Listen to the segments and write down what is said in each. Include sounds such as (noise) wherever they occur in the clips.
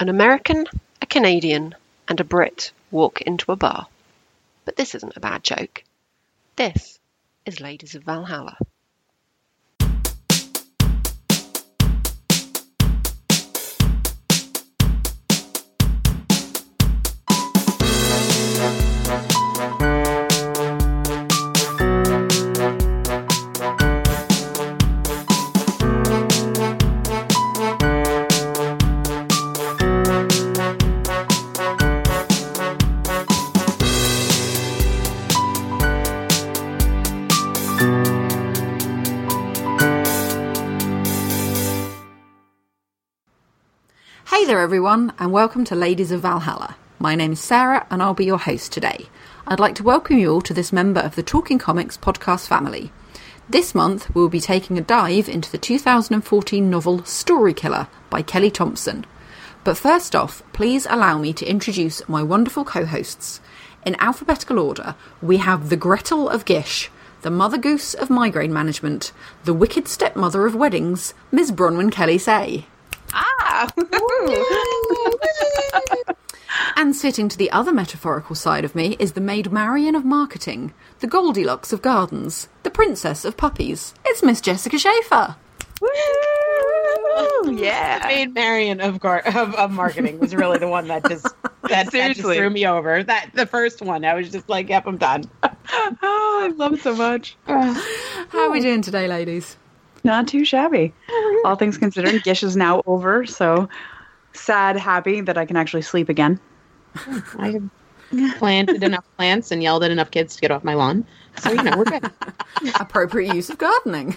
An American, a Canadian, and a Brit walk into a bar. But this isn't a bad joke. This is Ladies of Valhalla. Everyone, and welcome to Ladies of Valhalla. My name is Sarah, and I'll be your host today. I'd like to welcome you all to this member of the Talking Comics podcast family. This month, we'll be taking a dive into the 2014 novel Story Killer by Kelly Thompson. But first off, please allow me to introduce my wonderful co hosts. In alphabetical order, we have the Gretel of Gish, the Mother Goose of Migraine Management, the Wicked Stepmother of Weddings, Ms. Bronwyn Kelly Say. Ah! And sitting to the other metaphorical side of me is the Maid Marian of marketing, the Goldilocks of gardens, the Princess of puppies. It's Miss Jessica Schaefer. (laughs) yeah. Maid Marian of, gar- of of marketing was really the one that just that, that just Seriously. threw me over. That the first one, I was just like, "Yep, I'm done." (laughs) Oh, I love it so much. How are we doing today, ladies? Not too shabby. (laughs) All things considered, Gish is now over, so sad, happy that I can actually sleep again. Oh, I have (laughs) planted enough plants and yelled at enough kids to get off my lawn, so you know we're good. (laughs) Appropriate use of gardening.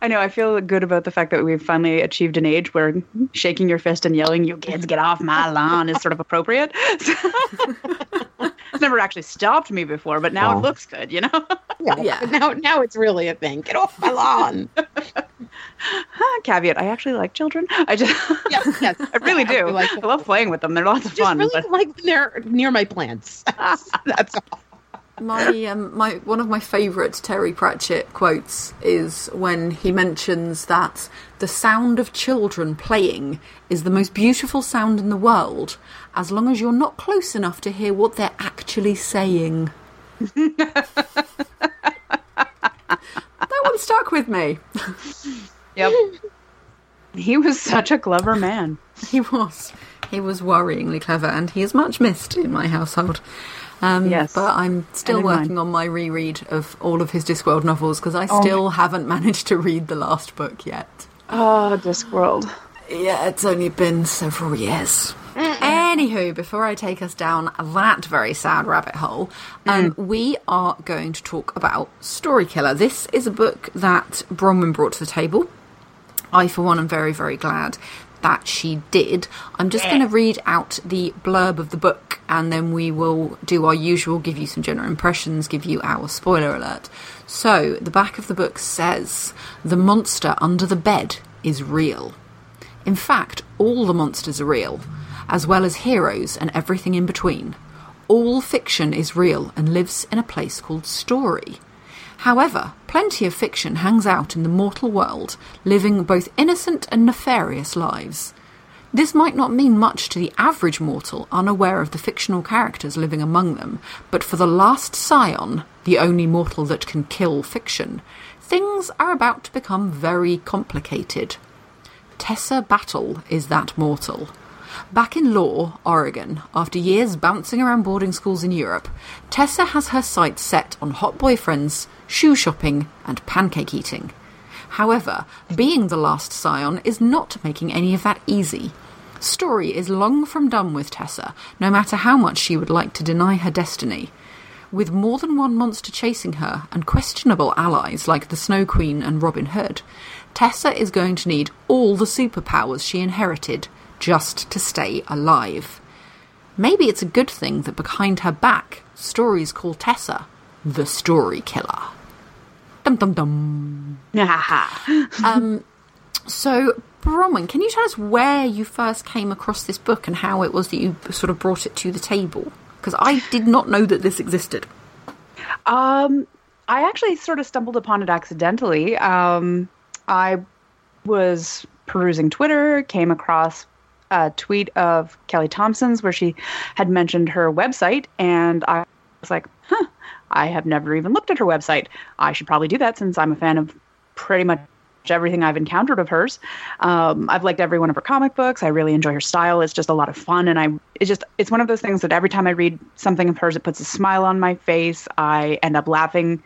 I know, I feel good about the fact that we've finally achieved an age where shaking your fist and yelling, you kids get off my lawn, is sort of appropriate. It's never actually stopped me before, but now Oh. it looks good, you know? (laughs) Yeah, Yeah. Now now it's really a thing. Get off my lawn. (laughs) Caveat, I actually like children. I just, yes, yes, (laughs) I really Yeah, do. like I love playing with them. They're lots of just fun. really but like when they're near my plants. That's all. My um, my one of my favourite Terry Pratchett quotes is when he mentions that the sound of children playing is the most beautiful sound in the world, as long as you're not close enough to hear what they're actually saying. that one stuck with me. Yep. he was such a clever man. He was. He was worryingly clever, and he is much missed in my household. Um, Yes. But I'm still And in mine. working on my reread of all of his Discworld novels because I still haven't managed to read the last book yet. Oh, Discworld. Yeah, it's only been several years. Anywho, before I take us down that very sad rabbit hole, um, we are going to talk about Story Killer. This is a book that Bronwyn brought to the table. I, for one, am very, very glad that she did. I'm just going to read out the blurb of the book and then we will do our usual give you some general impressions, give you our spoiler alert. So, the back of the book says The monster under the bed is real. In fact, all the monsters are real, as well as heroes and everything in between. All fiction is real and lives in a place called story. However, plenty of fiction hangs out in the mortal world, living both innocent and nefarious lives. This might not mean much to the average mortal unaware of the fictional characters living among them, but for the last scion, the only mortal that can kill fiction, things are about to become very complicated. Tessa Battle is that mortal. Back in Lore, Oregon, after years bouncing around boarding schools in Europe, Tessa has her sights set on hot boyfriends, shoe shopping, and pancake eating. However, being the last scion is not making any of that easy. Story is long from done with Tessa, no matter how much she would like to deny her destiny. With more than one monster chasing her and questionable allies like the Snow Queen and Robin Hood, Tessa is going to need all the superpowers she inherited just to stay alive. Maybe it's a good thing that behind her back, stories call Tessa the Story Killer. Dum dum dum. (laughs) Um, so, Bronwyn, can you tell us where you first came across this book and how it was that you sort of brought it to the table? Because I did not know that this existed. Um, I actually sort of stumbled upon it accidentally. Um, I was perusing Twitter, came across a tweet of Kelly Thompson's where she had mentioned her website, and I was like, huh, I have never even looked at her website. I should probably do that since I'm a fan of pretty much everything I've encountered of hers. Um, I've liked every one of her comic books. I really enjoy her style. It's just a lot of fun, and I it's just it's one of those things that every time I read something of hers, it puts a smile on my face. I end up laughing,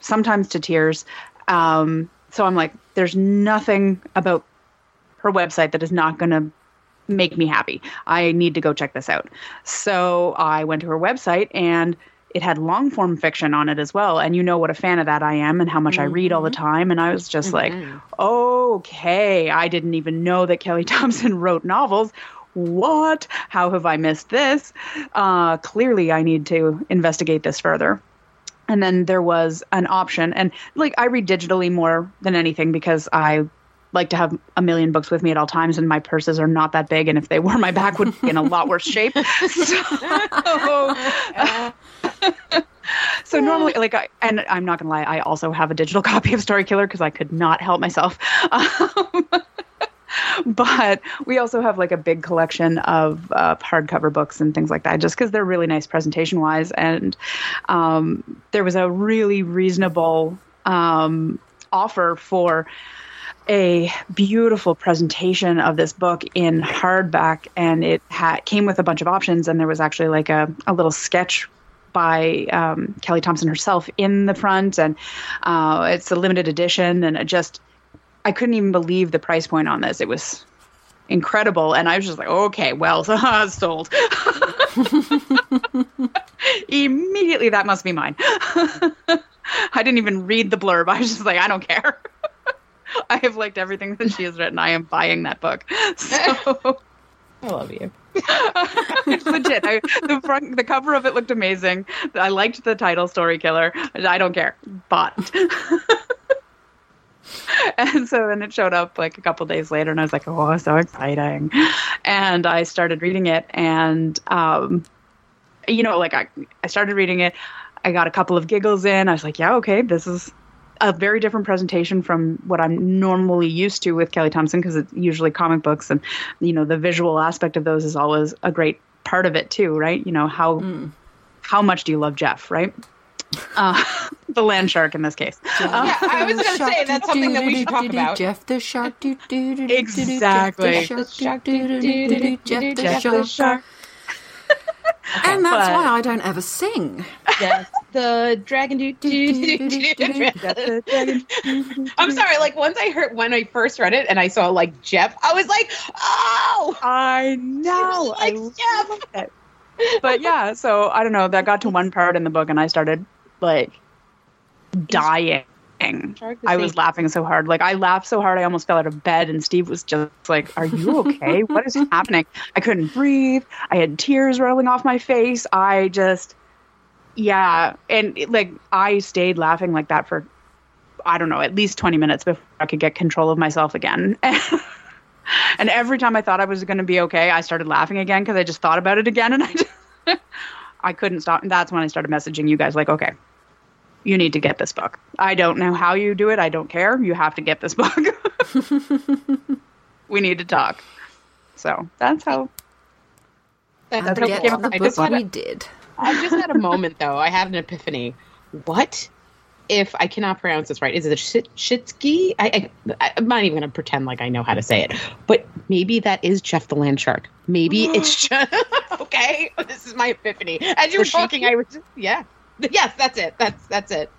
sometimes to tears. Um, so I'm like, there's nothing about her website that is not going to make me happy. I need to go check this out. So I went to her website and it had long form fiction on it as well. And you know what a fan of that I am and how much I read all the time. And I was just like, okay, I didn't even know that Kelly (laughs) Thompson wrote novels. What? How have I missed this? Uh, clearly, I need to investigate this further. And then there was an option, and like I read digitally more than anything because I like to have a million books with me at all times, and my purses are not that big, and if they were, my back would be in a lot worse shape. (laughs) So, (laughs) so normally, like, I, and I'm not gonna lie, I also have a digital (laughs) copy of Story Killer because I could not help myself. Um, but we also have like a big collection of uh, hardcover books and things like that, just because they're really nice presentation wise. And um, there was a really reasonable um, offer for a beautiful presentation of this book in hardback, and it ha- came with a bunch of options. And there was actually like a, a little sketch by um, Kelly Thompson herself in the front, and uh, it's a limited edition, and it just I couldn't even believe the price point on this. It was incredible, and I was just like, okay, well, (laughs) sold. (laughs) Immediately, that must be mine. (laughs) I didn't even read the blurb. I was just like, I don't care. (laughs) I have liked everything that she has written. I am buying that book. (laughs) So I love you. it's (laughs) legit. I, the front, the cover of it looked amazing. I liked the title, Story Killer. I don't care. Bought. and so then it showed up like a couple days later, and I was like, "Oh, so exciting!" And I started reading it, and um, you know, like I, I started reading it. I got a couple of giggles in. I was like, "Yeah, okay, this is." A very different presentation from what I'm normally used to with Kelly Thompson because it's usually comic books, and you know the visual aspect of those is always a great part of it too, right? You know how how much do you love Jeff, right? Uh, (laughs) the land shark in this case. Yeah, I was going to say that's something that we should talk about. Jeff the shark. Exactly. Jeff the shark. Jeff Jeff the shark. Shark. And that's But- why I don't ever sing. Yes, the dragon do do do do do. I'm sorry. Like once I heard when I first read it and I saw like Jeff, I was like, oh, I know. I like Jeff. love it. But yeah, so I don't know. That got to one part in the book, and I started like dying. The I was laughing so hard. Like I laughed so hard, I almost fell out of bed. And Steve was just like, "Are you okay? (laughs) what is happening?" I couldn't breathe. I had tears rolling off my face. I just, yeah, and it, like I stayed laughing like that for, I don't know, at least twenty minutes before I could get control of myself again. (laughs) and every time I thought I was going to be okay, I started laughing again because I just thought about it again, and I just, (laughs) I couldn't stop. And that's when I started messaging you guys, like, okay, you need to get this book. I don't know how you do it. I don't care. You have to get this book. (laughs) we need to talk. So that's how. That's how get we came the up I book just had a- did. I just had a (laughs) moment though. I had an epiphany. What if I cannot pronounce this right? Is it a shitsky? I, I I'm not even going to pretend like I know how to say it. But maybe that is Jeff the land shark. Maybe it's (gasps) just (laughs) okay. This is my epiphany. As you were talking, I was just, yeah. (laughs) Yes, that's it. That's that's it.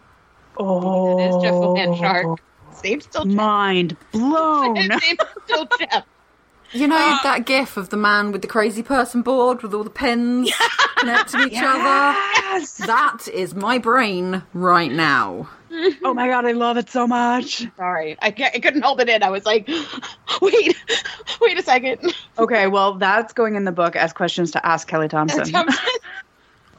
Oh, It is Jeff the land shark. Oh. Name's still Jeff. Mind blown. (laughs) His name's still Jeff. You know uh, that gif of the man with the crazy person board with all the pens (laughs) next to each other? yes. That is my brain right now. Oh my god, I love it so much. Sorry, I, ca- I couldn't hold it in. I was like, (gasps) wait, wait a second. Okay, well, that's going in the book as questions to ask Kelly Thompson.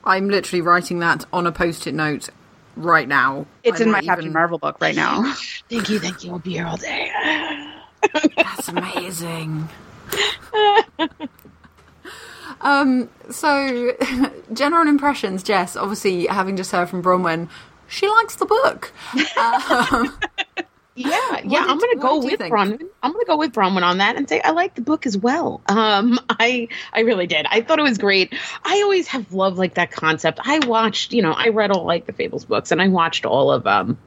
I'm literally writing that on a post-it note right now. It's I in my might Captain Marvel book right now. (laughs) thank you, thank you. I'll be here all day. That's amazing. (laughs) um, so, (laughs) general impressions, Jess, obviously having just heard from Bronwyn, she likes the book. Um, Yeah, (laughs) yeah, did- I'm gonna go with? Bronwyn. I'm gonna go with Bronwyn on that and say I like the book as well. Um, (laughs) I I really did. I thought it was great. I always have loved like that concept. I watched, you know, I read all like the Fables books, and I watched all of um.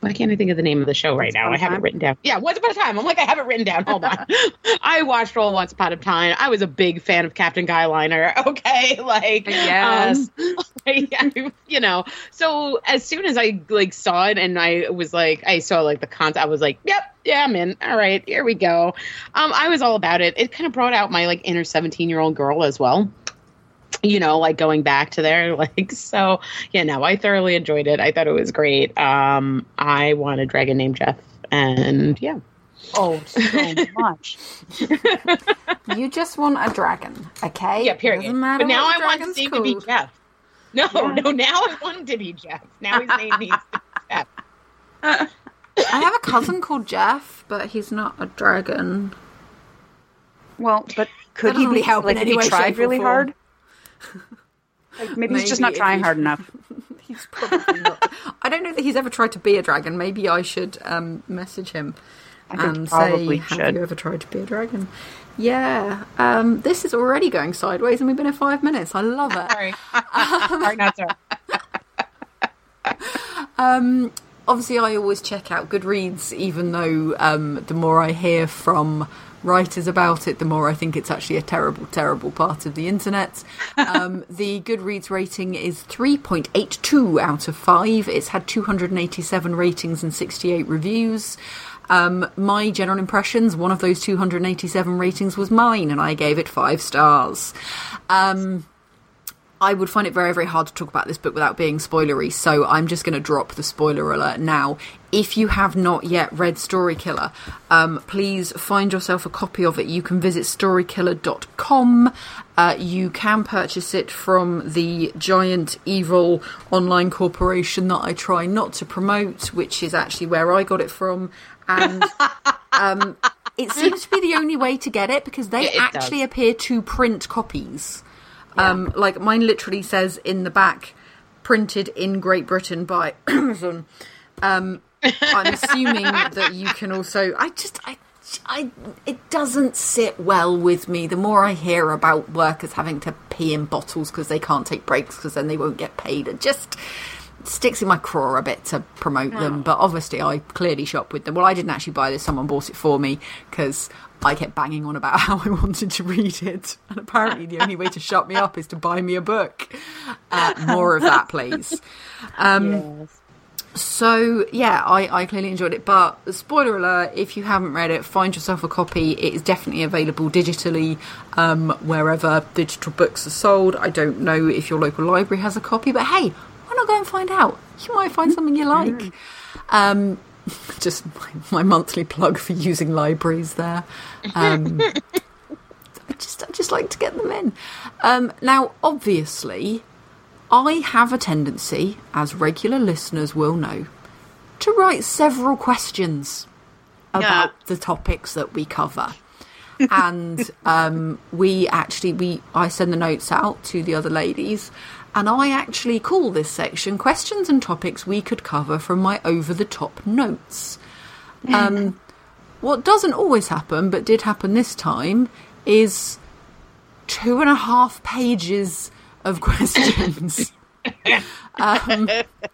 Why can't I think of the name of the show right now? I have it written down. Yeah, Once Upon a Time. I'm like, I have it written down. Hold on. (laughs) I watched all Once Upon a Time. I was a big fan of Captain Guyliner. (laughs) Okay, like Yes. (laughs) um, I- you know so as soon as i like saw it and i was like i saw like the concept i was like yep yeah i'm in all right here we go um i was all about it it kind of brought out my like inner 17 year old girl as well you know like going back to there (laughs) like so yeah no i thoroughly enjoyed it i thought it was great um i want a dragon named jeff and yeah Oh, so (laughs) much. You just want a dragon, okay? yeah period Doesn't matter but now i want dragon's his to be jeff no Yeah. no now i want him to be jeff now his name needs to be jeff I have a cousin called Jeff, but he's not a dragon. Well, but could he be really help like any he tried really hard? Like, maybe, he's just not trying he- hard enough. (laughs) He's probably not. I don't know that he's ever tried to be a dragon. Maybe I should um, message him I and probably say, "Have should. you ever tried to be a dragon?" Yeah, um, this is already going sideways, and we've been in five minutes. I love it. sorry (laughs) sorry not sorry Um, obviously, I always check out Goodreads, even though um, the more I hear from writers about it, the more I think it's actually a terrible, terrible part of the internet. (laughs) Um, the Goodreads rating is 3.82 out of 5. It's had 287 ratings and 68 reviews. Um, my general impressions, one of those 287 ratings was mine, and I gave it five stars. Um, I would find it very, very hard to talk about this book without being spoilery, so I'm just going to drop the spoiler alert now. If you have not yet read Story Killer, um, please find yourself a copy of it. You can visit storykiller.com. Uh, you can purchase it from the giant evil online corporation that I try not to promote, which is actually where I got it from. And (laughs) um, it seems to be the only way to get it because they Yeah, it does. actually appear to print copies. Um, like mine literally says in the back, printed in Great Britain by (clears throat) Amazon. Um, I'm assuming (laughs) that you can also. I just, I, I, it doesn't sit well with me. The more I hear about workers having to pee in bottles because they can't take breaks because then they won't get paid, it just sticks in my craw a bit to promote them. But obviously, I clearly shop with them. Well, I didn't actually buy this; someone bought it for me because I kept banging on about (laughs) how I wanted to read it, and apparently, the only way to shut me up is to buy me a book. Uh, more of that, please. Um, So yeah, I, I clearly enjoyed it. But spoiler alert: if you haven't read it, find yourself a copy. It is definitely available digitally um, wherever digital books are sold. I don't know if your local library has a copy, but hey, why not go and find out? You might find something you like. Um, (laughs) just my, my monthly plug for using libraries there. Um, I just I just like to get them in. Um, now, obviously, I have a tendency, as regular listeners will know, to write several questions about the topics that we cover. and um, we actually we I send the notes out to the other ladies, and I actually call this section questions and topics we could cover from my over the top notes. (laughs) Um, what doesn't always happen, but did happen this time, is two and a half pages of (laughs) questions. um,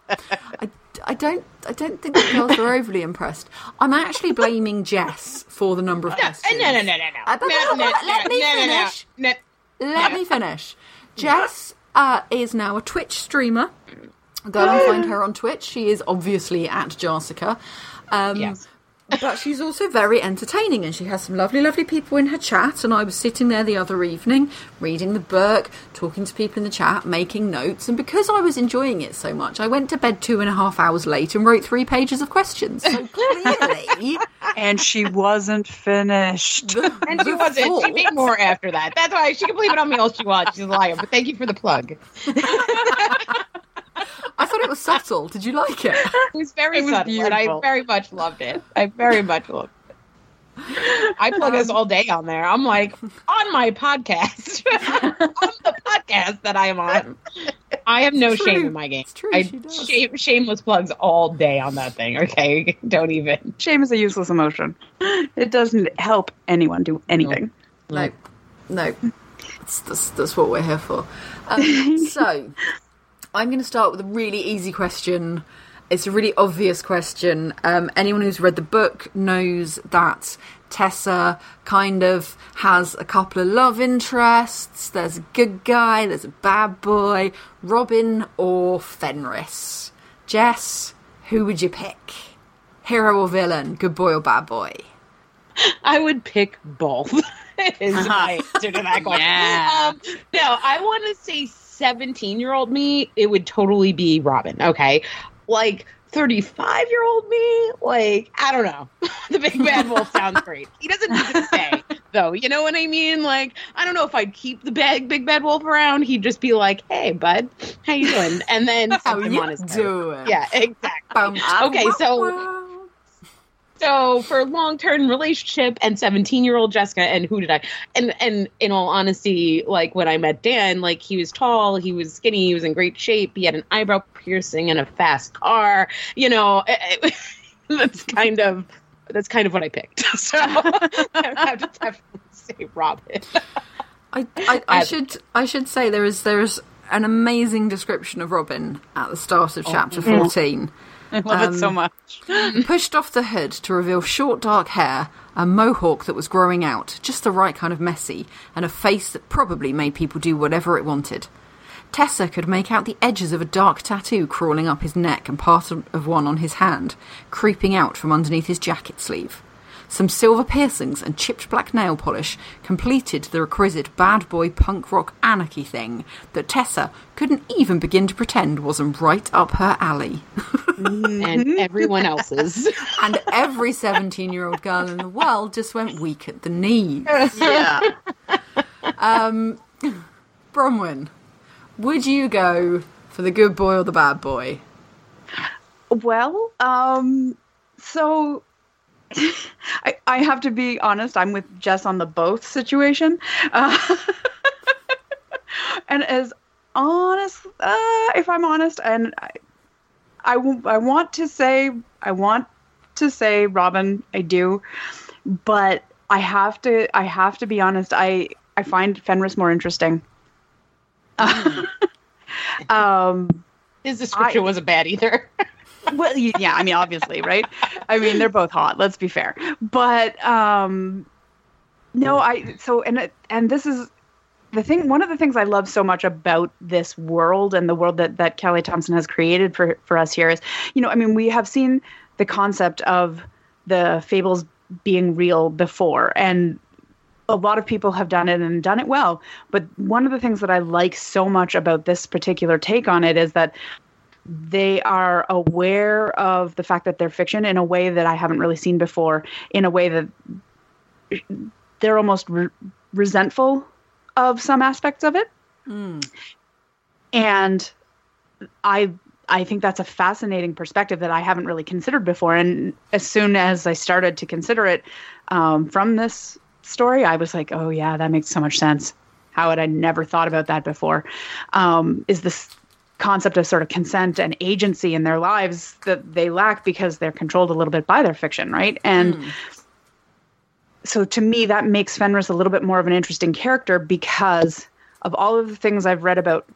I, I don't. I don't think the girls were overly impressed. I'm actually blaming Jess for the number of questions. No, no, no, no, no. Uh, but- No, no, let me no, no, no. finish. Let me finish. Jess uh, is now a Twitch streamer. Go and find her on Twitch. She is obviously at Jarsica. Um, Yes. But she's also very entertaining and she has some lovely, lovely people in her chat. And I was sitting there the other evening reading the book, talking to people in the chat, making notes. And because I was enjoying it so much, I went to bed two and a half hours late and wrote three pages of questions. So (laughs) clearly, And she wasn't finished. (laughs) And she wasn't. She made more after that. That's why she can believe it on me all she wants. She's a liar. But thank you for the plug. (laughs) It I thought it was subtle. Did you like it? It was very It was subtle, and I very much loved it. I very much loved it. I plug us all day on there. I'm like on my podcast, (laughs) on the podcast that I am on. I have no shame in my game. It's true, I she does. shame, shameless plugs all day on that thing. Okay, (laughs) don't even. Shame is a useless emotion. It doesn't help anyone do anything. No, no. That's, that's, that's what we're here for. Um, (laughs) so, I'm going to start with a really easy question. It's a really obvious question. Um, anyone who's read the book knows that Tessa kind of has a couple of love interests. There's a good guy, there's a bad boy. Robin or Fenris? Jess, who would you pick? Hero or villain? Good boy or bad boy? (laughs) I would pick both. (laughs) is my answer to that question. Yeah. Um, no, I want to say 17 year old me, it would totally be Robin. Okay. Like 35 year old me, like, I don't know. (laughs) the big bad wolf sounds great. He doesn't need to stay, (laughs) though. You know what I mean? Like, I don't know if I'd keep the big, big bad wolf around. He'd just be like, hey, bud, how you doing? And then How you on his doing? Yeah, exactly. Okay, so. So for a long term relationship and 17 year old Jessica and who did I and and in all honesty like when I met Dan like he was tall he was skinny he was in great shape he had an eyebrow piercing and a fast car you know it- (laughs) it- that's kind of that's kind of what I picked (laughs) so (laughs) I have to definitely say Robin I, I, I should I should say there is there is an amazing description of Robin at the start Oh, of chapter mm-hmm. fourteen. I (laughs) love it so um, much. (gasps) Pushed off the hood to reveal short dark hair, a mohawk that was growing out, just the right kind of messy, and a face that probably made people do whatever it wanted. Tessa could make out the edges of a dark tattoo crawling up his neck and part of of one on his hand, creeping out from underneath his jacket sleeve. Some silver piercings and chipped black nail polish completed the requisite bad boy punk rock anarchy thing that Tessa couldn't even begin to pretend wasn't right up her alley. (laughs) and everyone else's (laughs) and every 17 year old girl in the world just went weak at the knees. Yeah. Bronwyn, would you go for the good boy or the bad boy? Well, um, so (laughs) I, I have to be honest. I'm with Jess on the both situation, uh, (laughs) and as honest, uh, if I'm honest, and I, I, w- I want to say I want to say Robin, I do, but I have to I have to be honest. I I find Fenris more interesting. (laughs) um his description I- wasn't bad either well yeah i mean obviously right? I mean they're both hot let's be fair. But um no i so and and this is the thing one of the things i love so much about this world and the world that that kelly thompson has created for for us here is you know i mean we have seen the concept of the fables being real before and a lot of people have done it and done it well. But one of the things that I like so much about this particular take on it is that they are aware of the fact that they're fiction in a way that I haven't really seen before, in a way that they're almost re- resentful of some aspects of it. And I I think that's a fascinating perspective that I haven't really considered before. And as soon as I started to consider it um, from this story, I was like, oh, yeah, that makes so much sense. How had I never thought about that before? Um, is this concept of sort of consent and agency in their lives that they lack because they're controlled a little bit by their fiction, right? And hmm. so to me, that makes Fenris a little bit more of an interesting character because of all of the things I've read about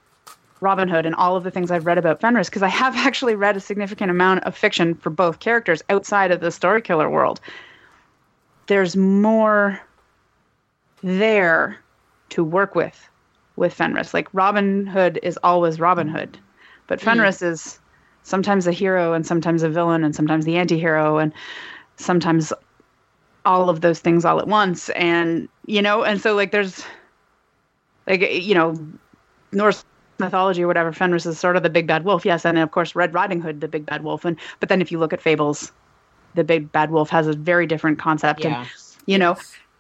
Robin Hood and all of the things I've read about Fenris, because I have (laughs) actually read a significant amount of fiction for both characters outside of the story killer world. There's more there to work with with Fenris. Like Robin Hood is always Robin mm. Hood, but mm. Fenris is sometimes a hero and sometimes a villain and sometimes the anti-hero and sometimes all of those things all at once and you know and so like there's like you know Norse mythology or whatever Fenris is sort of the big bad wolf yes and of course Red Riding Hood the big bad wolf and but then if you look at fables the big bad wolf has a very different concept Yeah. and you know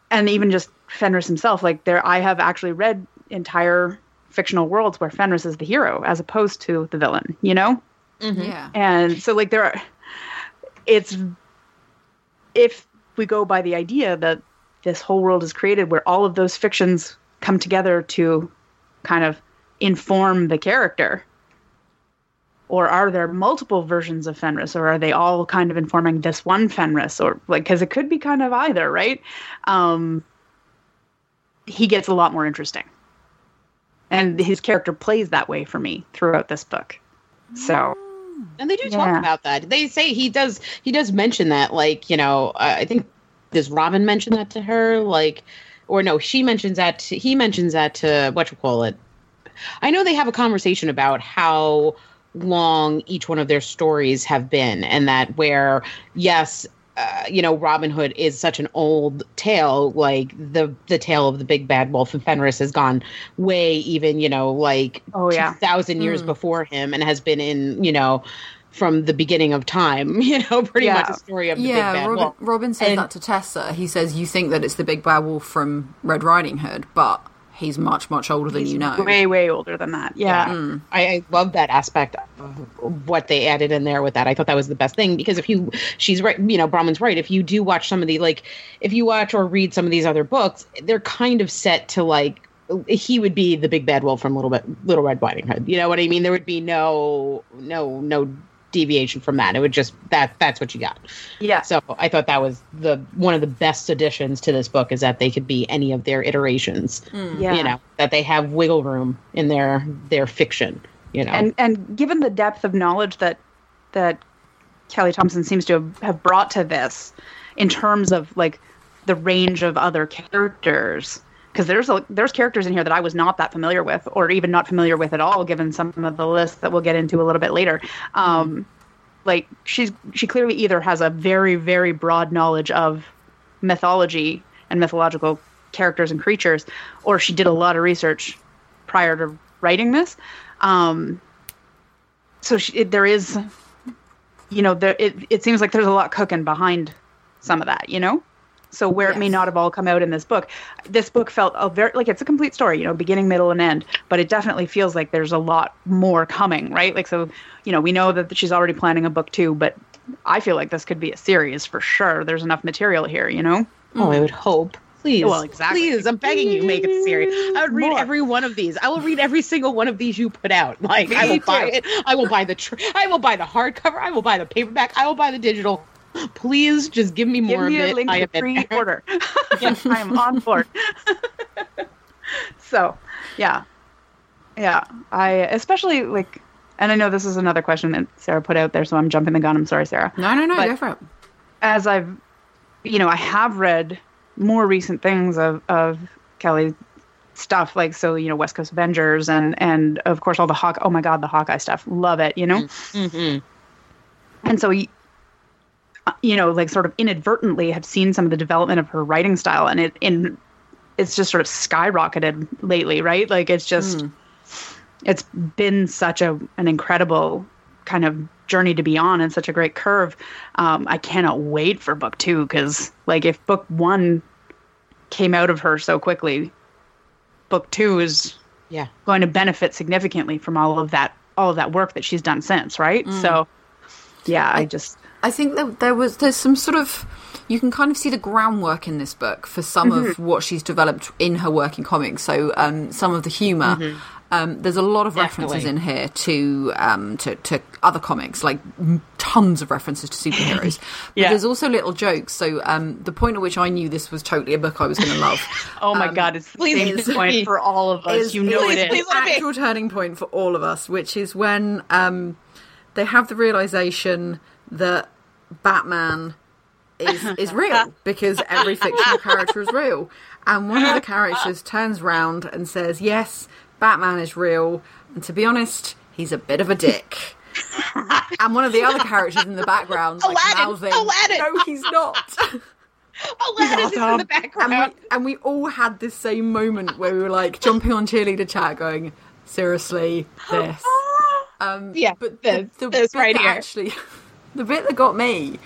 and even just Fenris himself like there I have actually read entire fictional worlds where Fenris is the hero as opposed to the villain you know Yeah. and so like there are it's if we go by the idea that this whole world is created where all of those fictions come together to kind of inform the character or are there multiple versions of Fenris, or are they all kind of informing this one Fenris, or like because it could be kind of either, right? Um, he gets a lot more interesting, and his character plays that way for me throughout this book. So And they do talk about that. They say he does. He does mention that, like you know, uh, I think does Robin mention that to her, like, or no, she mentions that. To, he mentions that to what you call it. I know they have a conversation about how long each one of their stories have been, and that where yes. Uh, you know, Robin Hood is such an old tale. Like the the tale of the big bad wolf and Fenris has gone way even. You know, like Oh, yeah. thousand years before him, and has been in you know from the beginning of time. (laughs) You know, pretty Yeah. much a story of the big Yeah, bad Robin, wolf. Robin says And- that to Tessa. He says, You think that it's the big bad wolf from Red Riding Hood, but he's much, much older than you know. way, way older than that. Yeah. Mm. Mm. I, I love that aspect of what they added in there with that. I thought that was the best thing because if you, she's right, you know, Bronwyn's right. If you do watch some of the, like, if you watch or read some of these other books, they're kind of set to like, he would be the big bad wolf from Little Bit Little Red Riding Hood. You know what I mean? There would be no, no, no deviation from that. It would just that that's what you got. Yeah. So I thought that was the one of the best additions to this book is that they could be any of their iterations. Hmm. Yeah. You know that they have wiggle room in their their fiction. You know, and and given the depth of knowledge that that Kelly Thompson seems to have, have brought to this in terms of like the range of other characters because there's a, there's characters in here that I was not that familiar with or even not familiar with at all given some of the lists that we'll get into a little bit later. Um like she's she clearly either has a very very broad knowledge of mythology and mythological characters and creatures or she did a lot of research prior to writing this. Um so she, it, there is you know there it, it seems like there's a lot cooking behind some of that you know so where it may not have all come out in this book this book felt a very like it's a complete story you know beginning middle and end but it definitely feels like there's a lot more coming right like so you know we know that she's already planning a book too but i feel like this could be a series for sure there's enough material here you know oh, I would hope. Please, Well, exactly. please, I'm begging you, make it a series. I would read More. every one of these. I will read every single one of these you put out. Like I Me will buy it. I will buy the. Tr- I will buy the hardcover. I will buy the paperback. I will buy the digital. (laughs) Please, just give me give more me of a it. link I to am in there. pre-order i am on board so yeah yeah i especially like and i know this is another question that sarah put out there so i'm jumping the gun i'm sorry sarah No, no, no, But- go for it. as i've you know i have read more recent things of of kelly stuff like so you know west coast avengers and and of course all the hawk oh my god the hawkeye stuff love it you know Mhm. and so y- Uh, you know like sort of inadvertently have seen some of the development of her writing style and it in it's just sort of skyrocketed lately right? Like it's just hmm. it's been such a an incredible kind of journey to be on and such a great curve. Um, i cannot wait for book two because like if book one came out of her so quickly book two is Yeah. going to benefit significantly from all of that all of that work that she's done since right? Hmm. So yeah i just I think that there was there's some sort of you can kind of see the groundwork in this book for some of Mm-hmm. what she's developed in her work in comics. So um, some of the humor. Um, there's a lot of references Mm-hmm. Definitely. in here to, um, to to other comics, like m- tons of references to superheroes. (laughs) But there's also little jokes. So um, the point at which I knew this was totally a book I was going to love. (laughs) oh my god it's the please same point be. for all of us is- you know is it the Please let it be. actual turning point for all of us, which is when um, they have the realization that Batman is (laughs) is real because every fictional character is real, and one of the characters turns round and says, "Yes, Batman is real," and to be honest, he's a bit of a dick. (laughs) and one of the other characters in the background, like Aladdin! mouthing, Aladdin! "No, he's not." (laughs) Aladdin is in the and background. we, and we all had this same moment where we were like jumping on cheerleader chat, going, "Seriously, this." (gasps) Um, Yeah, but the, the this bit right here. Actually, the bit that got me,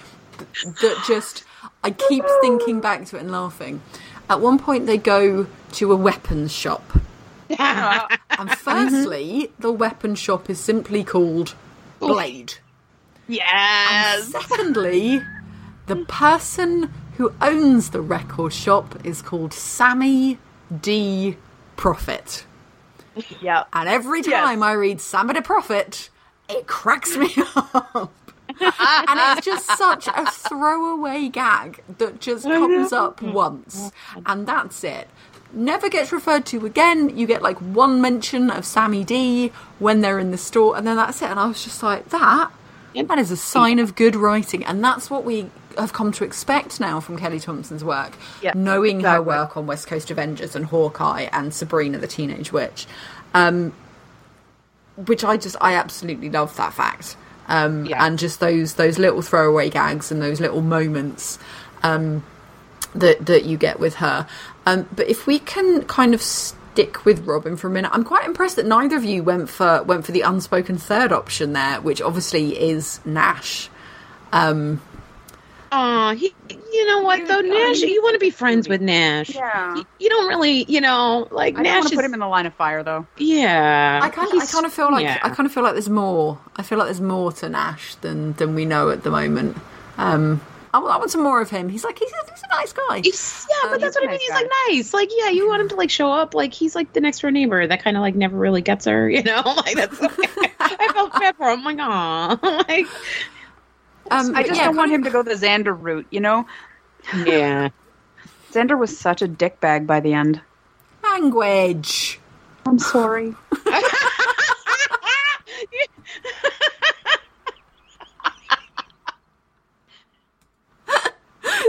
that just I keep thinking back to it and laughing. At one point, they go to a weapons shop, (laughs) and firstly, the weapon shop is simply called Blade. yes And Secondly, the person who owns the record shop is called Sammy D. Profit. yeah And every time I read Sammy D. Profit, it cracks me (laughs) up. (laughs) and it's just such a throwaway gag that just comes up once, and that's it. Never gets referred to again. You get like one mention of Sammy D when they're in the store, and then that's it. And I was just like, that that is a sign of good writing, and that's what we have come to expect now from Kelly Thompson's work. Yeah, knowing her work on West Coast Avengers and Hawkeye and Sabrina the Teenage Witch, um, which I just I absolutely love that fact. Um, Yeah. and just those those little throwaway gags and those little moments um, that that you get with her. Um, but if we can kind of stick with Robin for a minute, I'm quite impressed that neither of you went for went for the unspoken third option there, which obviously is Nash. Um, Aw, he, you know what though, Nash? You want to be friends with Nash. Yeah. You, you don't really, you know, like I don't Nash want is. to put him in the line of fire, though. yeah, I kind of, I kind of feel like yeah. I kind of feel like there's more. I feel like there's more to Nash than than we know at the moment. Um, I, want- I want some more of him. He's like he's a, he's a nice guy. He's, yeah, Um, but that's he's what I mean. nice He's guy. like nice. Like, yeah, you want him to like show up. Like, he's like the next door neighbor that kind of like never really gets her. (laughs) You know, like that's. (laughs) I felt bad for him. I'm like, aw, (laughs) like, Um, I just yeah, don't want kind him to go the Xander route, you know? yeah. (sighs) Xander was such a dickbag by the end. language. I'm sorry. (laughs)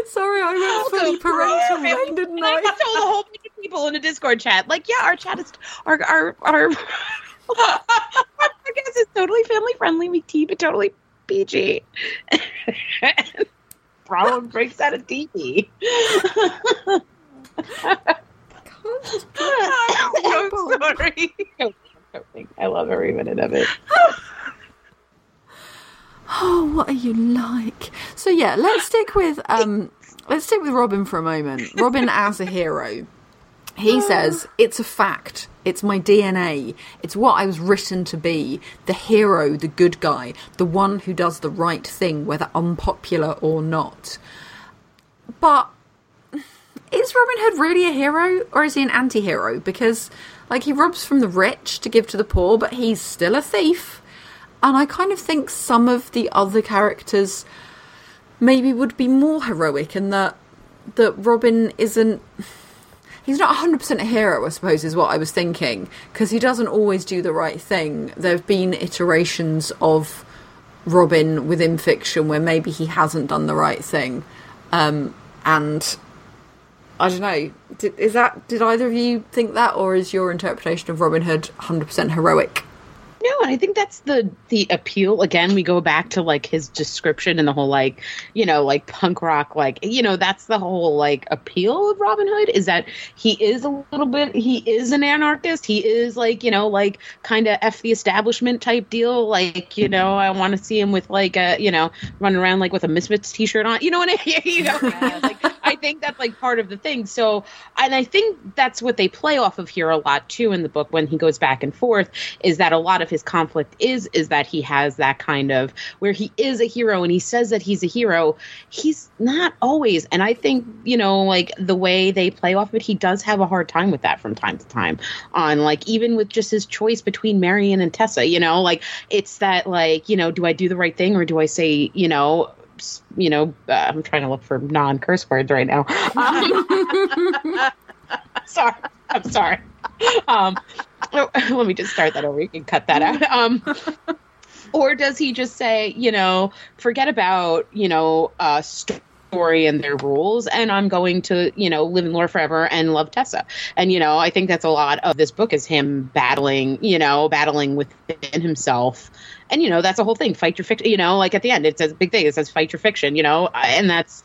Sorry, I went fully parental then, didn't And I I? told a whole bunch of people in a Discord chat, like, yeah, our chat is our our our, (laughs) our podcast is totally family friendly. We keep it totally PG. (laughs) Problem breaks out of TV. I'm so sorry. I love every minute of it. (sighs) Oh, what are you like? So yeah, let's stick with um, let's stick with Robin for a moment. Robin as a hero. He (gasps) says, It's a fact. It's my DNA. It's what I was written to be. The hero, the good guy, the one who does the right thing, whether unpopular or not. But is Robin Hood really a hero or is he an anti hero? Because, like, he robs from the rich to give to the poor, but he's still a thief. And I kind of think some of the other characters maybe would be more heroic and that that Robin isn't he's not 100% a hero I suppose is what I was thinking because he doesn't always do the right thing. There've been iterations of Robin within fiction where maybe he hasn't done the right thing um, and I don't know. Did, is that did either of you think that or is your interpretation of Robin Hood 100% heroic No, and I think that's the the appeal. Again, we go back to like his description and the whole like, you know, like punk rock, like you know, that's the whole like appeal of Robin Hood is that he is a little bit, he is an anarchist. He is like, you know, like kind of f the establishment type deal. Like, you know, I want to see him with like a, you know, running around like with a Misfits t-shirt on. You know what I (laughs) mean? you know, (laughs) like I think that's like part of the thing. So, and I think that's what they play off of here a lot too in the book when he goes back and forth is that a lot of his conflict is is that he has that kind of where he is a hero and he says that he's a hero he's not always. And i think you know like the way they play off of it he does have a hard time with that from time to time on like even with just his choice between marian and tessa you know like it's that like you know do i do the right thing or do i say you know you know uh, i'm trying to look for non-curse words right now. (laughs) Um, (laughs) sorry. I'm sorry (laughs) um oh, (laughs) let me just start that over. You can cut that out. Um or does he just say you know forget about you know uh story and their rules and i'm going to you know live in lore forever and love tessa. And you know i think that's a lot of this book is him battling you know battling within himself. And you know that's the whole thing. Fight your fiction you know like at the end it says big thing. It says fight your fiction you know and that's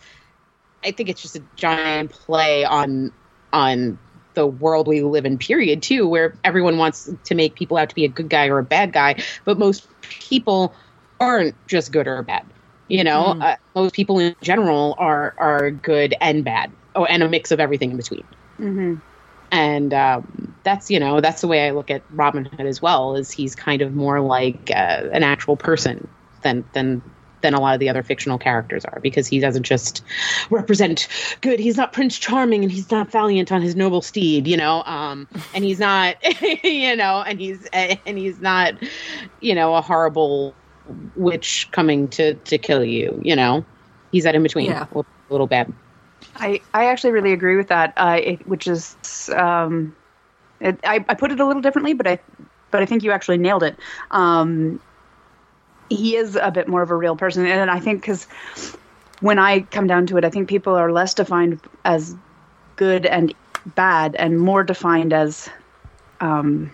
I think it's just a giant play on on the world we live in period too where everyone wants to make people out to be a good guy or a bad guy but most people aren't just good or bad you know? Uh, most people in general are are good and bad oh and a mix of everything in between. Mm-hmm. and um, that's you know that's the way I look at Robin Hood as well is he's kind of more like uh, an actual person than than than a lot of the other fictional characters are because he doesn't just represent good. He's not Prince Charming and he's not valiant on his noble steed, you know, um, and he's not, (laughs) you know, and he's and he's not, you know, a horrible witch coming to to kill you, you know. He's that in between, Yeah. a little, a little bad. I, I actually really agree with that, uh, it, which is um, it, I, I put it a little differently, but I but I think you actually nailed it. Um, he is a bit more of a real person, and I think because when I come down to it, I think people are less defined as good and bad, and more defined as um,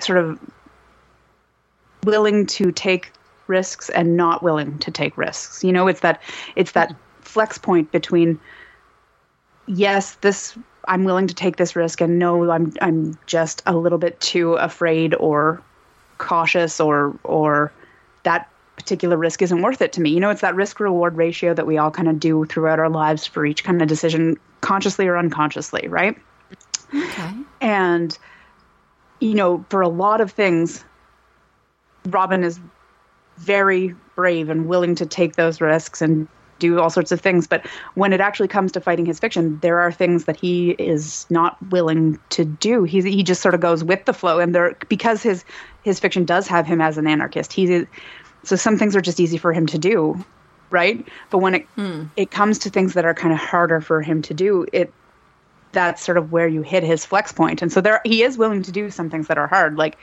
sort of willing to take risks and not willing to take risks. You know, it's that it's that flex point between yes, this I'm willing to take this risk and no, I'm I'm just a little bit too afraid or cautious or or that particular risk isn't worth it to me. You know, it's that risk reward ratio that we all kind of do throughout our lives for each kind of decision consciously or unconsciously, right? Okay. And you know, for a lot of things Robin is very brave and willing to take those risks and do all sorts of things. But when it actually comes to fighting his fiction, there are things that he is not willing to do. He he just sort of goes with the flow, and there because his his fiction does have him as an anarchist. He's so some things are just easy for him to do, right? But when it hmm. it comes to things that are kind of harder for him to do, it that's sort of where you hit his flex point. And so there he is willing to do some things that are hard, like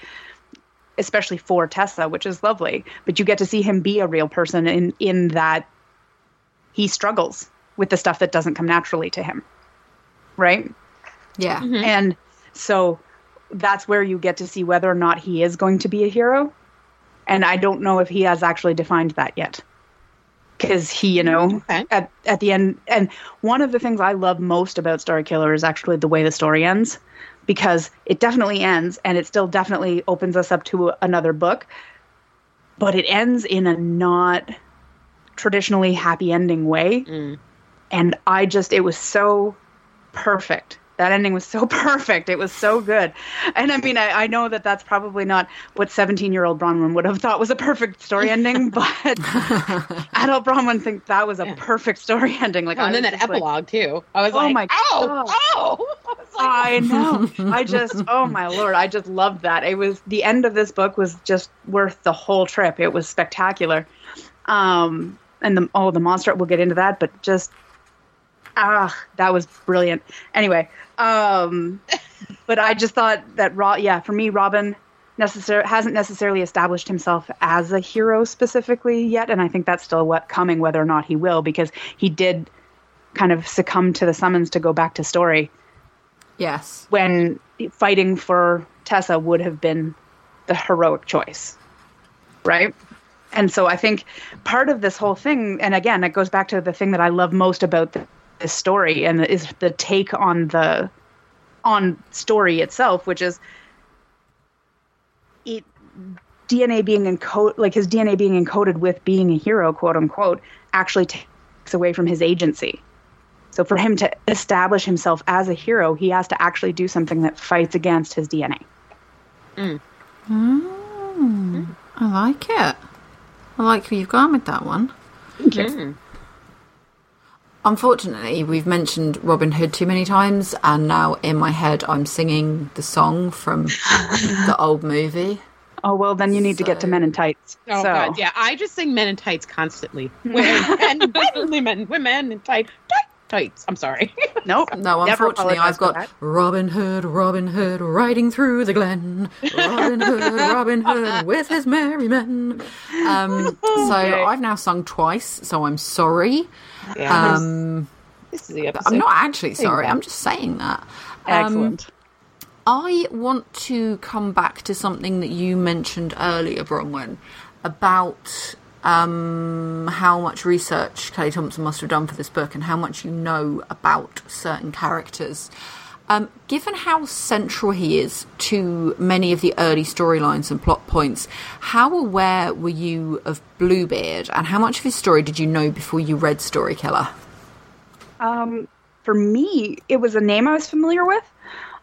especially for Tessa, which is lovely. But you get to see him be a real person in in that he struggles with the stuff that doesn't come naturally to him. Right? Yeah. Mm-hmm. And so that's where you get to see whether or not he is going to be a hero. And I don't know if he has actually defined that yet. Because he, you know, Okay. at, at the end, and one of the things I love most about Story Killer is actually the way the story ends. Because it definitely ends and it still definitely opens us up to another book. But it ends in a not traditionally happy ending way. And I just, it was so perfect. That ending was so (laughs) perfect. It was so good. And I mean, I, I know that that's probably not what 17 year old Bronwyn would have thought was a perfect story (laughs) ending, but (laughs) adult Bronwyn thinks that was a perfect story ending. Like, Oh, and then that just like- epilogue too. I was Oh like, my oh, God. oh. I like, I know. I just, oh my lord, I just loved that. It was the end of this book was just worth the whole trip. It was spectacular. Um, and the oh, the monster. We'll get into that, but just ah, that was brilliant. Anyway, um, (laughs) but I just thought that Ro- yeah, for me, Robin necessar- hasn't necessarily established himself as a hero specifically yet, and I think that's still what coming, whether or not he will, because he did kind of succumb to the summons to go back to story Yes. when fighting for Tessa would have been the heroic choice. Right? And so I think part of this whole thing, and again, it goes back to the thing that I love most about the, this story, and is the take on the on story itself, which is it DNA being encoded, like his DNA being encoded with being a hero, quote unquote, actually takes away from his agency. So for him to establish himself as a hero, he has to actually do something that fights against his DNA. Mm. Mm. Mm. I like it. I like where you've gone with that one. Unfortunately, we've mentioned Robin Hood too many times, and now in my head, I'm singing the song from (laughs) the old movie. Oh well, then you need to get to Men in Tights. Oh so god, yeah. I just sing men in tights constantly. Women (laughs) and women, women in tight, tight tights. I'm sorry. (laughs) nope. No, unfortunately, I've got. Robin Hood, Robin Hood, riding through the glen. Robin Hood, Robin Hood, (laughs) with his merry men. Um, (laughs) so I've now sung twice, so I'm sorry. Yeah, Um, this is the episode. I'm not actually sorry. I'm just saying that. Um, Excellent. I want to come back to something that you mentioned earlier, Bronwyn, about um, how much research Kelly Thompson must have done for this book and how much you know about certain characters. Um, given how central he is to many of the early storylines and plot points, how aware were you of Bluebeard and how much of his story did you know before you read Story Killer? Um, for me, it was a name I was familiar with.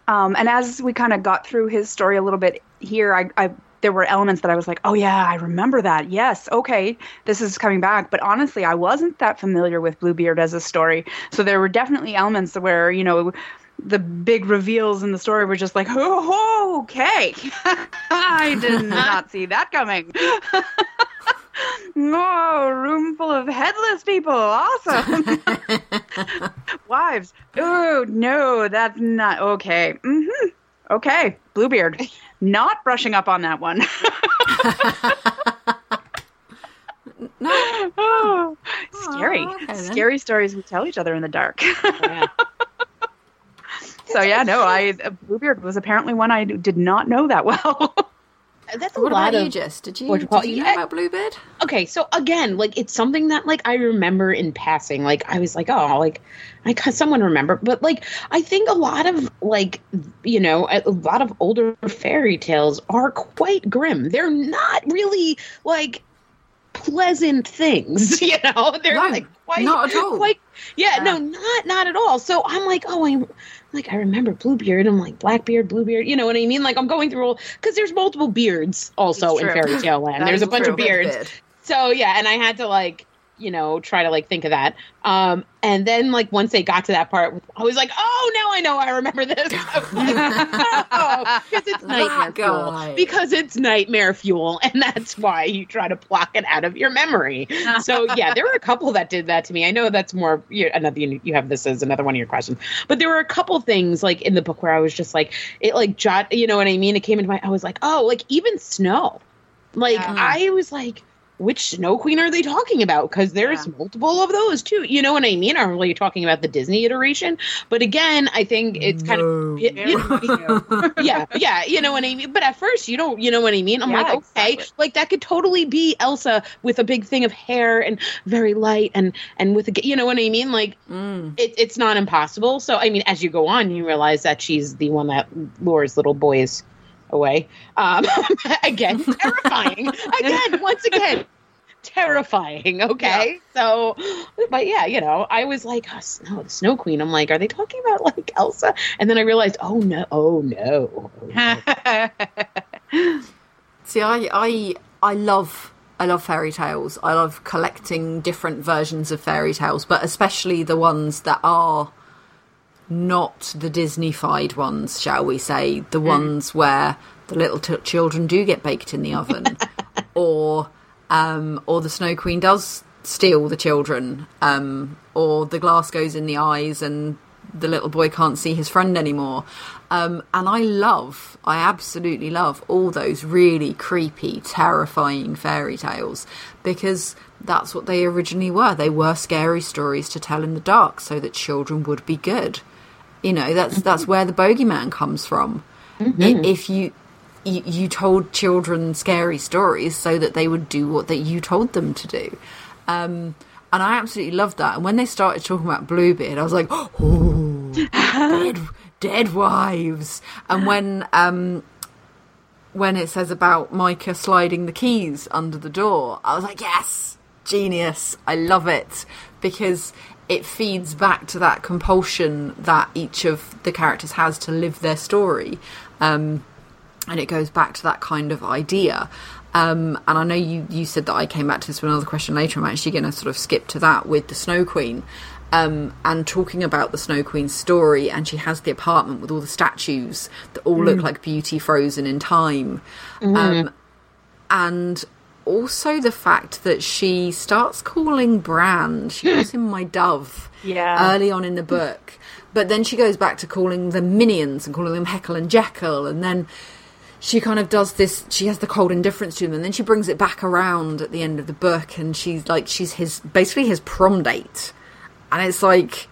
Um, and as we kind of got through his story a little bit here, I, I there were elements that I was like, oh yeah, I remember that. Yes, okay, this is coming back. But honestly, I wasn't that familiar with Bluebeard as a story, so there were definitely elements where you know the big reveals in the story were just like, oh, okay, (laughs) I did (laughs) not see that coming. (laughs) oh, room full of headless people. Awesome. Wives. Oh, no, that's not okay. Mm-hmm. Okay, Bluebeard. Not brushing up on that one. (laughs) No, oh, scary. okay scary stories we tell each other in the dark. (laughs) Yeah. so yeah, no, I uh, Bluebeard was apparently one I did not know that well. (laughs) That's a what lot about of you, Jess? Did you, what did you call- you know yeah. about Bluebeard? okay so again like it's something that like i remember in passing like i was like oh like i got someone remember but like i think a lot of like you know a, a lot of older fairy tales are quite grim they're not really like pleasant things (laughs) you know they're No, like quite not at all. quite yeah, no not not at all so i'm like oh i like i remember bluebeard i'm like blackbeard bluebeard you know what i mean? Like i'm going through all because there's multiple beards also in fairy tale land. There's a bunch true. of beards. So yeah, and I had to like, you know, try to like think of that. Um, and then like once they got to that part, I was like, oh, now I know I remember this. Like, oh, because it's nightmare fuel. Because it's nightmare fuel, (laughs) and that's why you try to block it out of your memory. So yeah, there were a couple that did that to me. I know that's more you another you you have this as another one of your questions, but there were a couple things like in the book where I was just like it like jot, you know what I mean? It came into my I was like, oh, like even snow. Like Yeah. I was like, which Snow Queen are they talking about? Because there's Yeah. multiple of those too. You know what I mean? Are you talking about the Disney iteration? But again, I think it's kind No. of (laughs) y- you know, (laughs) yeah, yeah. You know what I mean? But at first, you don't. You know what I mean? I'm Yeah, like, okay, exactly. like that could totally be Elsa with a big thing of hair and very light and and with a you know what I mean? Like Mm. it, it's not impossible. So I mean, as you go on, you realize that she's the one that lures little boys away. Um, (laughs) again, (laughs) terrifying. again, once again, terrifying. Okay, so, but yeah, you know, I was like, oh, Snow, the Snow Queen. I'm like, are they talking about like Elsa? And then I realized, oh no, oh no. (laughs) See, I, I, I love, I love fairy tales. I love collecting different versions of fairy tales, but especially the ones that are not the Disney-fied ones, shall we say? The ones where the little t- children do get baked in the oven, (laughs) or, um, or the Snow Queen does steal the children, um, or the glass goes in the eyes and the little boy can't see his friend anymore. Um, and I love, I absolutely love all those really creepy, terrifying fairy tales because that's what they originally were. They were scary stories to tell in the dark so that children would be good. You know, that's that's where the bogeyman comes from. I- If you, you you told children scary stories so that they would do what that you told them to do. Um, and I absolutely loved that. And when they started talking about Bluebeard, I was like, oh, dead, (laughs) dead wives. And when um, when it says about Micah sliding the keys under the door, I was like, yes, genius. I love it because it feeds back to that compulsion that each of the characters has to live their story. Um, and it goes back to that kind of idea. Um, and I know you, you said that I came back to this with another question later. I'm actually going to sort of skip to that with the Snow Queen um, and talking about the Snow Queen's story. And she has the apartment with all the statues that all look like beauty frozen in time. Um, and also the fact that she starts calling Bran, she calls him my dove Yeah. early on in the book. But then she goes back to calling them minions and calling them Heckle and Jeckle, and then she kind of does this. She has the cold indifference to them, and then she brings it back around at the end of the book, and she's like, she's his basically his prom date, and it's like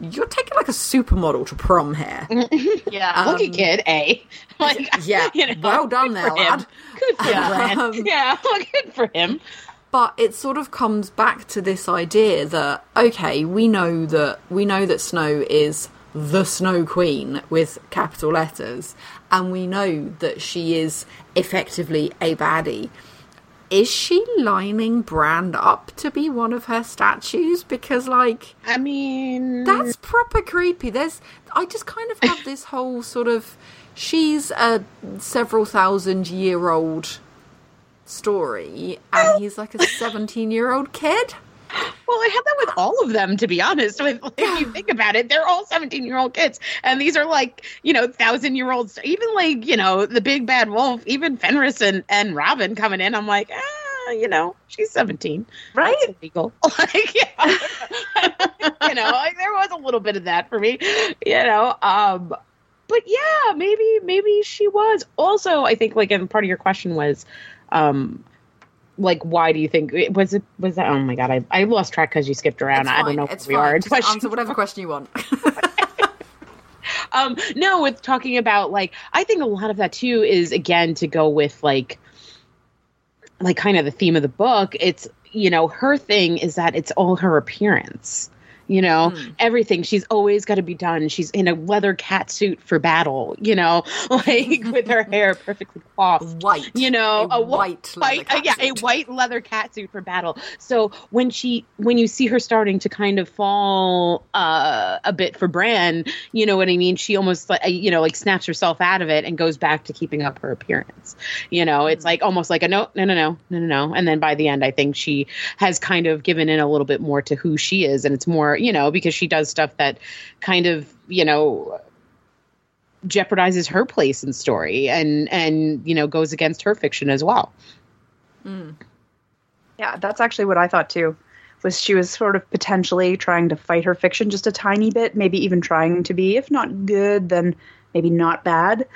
you're taking like a supermodel to prom here. (laughs) yeah. Lucky kid, eh? (laughs) Like, yeah, (laughs) you know, well done good there, for him. lad. Good for Um, Bran. Yeah, good for him. but it sort of comes back to this idea that okay we know that we know that snow is the snow queen with capital letters and we know that she is effectively a baddie is she lining Bran up to be one of her statues? Because, like, I mean, that's proper creepy. There's, I just kind of have this whole sort of, she's a several thousand year old story, and he's like a 17 year old kid. Well, I have that with all of them, to be honest. With, if you think about it, they're all 17 year old kids. And these are like, you know, thousand year olds. Even like, you know, the big bad wolf, even Fenris and, and Robin coming in. I'm like, ah, you know, she's 17. Right? That's illegal. (laughs) like, yeah. (laughs) you know, like, there was a little bit of that for me, you know. Um, but yeah, maybe, maybe she was. Also, I think, like, and part of your question was, um, like why do you think was it was that oh my god i, I lost track because you skipped around. I don't know It's where we are. Just Question- answer whatever question you want. (laughs) (laughs) um no with talking about like i think a lot of that too is again to go with like like kind of the theme of the book. It's you know her thing is that it's all her appearance you know everything. She's always got to be done. She's in a leather cat suit for battle you know (laughs) like with her hair perfectly coiffed White. you know A wh- white leather white, uh, yeah a white leather catsuit for battle. So when she when you see her starting to kind of fall uh a bit for bran you know what i mean? She almost like you know like snaps herself out of it and goes back to keeping up her appearance. You know it's like almost like a no no no no no no no. And then by the end i think she has kind of given in a little bit more to who she is and it's more you know because she does stuff that kind of you know jeopardizes her place in story and and you know goes against her fiction as well Yeah, that's actually what I thought too. Was she was sort of potentially trying to fight her fiction just a tiny bit, maybe even trying to be, if not good, then maybe not bad.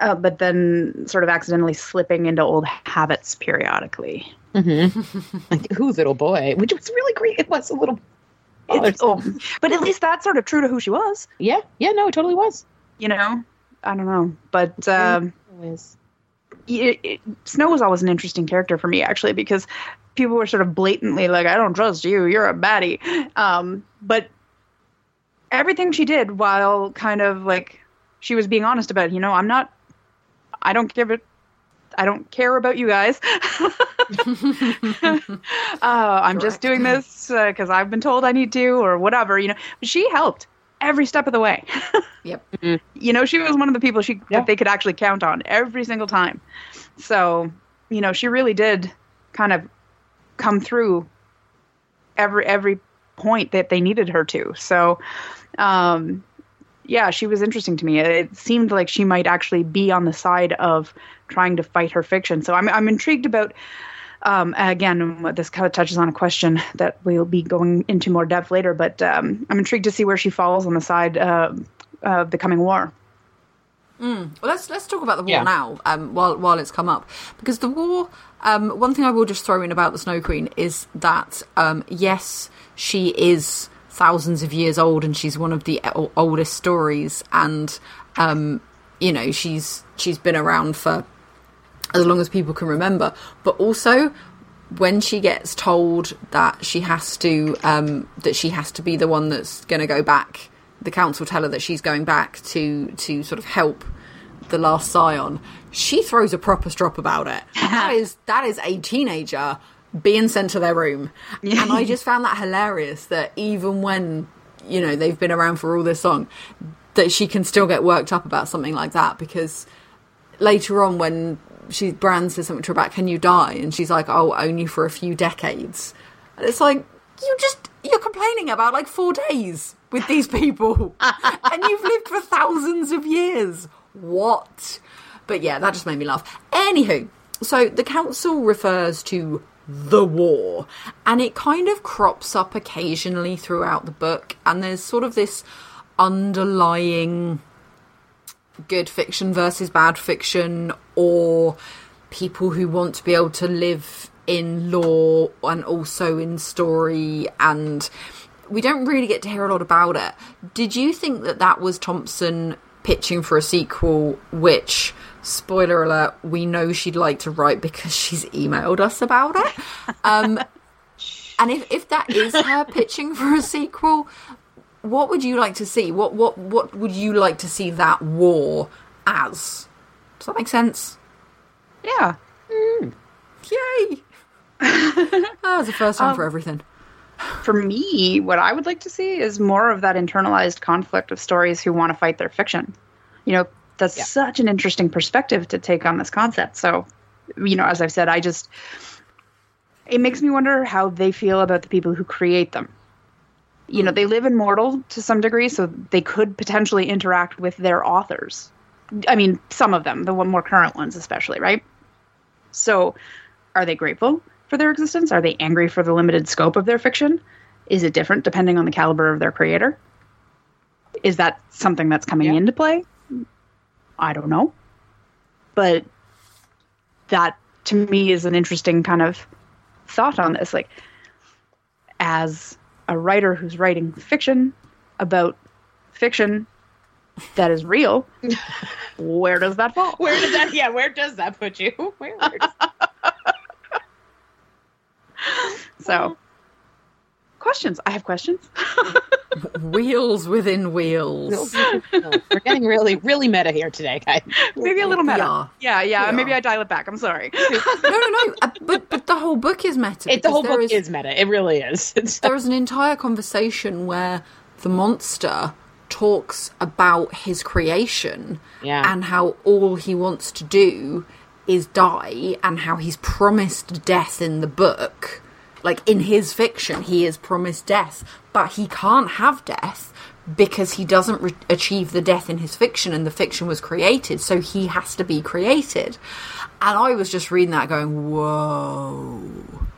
Uh, but then sort of accidentally slipping into old habits periodically. (laughs) like who little boy which was really great it was a little It's- oh, (laughs) but at least that's sort of true to who she was, yeah yeah no it totally was you know? I don't know. But um, It it, it, Snow was always an interesting character for me, actually, because people were sort of blatantly like, "I don't trust you. You're a baddie." Um, but everything she did, while kind of like she was being honest about, it, you know, I'm not. I don't give it. I don't care about you guys. (laughs) (laughs) uh, I'm just doing this because I've been told I need to, or whatever. You know, but she helped every step of the way. (laughs) Yep. you know, she was one of the people she Yeah. that they could actually count on every single time. So, you know, she really did kind of come through every every point that they needed her to. So, um, yeah, she was interesting to me. It seemed like she might actually be on the side of trying to fight her fiction. So I'm I'm intrigued about. Um, again, this kind of touches on a question that we'll be going into more depth later, but um, I'm intrigued to see where she falls on the side uh, of the coming war. Well, let's let's talk about the war Yeah. now. Um, while while it's come up, because the war. Um, one thing I will just throw in about the Snow Queen is that um, yes, she is thousands of years old, and she's one of the oldest stories, and um, you know she's she's been around for as long as people can remember. But also, when she gets told that she has to um, that she has to be the one that's going to go back, the council tell her that she's going back to to sort of help the last scion. She throws a proper strop about it. (laughs) that is that is a teenager being sent to their room, and I (laughs) just found that hilarious. That even when you know they've been around for all this long, that she can still get worked up about something like that because later on when she Bran says something to her about can you die? And she's like oh only for a few decades. And it's like you just you're complaining about like four days with these (laughs) people. And you've lived for thousands of years. What? But yeah that just made me laugh. Anywho so the council refers to the war and it kind of crops up occasionally throughout the book and there's sort of this underlying good fiction versus bad fiction or people who want to be able to live in Lore and also in story and we don't really get to hear a lot about it. Did you think that that was thompson pitching for a sequel which spoiler alert we know she'd like to write because she's emailed us about it? Um (laughs) and if, if that is her pitching for a sequel what would you like to see? What what what would you like to see that war as? Does that make sense? Yeah. Yay! (laughs) that was the first time for Um, everything. For me, what I would like to see is more of that internalized conflict of stories who want to fight their fiction. You know, that's Yeah. such an interesting perspective to take on this concept. So, you know, as I've said, I just it makes me wonder how they feel about the people who create them. You know, they live in mortal to some degree, so they could potentially interact with their authors. I mean, some of them, the one more current ones especially, right? So, are they grateful for their existence? Are they angry for the limited scope of their fiction? Is it different depending on the caliber of their creator? Is that something that's coming Yeah. into play? I don't know. But that to me is an interesting kind of thought on this. Like, as a writer who's writing fiction about fiction that is real, where does that fall? Where does that? Yeah, where does that put you? (laughs) Where? where does- (laughs) So, questions. I have questions. (laughs) Wheels within wheels. We're getting really, really meta here today, guys. Maybe a little meta. Yeah. Yeah, yeah. We maybe. I dial it back. I'm sorry. (laughs) no, no, no. uh, But but the whole book is meta. It, the whole book is, meta. It really is. (laughs) There is an entire conversation where the monster talks about his creation Yeah. and how all he wants to do is die and how he's promised death in the book like in his fiction he is promised death but he can't have death because he doesn't re- achieve the death in his fiction and the fiction was created so he has to be created and i was just reading that going whoa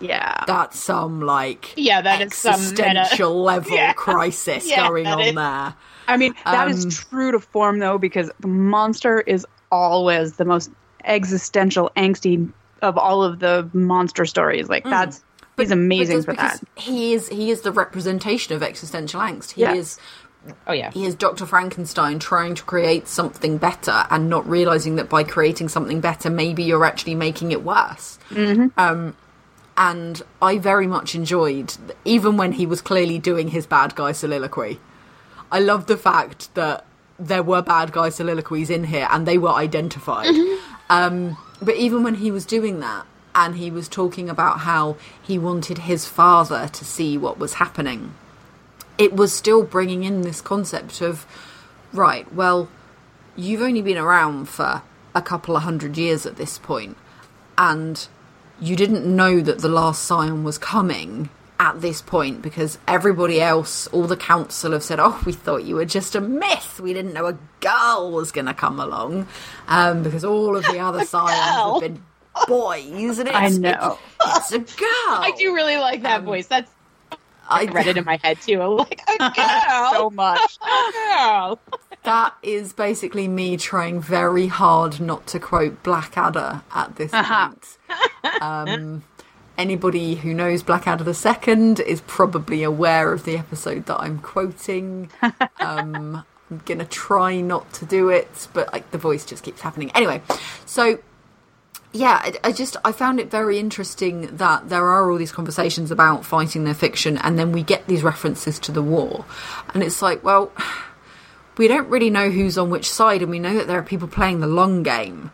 yeah. that's some like Yeah, that is some meta. existential (laughs) level Yeah. crisis Yeah, going on is- there. I mean, that is Um, true to form, though, because the monster is always the most existential, angsty of all of the monster stories. Like, that's. He's amazing for that. because He is he is the representation of existential angst. He Yes. is oh yeah. he is Dr. Frankenstein trying to create something better and not realizing that by creating something better, maybe you're actually making it worse. Mm-hmm. Um, and I very much enjoyed, even when he was clearly doing his bad guy soliloquy. I love the fact that there were bad guy soliloquies in here and they were identified. Um, but even when he was doing that, and he was talking about how he wanted his father to see what was happening, it was still bringing in this concept of, right, well, you've only been around for a couple of hundred years at this point, and you didn't know that the last scion was coming at this point because everybody else, all the council have said, "Oh, we thought you were just a myth. We didn't know a girl was going to come along," um, because all of the other scions have been boys, and it. (laughs) I know. it's, it's a girl. I do really like that voice. That's I I read it in my head too. I'm like a (laughs) girl. so much. a girl. That is basically me trying very hard not to quote Blackadder at this Uh-huh. point. Um, anybody who knows Blackadder the Second is probably aware of the episode that I'm quoting. (laughs) Um, I'm gonna try not to do it, but like the voice just keeps happening. Anyway, so yeah, I, I just I found it very interesting that there are all these conversations about fighting their fiction, and then we get these references to the war, and it's like, well, (sighs) we don't really know who's on which side, and we know that there are people playing the long game,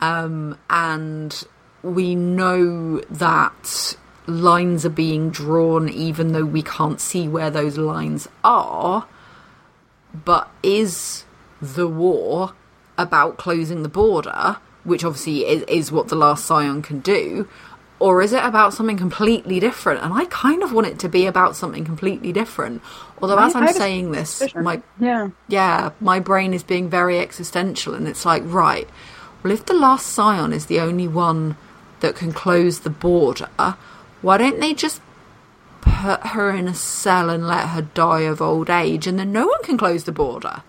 um, and we know that lines are being drawn, even though we can't see where those lines are. But is the war about closing the border, which obviously is, is what the last Scion can do, or is it about something completely different? And I kind of want it to be about something completely different. Although, I- as I'm saying this, my Yeah. yeah, my brain is being very existential, and it's like, right, well, if the last scion is the only one that can close the border, why don't they just put her in a cell and let her die of old age, and then no one can close the border?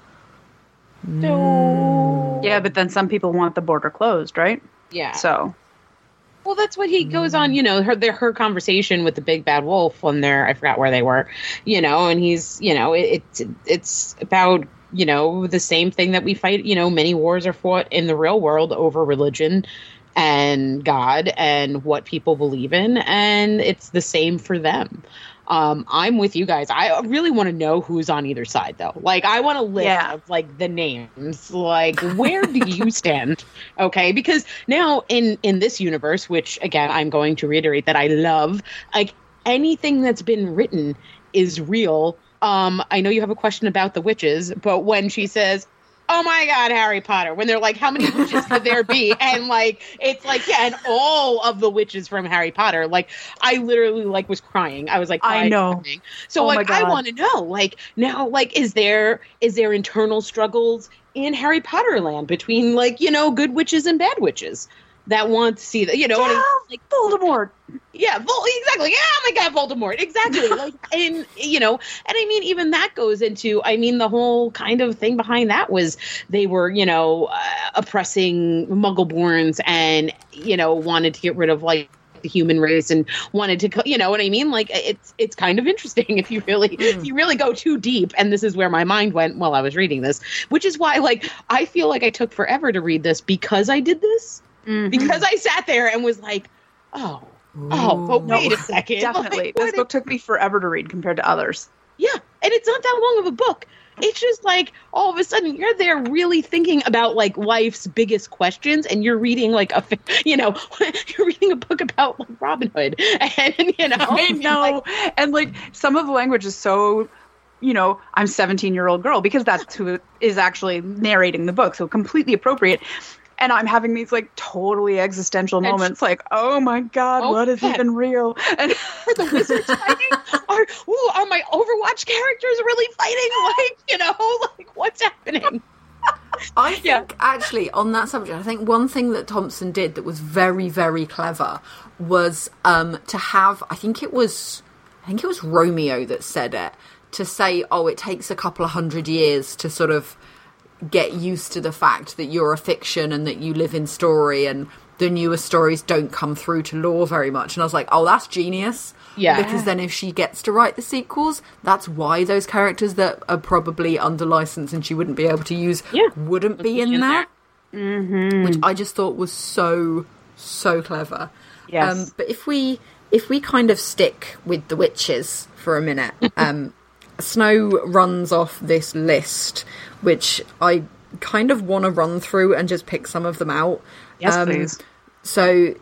Yeah, but then some people want the border closed, right? Yeah. So, Well, that's what he goes on. You know, her their, her conversation with the big bad wolf when they're I forgot where they were. You know, and he's you know it, it's it's about you know the same thing that we fight. You know, many wars are fought in the real world over religion and God and what people believe in, and it's the same for them. Um, I'm with you guys. I really want to know who's on either side, though. Like, I want to list Yeah. of like the names. Like, where do you (laughs) stand? Okay, because now in in this universe, which again I'm going to reiterate that I love, like anything that's been written is real. Um, I know you have a question about the witches, but when she says. Oh my God, Harry Potter! When they're like, "How many witches could there be?" (laughs) and like, it's like, yeah, and all of the witches from Harry Potter. Like, I literally like was crying. I was like, I know. crying. So Oh like, I want to know, like, now, like, is there is there internal struggles in Harry Potter land between like you know good witches and bad witches that want to see that you know mean? like Voldemort. yeah Vol- exactly. Yeah oh my god Voldemort. Exactly. (laughs) Like and you know and I mean even that goes into I mean the whole kind of thing behind that was they were you know uh, oppressing Muggleborns and you know wanted to get rid of like the human race and wanted to you know what i mean? Like it's it's kind of interesting (laughs) if you really if you really go too deep. And this is where my mind went while i was reading this which is why like i feel like i took forever to read this because i did this Mhm. because i sat there and was like oh oh but Ooh. wait a second (laughs) Definitely. Like, this what book took me forever to read compared to others. yeah, and it's not that long of a book. It's just like all of a sudden you're there really thinking about like life's biggest questions, and you're reading like a, (laughs) you know, (laughs) you're reading a book about like Robin Hood, and you know, I know. and like some of the language is so, you know, I'm 17 year old girl because that's who is actually narrating the book. So completely appropriate. And I'm having these like totally existential moments, like, oh my god, Oh, what is God. even real? And are (laughs) the wizards fighting? Are ooh, are my Overwatch characters really fighting? (laughs) Like you know, like what's happening? I (laughs) think actually on that subject, I think one thing that Thompson did that was very, very clever was um, to have. I think it was, I think it was Romeo that said it to say, "Oh, it takes a couple of hundred years to sort of get used to the fact that you're a fiction and that you live in story and." The newer stories don't come through to Lore very much, and I was like, "Oh, that's genius." Yeah. because then if she gets to write the sequels, that's why those characters that are probably under license and she wouldn't be able to use Yeah. wouldn't be in, in there, Mm-hmm. which I just thought was so so clever. Yes. Um, but if we if we kind of stick with the witches for a minute, (laughs) um, Snow runs off this list, which I kind of want to run through and just pick some of them out. yes, Um, please. So,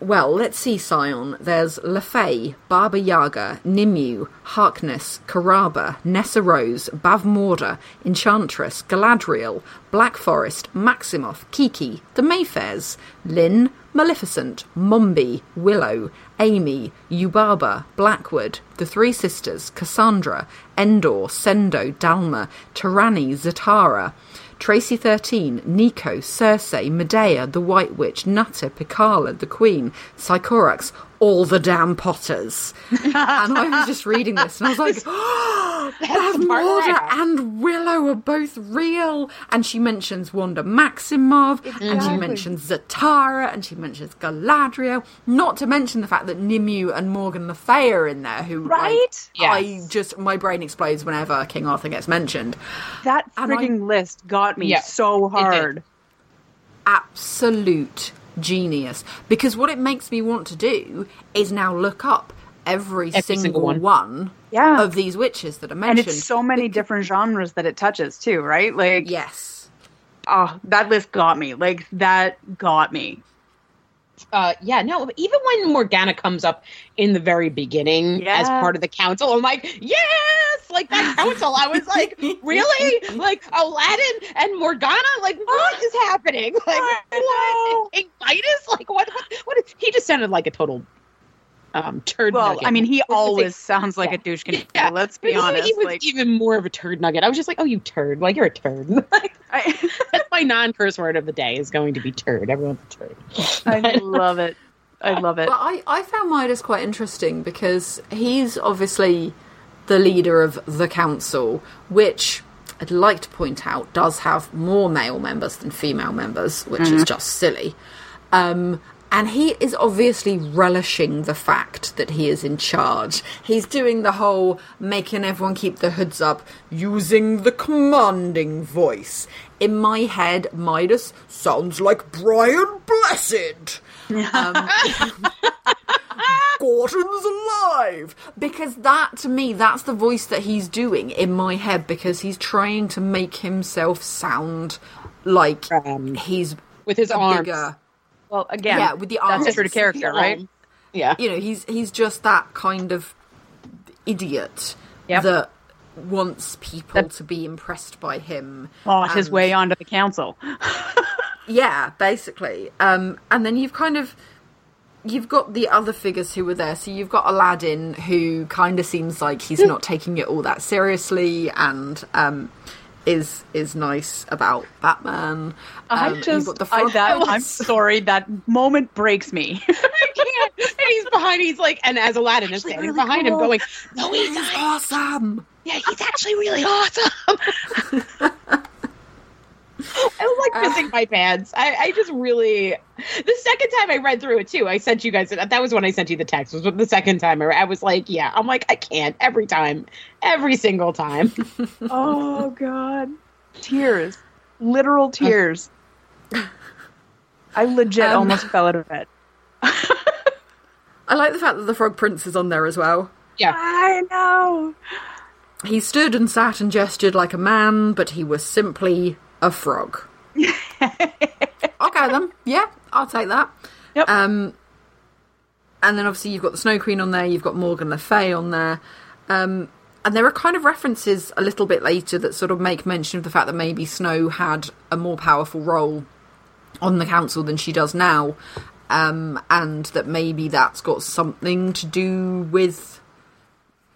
well, let's see, Scion. There's Lefay, Baba Yaga, Nimue, Harkness, Caraba, Nessa Rose, Bavmorda, Enchantress, Galadriel, Black Forest, Maximoff, Kiki, the Mayfairs, Lynn, Maleficent, Mombi, Willow, Amy, Yubaba, Blackwood, the Three Sisters, Cassandra, Endor, Sendo, Dalma, Tarani, Zatara, Tracy 13, Nico, Cersei, Medea, the White Witch, Nutter, Picala, the Queen, Sycorax, all the damn Potters. and I was just reading this and I was like, oh, (laughs) That's (gasps) the part where I Bavmorda know. and Willow are both real. And she mentions Wanda Maximoff, and she mentions Zatara, and she mentions Galadriel. Not to mention the fact that Nimue and Morgan Le Fay are in there, who like, Right? I just my brain explodes whenever King Arthur gets mentioned. That and I- frigging list got me Yeah, so hard. absolute genius because what it makes me want to do is now look up every, Every single, single one. one. Yeah. of these witches that are mentioned. and mentioned. it's so many different genres that it touches too, right? Like, yes, oh, that list got me. Like, that got me. Uh, yeah, no, even when Morgana comes up in the very beginning Yeah. as part of the council, I'm like, yes, like that (laughs) council. I was like, really? Like Aladdin and Morgana? Like, what is happening? Like, what? King Midas? Like, what? What? what is, he just sounded like a total um, turd Well, nugget. I mean, he What did they always say? sounds like Yeah. a douche canoe. (laughs) Yeah. Let's be he- honest. He was like, even more of a turd nugget. I was just like, oh, you turd. Like, you're a turd. (laughs) Like, I, (laughs) that's my non curse word of the day is going to be turd. Everyone's a turd. I love it. I love it. But I, I found Midas quite interesting because he's obviously the leader of the council, which I'd like to point out does have more male members than female members, which is just silly. Um, and he is obviously relishing the fact that he is in charge. He's doing the whole making everyone keep their hoods up, using the commanding voice. In my head, Midas sounds like Brian Blessed. Um, (laughs) Gordon's alive! Because that, to me, that's the voice that he's doing in my head because he's trying to make himself sound like Um, he's with his a arms. bigger. Well, again, Yeah, with the that's true to character, right? Yeah. You know, he's he's just that kind of idiot Yep. that wants people That- to be impressed by him. Fought his way onto the council. (laughs) (laughs) Yeah, basically. Um, and then you've kind of you've got the other figures who were there. So you've got Aladdin, who kind of seems like he's not taking it all that seriously, and um, is is nice about Batman. I Um, you've just, the I, that, I'm (laughs) sorry, that moment breaks me. (laughs) I can't. And he's behind. He's like, and as Aladdin is standing really behind him, going, "No, he's He's awesome. Yeah, he's actually really (laughs) awesome." (laughs) I was like pissing my pants. I, I just really. The second time I read through it too, I sent you guys. That That was when I sent you the text. Was the second time I, I was like, "Yeah." I'm like, I can't every time, every single time. (laughs) oh God, tears, literal tears. I legit Um, almost fell out of bed. I like the fact that the Frog Prince is on there as well. Yeah, I know. He stood and sat and gestured like a man, but he was simply a frog. (laughs) okay then. Yeah, I'll take that. Yep. Um, and then obviously you've got the Snow Queen on there, you've got Morgan Le Fay on there. Um, and there are kind of references a little bit later that sort of make mention of the fact that maybe Snow had a more powerful role on the council than she does now. Um, and that maybe that's got something to do with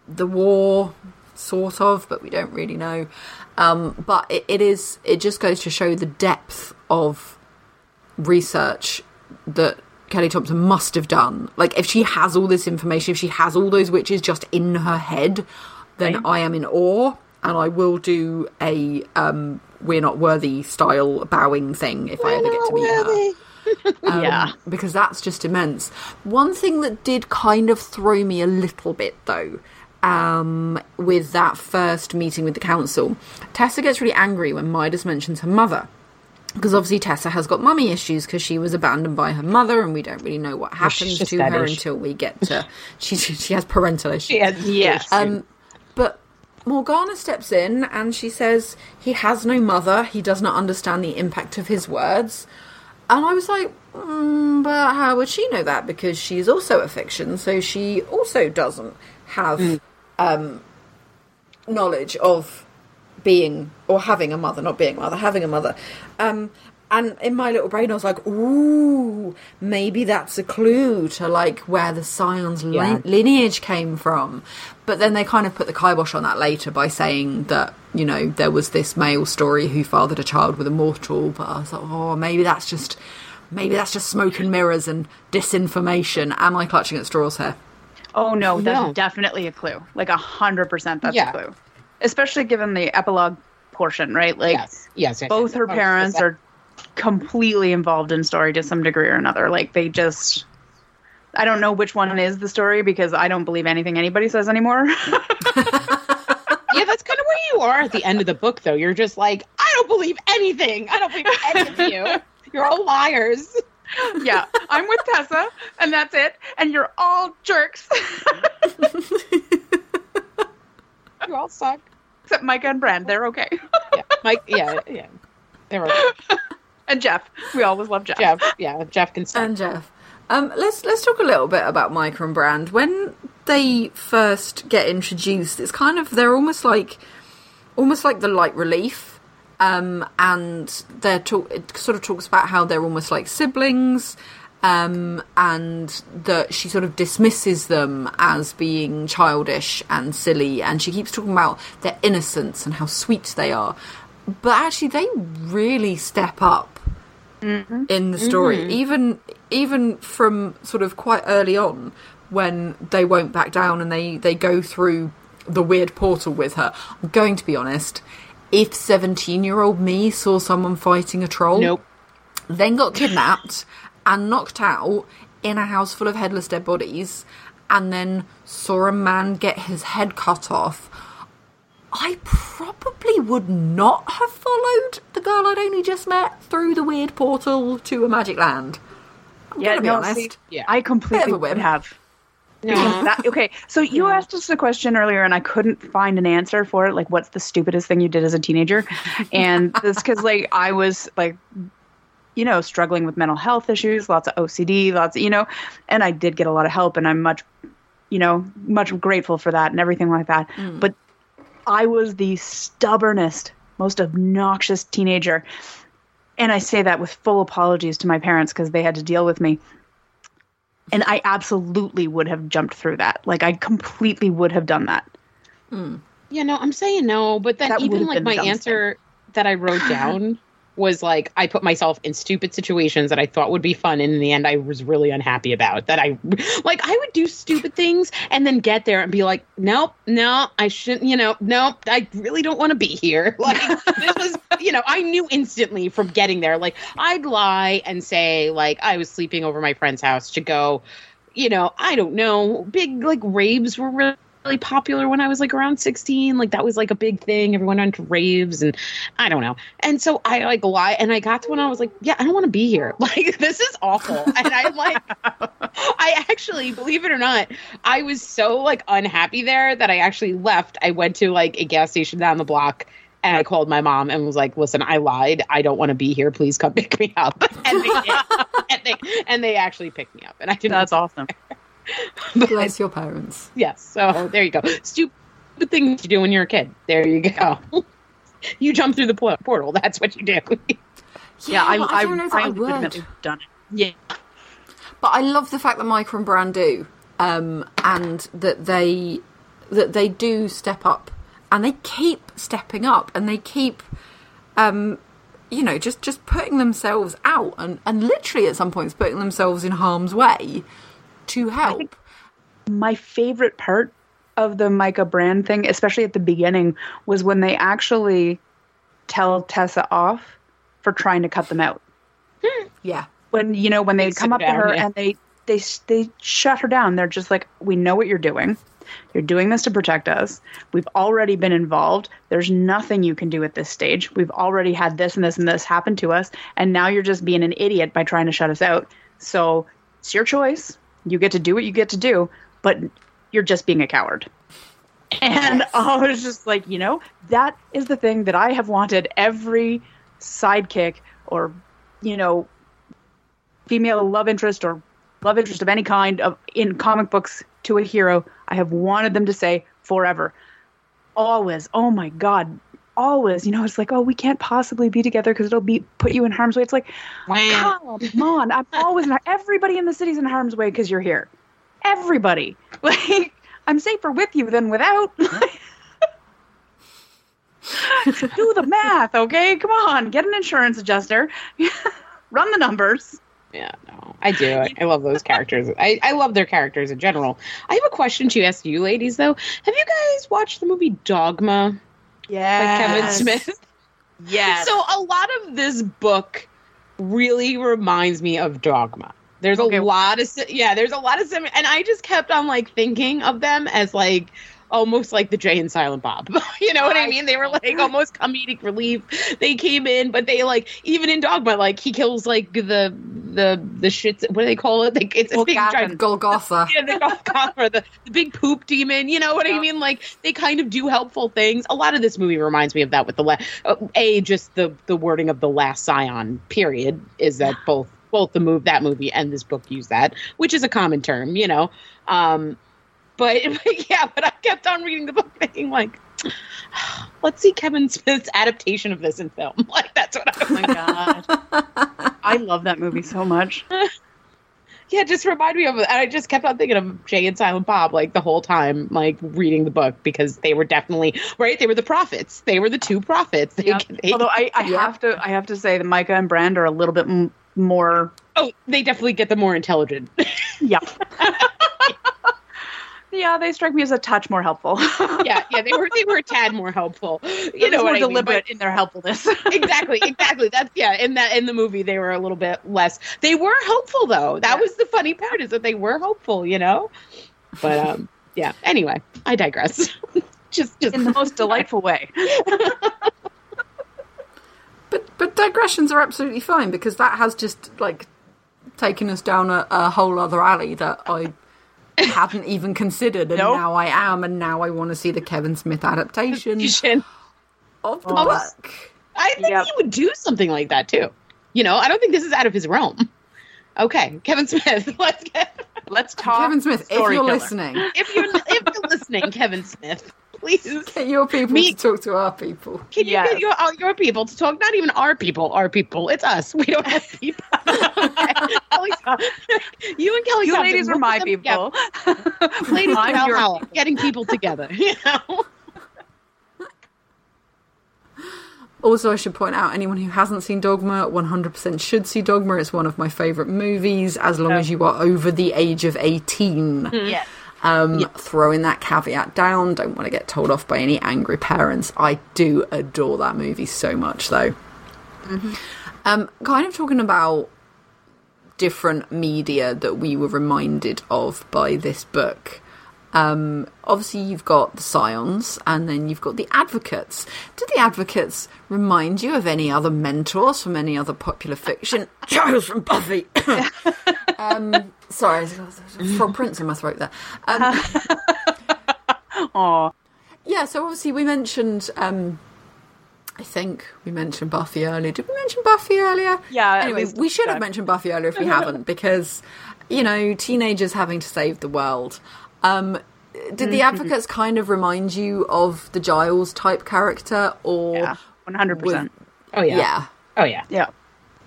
the war, sort of, but we don't really know. Um, but it, it is, it just goes to show the depth of research that Kelly Thompson must have done. Like, if she has all this information, if she has all those witches just in her head, then Right. I am in awe, and I will do a um, "We're Not Worthy" style bowing thing if I ever get to meet her. Um, (laughs) Yeah. because that's just immense. One thing that did kind of throw me a little bit though. Um, with that first meeting with the council, Tessa gets really angry when Midas mentions her mother because obviously Tessa has got mummy issues because she was abandoned by her mother, and we don't really know what she's happens just to that her ish. until we get to (laughs) she she has parental issues. she has. Yes. Um, but Morgana steps in and she says he has no mother. He does not understand the impact of his words. And I was like, mm, but how would she know that? Because she's also a fiction, so she also doesn't have um, knowledge of being or having a mother, not being a mother, having a mother. Um, and in my little brain, I was like, ooh, maybe that's a clue to like where the Scion's Yeah. lineage came from. But then they kind of put the kibosh on that later by saying that, you know, there was this male story who fathered a child with a mortal. But I was like, oh, maybe that's just, maybe that's just smoke and mirrors and disinformation. Am I clutching at straws here? Oh no, that's No. definitely a clue. Like a hundred percent, that's Yeah. a clue. Especially given the epilogue portion, right? Like yes, yes, yes. both yes. her Oh, parents yes. are completely involved in story to some degree or another. Like they just I don't know which one is the story because I don't believe anything anybody says anymore. (laughs) yeah, that's kind of where you are at the end of the book, though. You're just like, I don't believe anything. I don't believe any of you. You're all liars. Yeah, I'm with Tessa, and that's it. And you're all jerks, (laughs) You all suck. except Micah and Bran. They're okay. Yeah, Mike. Yeah, yeah. They were and Jeff. We always love Jeff. Jeff. Yeah, Jeff can suck. and Jeff. Um, let's let's talk a little bit about Micah and Bran. When they first get introduced, it's kind of they're almost like almost like the light relief. Um, and they're talk- it sort of talks about how they're almost like siblings, um, and that she sort of dismisses them as being childish and silly, and she keeps talking about their innocence and how sweet they are. But actually, they really step up in the story, even even from sort of quite early on when they won't back down and they they go through the weird portal with her. I'm going to be honest. If 17 year old me saw someone fighting a troll, Nope. then got kidnapped and knocked out in a house full of headless dead bodies, and then saw a man get his head cut off, I probably would not have followed the girl I'd only just met through the weird portal to a magic land. I'm Yeah, gonna be no, honest. see, Yeah. I completely would have. Because that, okay, so you asked us a question earlier, and I couldn't find an answer for it. Like, what's the stupidest thing you did as a teenager? And this because like I was like, you know, struggling with mental health issues, lots of OCD, lots of you know, and I did get a lot of help, and I'm much, you know, much grateful for that and everything like that. Mm. But I was the stubbornest, most obnoxious teenager, and I say that with full apologies to my parents because they had to deal with me and I absolutely would have jumped through that. Like I completely would have done that. Hmm. Yeah, no, I'm saying no, but then That even like my the dumbest answer that I wrote down (clears throat) was like I put myself in stupid situations that I thought would be fun and in the end I was really unhappy about that I like I would do stupid things and then get there and be like nope no I shouldn't you know nope I really don't want to be here. (laughs) Like this was you know I knew instantly from getting there. Like I'd lie and say like I was sleeping over my friend's house to go you know I don't know big like raves were really really popular when I was like around 16. Like that was like a big thing. Everyone went to raves and I don't know. And so I like lie and I got to when I was like, yeah, I don't want to be here. (laughs) Like this is awful. And I'm like (laughs) I actually, believe it or not, I was so like unhappy there that I actually left. I went to like a gas station down the block and I called my mom and was like, "Listen, I lied. I don't want to be here. Please come pick me up." (laughs) And they and they and they actually picked me up. And I didn't That's awesome. Bless your parents. Yes. So there you go. Stupid things you do when you're a kid. There you go. (laughs) you jump through the portal. That's what you do. Yeah, I, I, I don't know if I I would. have done it. Yeah. But I love the fact that Micah and Bran do, um, and that they that they do step up, and they keep stepping up, and they keep, um, you know, just just putting themselves out, and and literally at some points putting themselves in harm's way to help. My favorite part of the Micah Bran thing, especially at the beginning, was when they actually tell Tessa off for trying to cut them out. Yeah, When you know when they, They come up to her yeah. and they they they shut her down. They're just like, "We know what you're doing. You're doing this to protect us. We've already been involved. There's nothing you can do at this stage. We've already had this and this and this happen to us, and now you're just being an idiot by trying to shut us out. So it's your choice. You get to do what you get to do, but you're just being a coward." And I was just like, you know, that is the thing that I have wanted every sidekick or, you know, female love interest or love interest of any kind of in comic books to a hero. I have wanted them to say forever. Always. Oh my God. Always. You know, it's like, oh, we can't possibly be together because it'll be put you in harm's way. It's like, Wow. come on. I'm always in everybody in the city's in harm's way because you're here. Everybody. (laughs) Like, I'm safer with you than without. (laughs) Do the math, okay? Come on, get an insurance adjuster. (laughs) Run the numbers. Yeah, no, I do. I, I love those characters. I, I love their characters in general. I have a question to ask you, ladies. Though, have you guys watched the movie Dogma by Kevin Smith? Yes. So a lot of this book really reminds me of Dogma. There's Okay. a lot of yeah, there's a lot of sim, and I just kept on like thinking of them as like almost like the Jay and Silent Bob. (laughs) you know what I mean? They were like almost comedic relief. They came in, but they like even in Dogma, like he kills like the the the shits. What do they call it? Like it's a big giant Golgotha. (laughs) yeah, the golf or the, the big poop demon. You know what I mean? Like they kind of do helpful things. A lot of this movie reminds me of that with the la- uh, a just the the wording of the last Scion period is that both both the move that movie and this book use that, which is a common term, you know. Um, but, (laughs) but yeah, but I kept on reading the book thinking like. (sighs) Let's see Kevin Smith's adaptation of this in film. (laughs) Like that's what I Oh my god. I love that movie so much. (laughs) Yeah, just remind me of it. And I just kept on thinking of Jay and Silent Bob like the whole time, like reading the book because they were definitely right. They were the prophets. They were the two prophets. They, Yeah. they- Although I, I Yeah. have to I have to say that Micah and Bran are a little bit m- more oh, they definitely get the more intelligent. yeah. Yeah, they strike me as a touch more helpful. (laughs) yeah, yeah, they were they were a tad more helpful. You They're know more what I mean? deliberate But- in their helpfulness. (laughs) exactly, exactly. That's yeah. In that in the movie, they were a little bit less. They were hopeful though. That Yeah. was the funny part is that they were hopeful. You know, but um, yeah. Anyway, I digress. (laughs) just just in the most delightful way. But but digressions are absolutely fine because that has just like taken us down a, a whole other alley that I (laughs) hadn't even considered, and Nope. now I am, and now I want to see the Kevin Smith adaptation (laughs) of the Oh. book. I think Yep. he would do something like that too. You know, I don't think this is out of his realm. Okay, Kevin Smith. (laughs) Let's get. Let's talk. Kevin Smith, if you're killer. listening, If you're if you're listening, Kevin Smith, please get your people Me- to talk to our people. Can you Yes. get your your people to talk? Not even our people, our people. It's us. We don't have (laughs) people. You and Kelly, You Thompson, ladies are my people. (laughs) Ladies I'm your Valhalla, getting people together. (laughs) You know. Also, I should point out anyone who hasn't seen Dogma 100% should see Dogma. It's one of my favourite movies, as long as you are over the age of 18. yes. Um, Throwing that caveat down, don't want to get told off by any angry parents. I do adore that movie so much, though. Um, kind of talking about different media that we were reminded of by this book. Um, obviously, you've got the Scions, and then you've got the Advocates. Do the Advocates remind you of any other mentors from any other popular fiction? (laughs) Giles from Buffy. (coughs) um, sorry, frog prince in my throat there. Um, (laughs) Aw. yeah, so obviously we mentioned. Um, I think we mentioned Buffy earlier. Did we mention Buffy earlier? Yeah, Anyway, we should have mentioned Buffy earlier if we haven't, because you know, teenagers having to save the world. Um, did the advocates kind of remind you of the Giles type character, or One hundred percent. Oh yeah. yeah? Oh yeah. Yeah.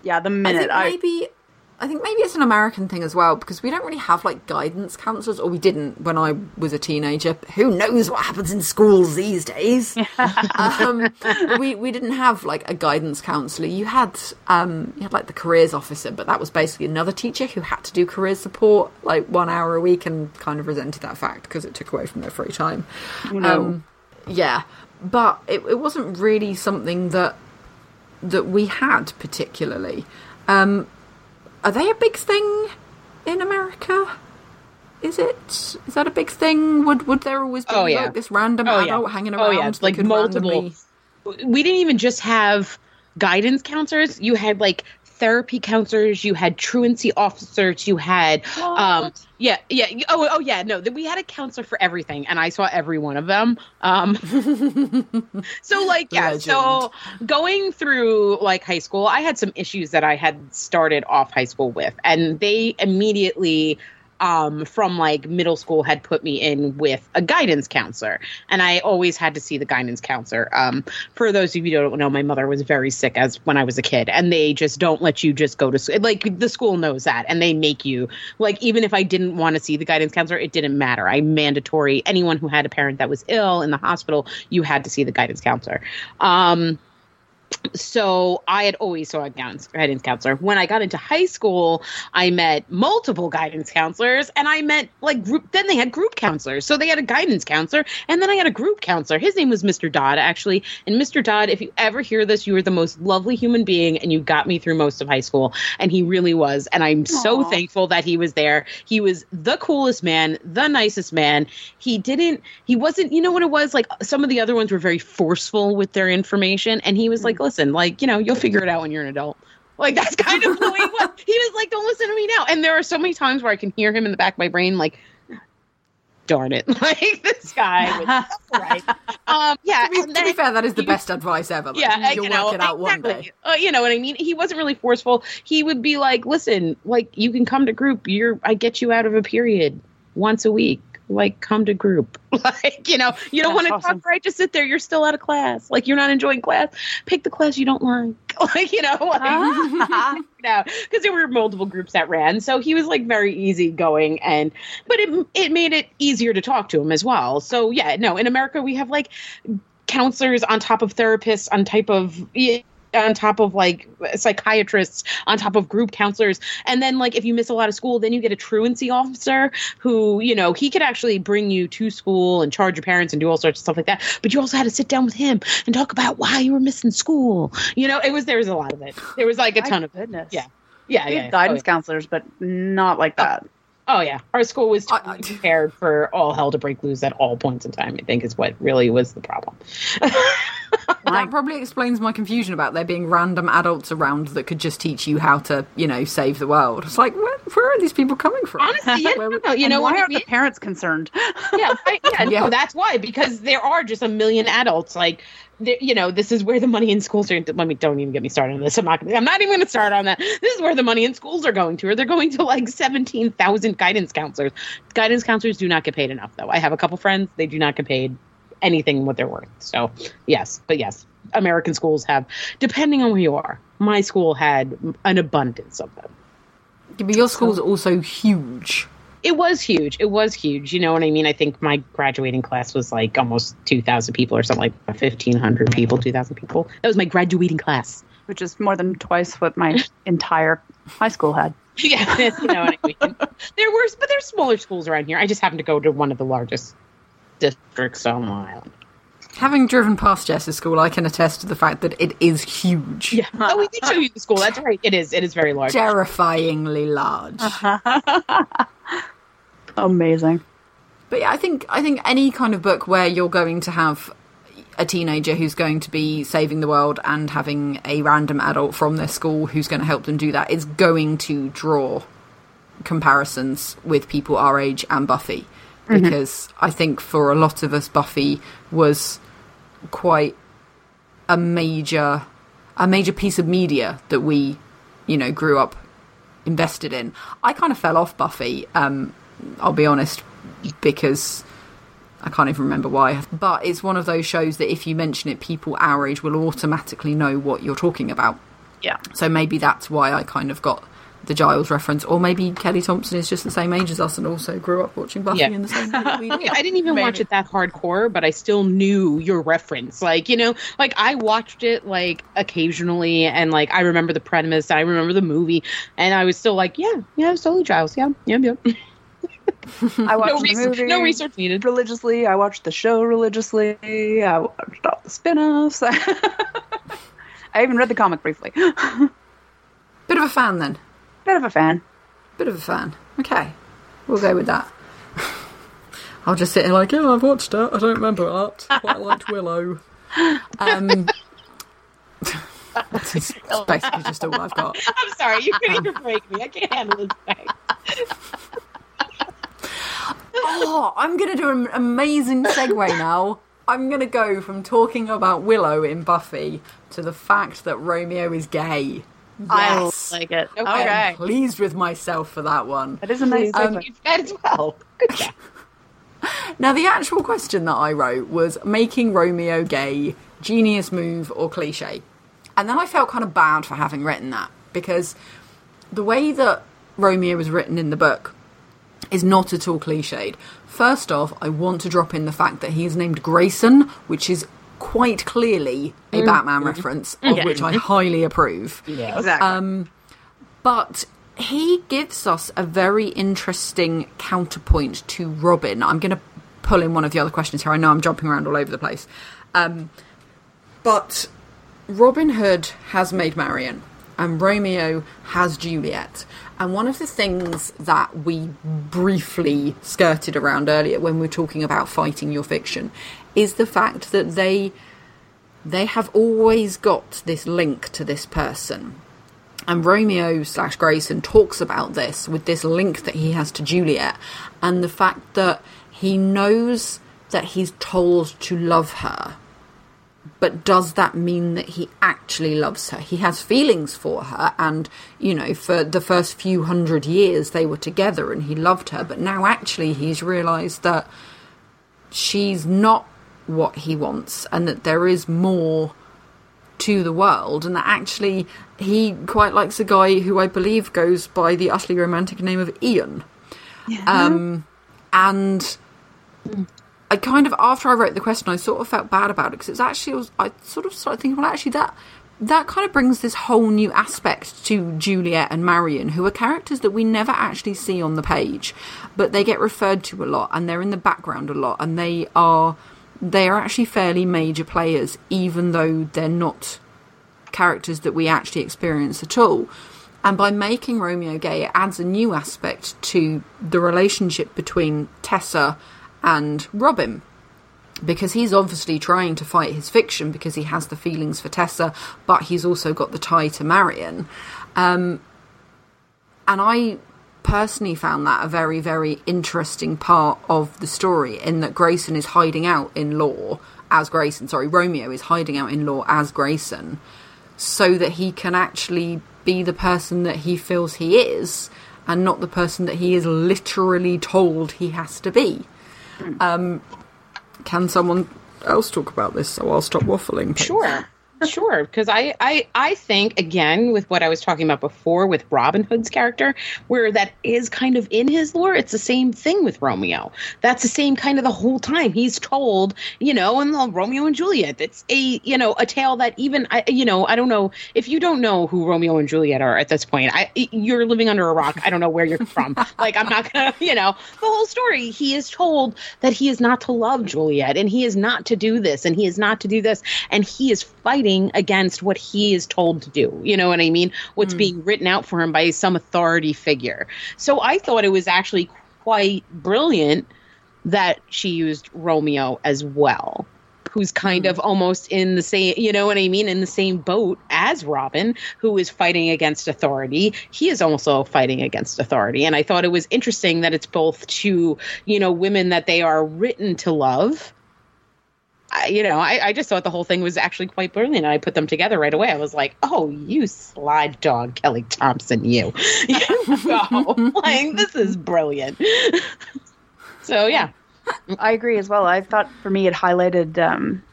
Yeah. The I minute think I, maybe I think maybe it's an American thing as well because we don't really have like guidance counselors, or we didn't when I was a teenager. Who knows what happens in schools these days? (laughs) um, we we didn't have like a guidance counselor. You had um, you had like the careers officer, but that was basically another teacher who had to do career support like one hour a week and kind of resented that fact because it took away from their free time. no. Um, yeah, but it, it wasn't really something that that we had particularly. Um, are they a big thing in America? Is it? Is that a big thing? Would would there always be Oh, yeah. like this random Oh, adult yeah. hanging Oh, yeah. Like multiple- randomly- we didn't even just have guidance counselors. You had like therapy counselors. You had truancy officers. You had um yeah yeah oh oh yeah no we had a counselor for everything and I saw every one of them. Um (laughs) so like yeah so going through like high school I had some issues that I had started off high school with and they immediately um, from like middle school had put me in with a guidance counselor, and I always had to see the guidance counselor. Um, for those of you who don't know, my mother was very sick as when I was a kid, and they just don't let you just go to school. Like the school knows that, and they make you like even if I didn't want to see the guidance counselor, it didn't matter. I mandatory anyone who had a parent that was ill in the hospital, you had to see the guidance counselor. Um, so I had always saw a guidance, guidance counselor. When I got into high school, I met multiple guidance counselors, and I met like group. Then they had group counselors. So they had a guidance counselor, and then I had a group counselor. His name was Mr. Dodd, actually. And Mr. Dodd, if you ever hear this, you were the most lovely human being, and you got me through most of high school. And he really was. And I'm so thankful that he was there. He was the coolest man, the nicest man. He didn't. He wasn't. You know what it was like. Some of the other ones were very forceful with their information, and he was like, "Listen, like you know, you'll figure it out when you're an adult." Like that's kind of the way he was. (laughs) He was like, "Don't listen to me now." And there are so many times where I can hear him in the back of my brain, like, "Darn it!" (laughs) Like this guy. Was, right. Um. Yeah. To be, to be fair, that is the he- best advice ever. Like, yeah, you'll you know, work it out one day. Uh, you know what I mean? He wasn't really forceful. He would be like, "Listen, like you can come to group. You're I get you out of a period once a week. Like come to group. (laughs) like you know, you don't want to awesome. talk right. Just sit there. You're still out of class. Like you're not enjoying class. Pick the class you don't like. (laughs) Like you know, like ah. (laughs) you know, because there were multiple groups that ran. So he was like very easygoing, and but it it made it easier to talk to him as well. So yeah, no, in America we have like counselors on top of therapists on type of on top of like psychiatrists on top of group counselors. And then like if you miss a lot of school then you get a truancy officer who you know he could actually bring you to school and charge your parents and do all sorts of stuff like that. But you also had to sit down with him and talk about why you were missing school. You know it was there was a lot of it. There was like a ton of it. goodness. Yeah. yeah We yeah. guidance oh, counselors, but not like oh. that. Oh Oh, yeah, our school was totally I- (laughs) prepared for all hell to break loose at all points in time. I think is what really was the problem. (laughs) That probably explains my confusion about there being random adults around that could just teach you how to, you know, save the world. It's like, what? where are these people coming from? Honestly, yeah, (laughs) Where- no, no, you know why are mean? the parents concerned? yeah, right, yeah, Yeah. no, that's why because there are just a million adults like there- you know this is where the money in schools are let me don't even get me started on this. I'm not gonna i'm not even gonna start on that. This is where the money in schools are going to or they're going to like 17000 guidance counselors. Guidance counselors do not get paid enough though. I have a couple friends they do not get paid anything what they're worth. So yes but yes american schools have depending on where you are my school had an abundance of them. But your school's also huge. It was huge. It was huge. You know what I mean? I think my graduating class was like almost 2,000 people or something like 1,500 people, 2,000 people. That was my graduating class. Which is more than twice what my entire high school had. (laughs) Yeah, (laughs) you know what I mean? There were, but there's smaller schools around here. I just happened to go to one of the largest districts on Long Island. Having driven past Jess's school, I can attest to the fact that it is huge. Yeah. Oh, we did show you the school. That's right. It is. It is very large. Terrifyingly large. (laughs) Amazing. But yeah, I think I think any kind of book where you're going to have a teenager who's going to be saving the world and having a random adult from their school who's going to help them do that is going to draw comparisons with people our age and Buffy. Because I think for a lot of us Buffy was quite a major a major piece of media that we, you know, grew up invested in. I kind of fell off Buffy, um, I'll be honest, because I can't even remember why. But it's one of those shows that if you mention it, people our age will automatically know what you're talking about. Yeah. So maybe that's why I kind of got the Giles reference, or maybe Kelly Thompson is just the same age as us and also grew up watching Buffy Yeah. in the same way we (laughs) did. I didn't even watch it that hardcore, but I still knew your reference. Like, you know, like I watched it like occasionally and like I remember the premise, I remember the movie, and I was still like, yeah, yeah, it's totally Giles. Yeah, yeah, yeah. (laughs) I watched No, the research, movie no research needed. religiously. I watched the show religiously. I watched all the spin-offs. (laughs) I even read the comic briefly. (laughs) Bit of a fan then. Bit of a fan. Bit of a fan. Okay, we'll go with that. (laughs) I'll just sit here like, yeah, I've watched it. I don't remember it. Quite liked Willow. Um, it's basically just all I've got. I'm sorry, you couldn't even break me. I can't handle this thing. Oh, I'm going to do an amazing segue now. I'm going to go from talking about Willow in Buffy to the fact that Romeo is gay. Yes. like it. Okay. I'm pleased with myself for that one. That is a nice Um. You might as well. Good job. (laughs) Now, the actual question that I wrote was making Romeo gay, genius move or cliche? And then I felt kind of bad for having written that because the way that Romeo was written in the book is not at all cliched. First off, I want to drop in the fact that he is named Grayson, which is quite clearly a mm. Batman mm. reference, mm. of Yeah. which I highly approve. Yeah. Exactly. Um, but he gives us a very interesting counterpoint to Robin. I'm going to pull in one of the other questions here. I know I'm jumping around all over the place. Um, but Robin Hood has Maid Marian, and Romeo has Juliet. And one of the things that we briefly skirted around earlier when we were talking about fighting your fiction is the fact that they they have always got this link to this person. And Romeo slash Grayson talks about this with this link that he has to Juliet and the fact that he knows that he's told to love her. But does that mean that he actually loves her? He has feelings for her, and you know, for the first few hundred years they were together and he loved her, but now actually he's realised that she's not what he wants and that there is more to the world and that actually he quite likes a guy who I believe goes by the utterly romantic name of Ian. Um, and I kind of after I wrote the question, I sort of felt bad about it because it's actually was, I sort of started thinking, well, actually that that kind of brings this whole new aspect to Juliet and Marian, who are characters that we never actually see on the page, but they get referred to a lot and they're in the background a lot, and they are they are actually fairly major players, even though they're not characters that we actually experience at all. And by making Romeo gay, it adds a new aspect to the relationship between Tessa and Robin Because he's obviously trying to fight his fiction because he has the feelings for Tessa, but he's also got the tie to Marian. Um, and I personally found that a very, very interesting part of the story in that Grayson is hiding out in Lore as Grayson. Sorry, Romeo is hiding out in Lore as Grayson so that he can actually be the person that he feels he is and not the person that he is literally told he has to be. Um, can someone else talk about this so I'll stop waffling? please? Sure. Sure, because I, I I think again with what I was talking about before with Robin Hood's character, where that is kind of in his lore, it's the same thing with Romeo. That's the same kind of the whole time. He's told, you know, in the Romeo and Juliet. It's a you know a tale that even I you know I don't know if you don't know who Romeo and Juliet are at this point. I you're living under a rock. I don't know where you're from. (laughs) like I'm not gonna you know the whole story. He is told that he is not to love Juliet and he is not to do this and he is not to do this and he is fighting against what he is told to do. You know what I mean? What's hmm. being written out for him by some authority figure. So I thought it was actually quite brilliant that she used Romeo as well. Who's kind hmm. of almost in the same, you know what I mean, in the same boat as Robin, who is fighting against authority. He is also fighting against authority. And I thought it was interesting that it's both two, you know, women that they are written to love I, you know, I, I just thought the whole thing was actually quite brilliant. And I put them together right away. I was like, oh, you slide dog, Kelly Thompson, you. (laughs) you go. (laughs) like, this is brilliant. (laughs) so, yeah. I agree as well. I thought for me it highlighted um,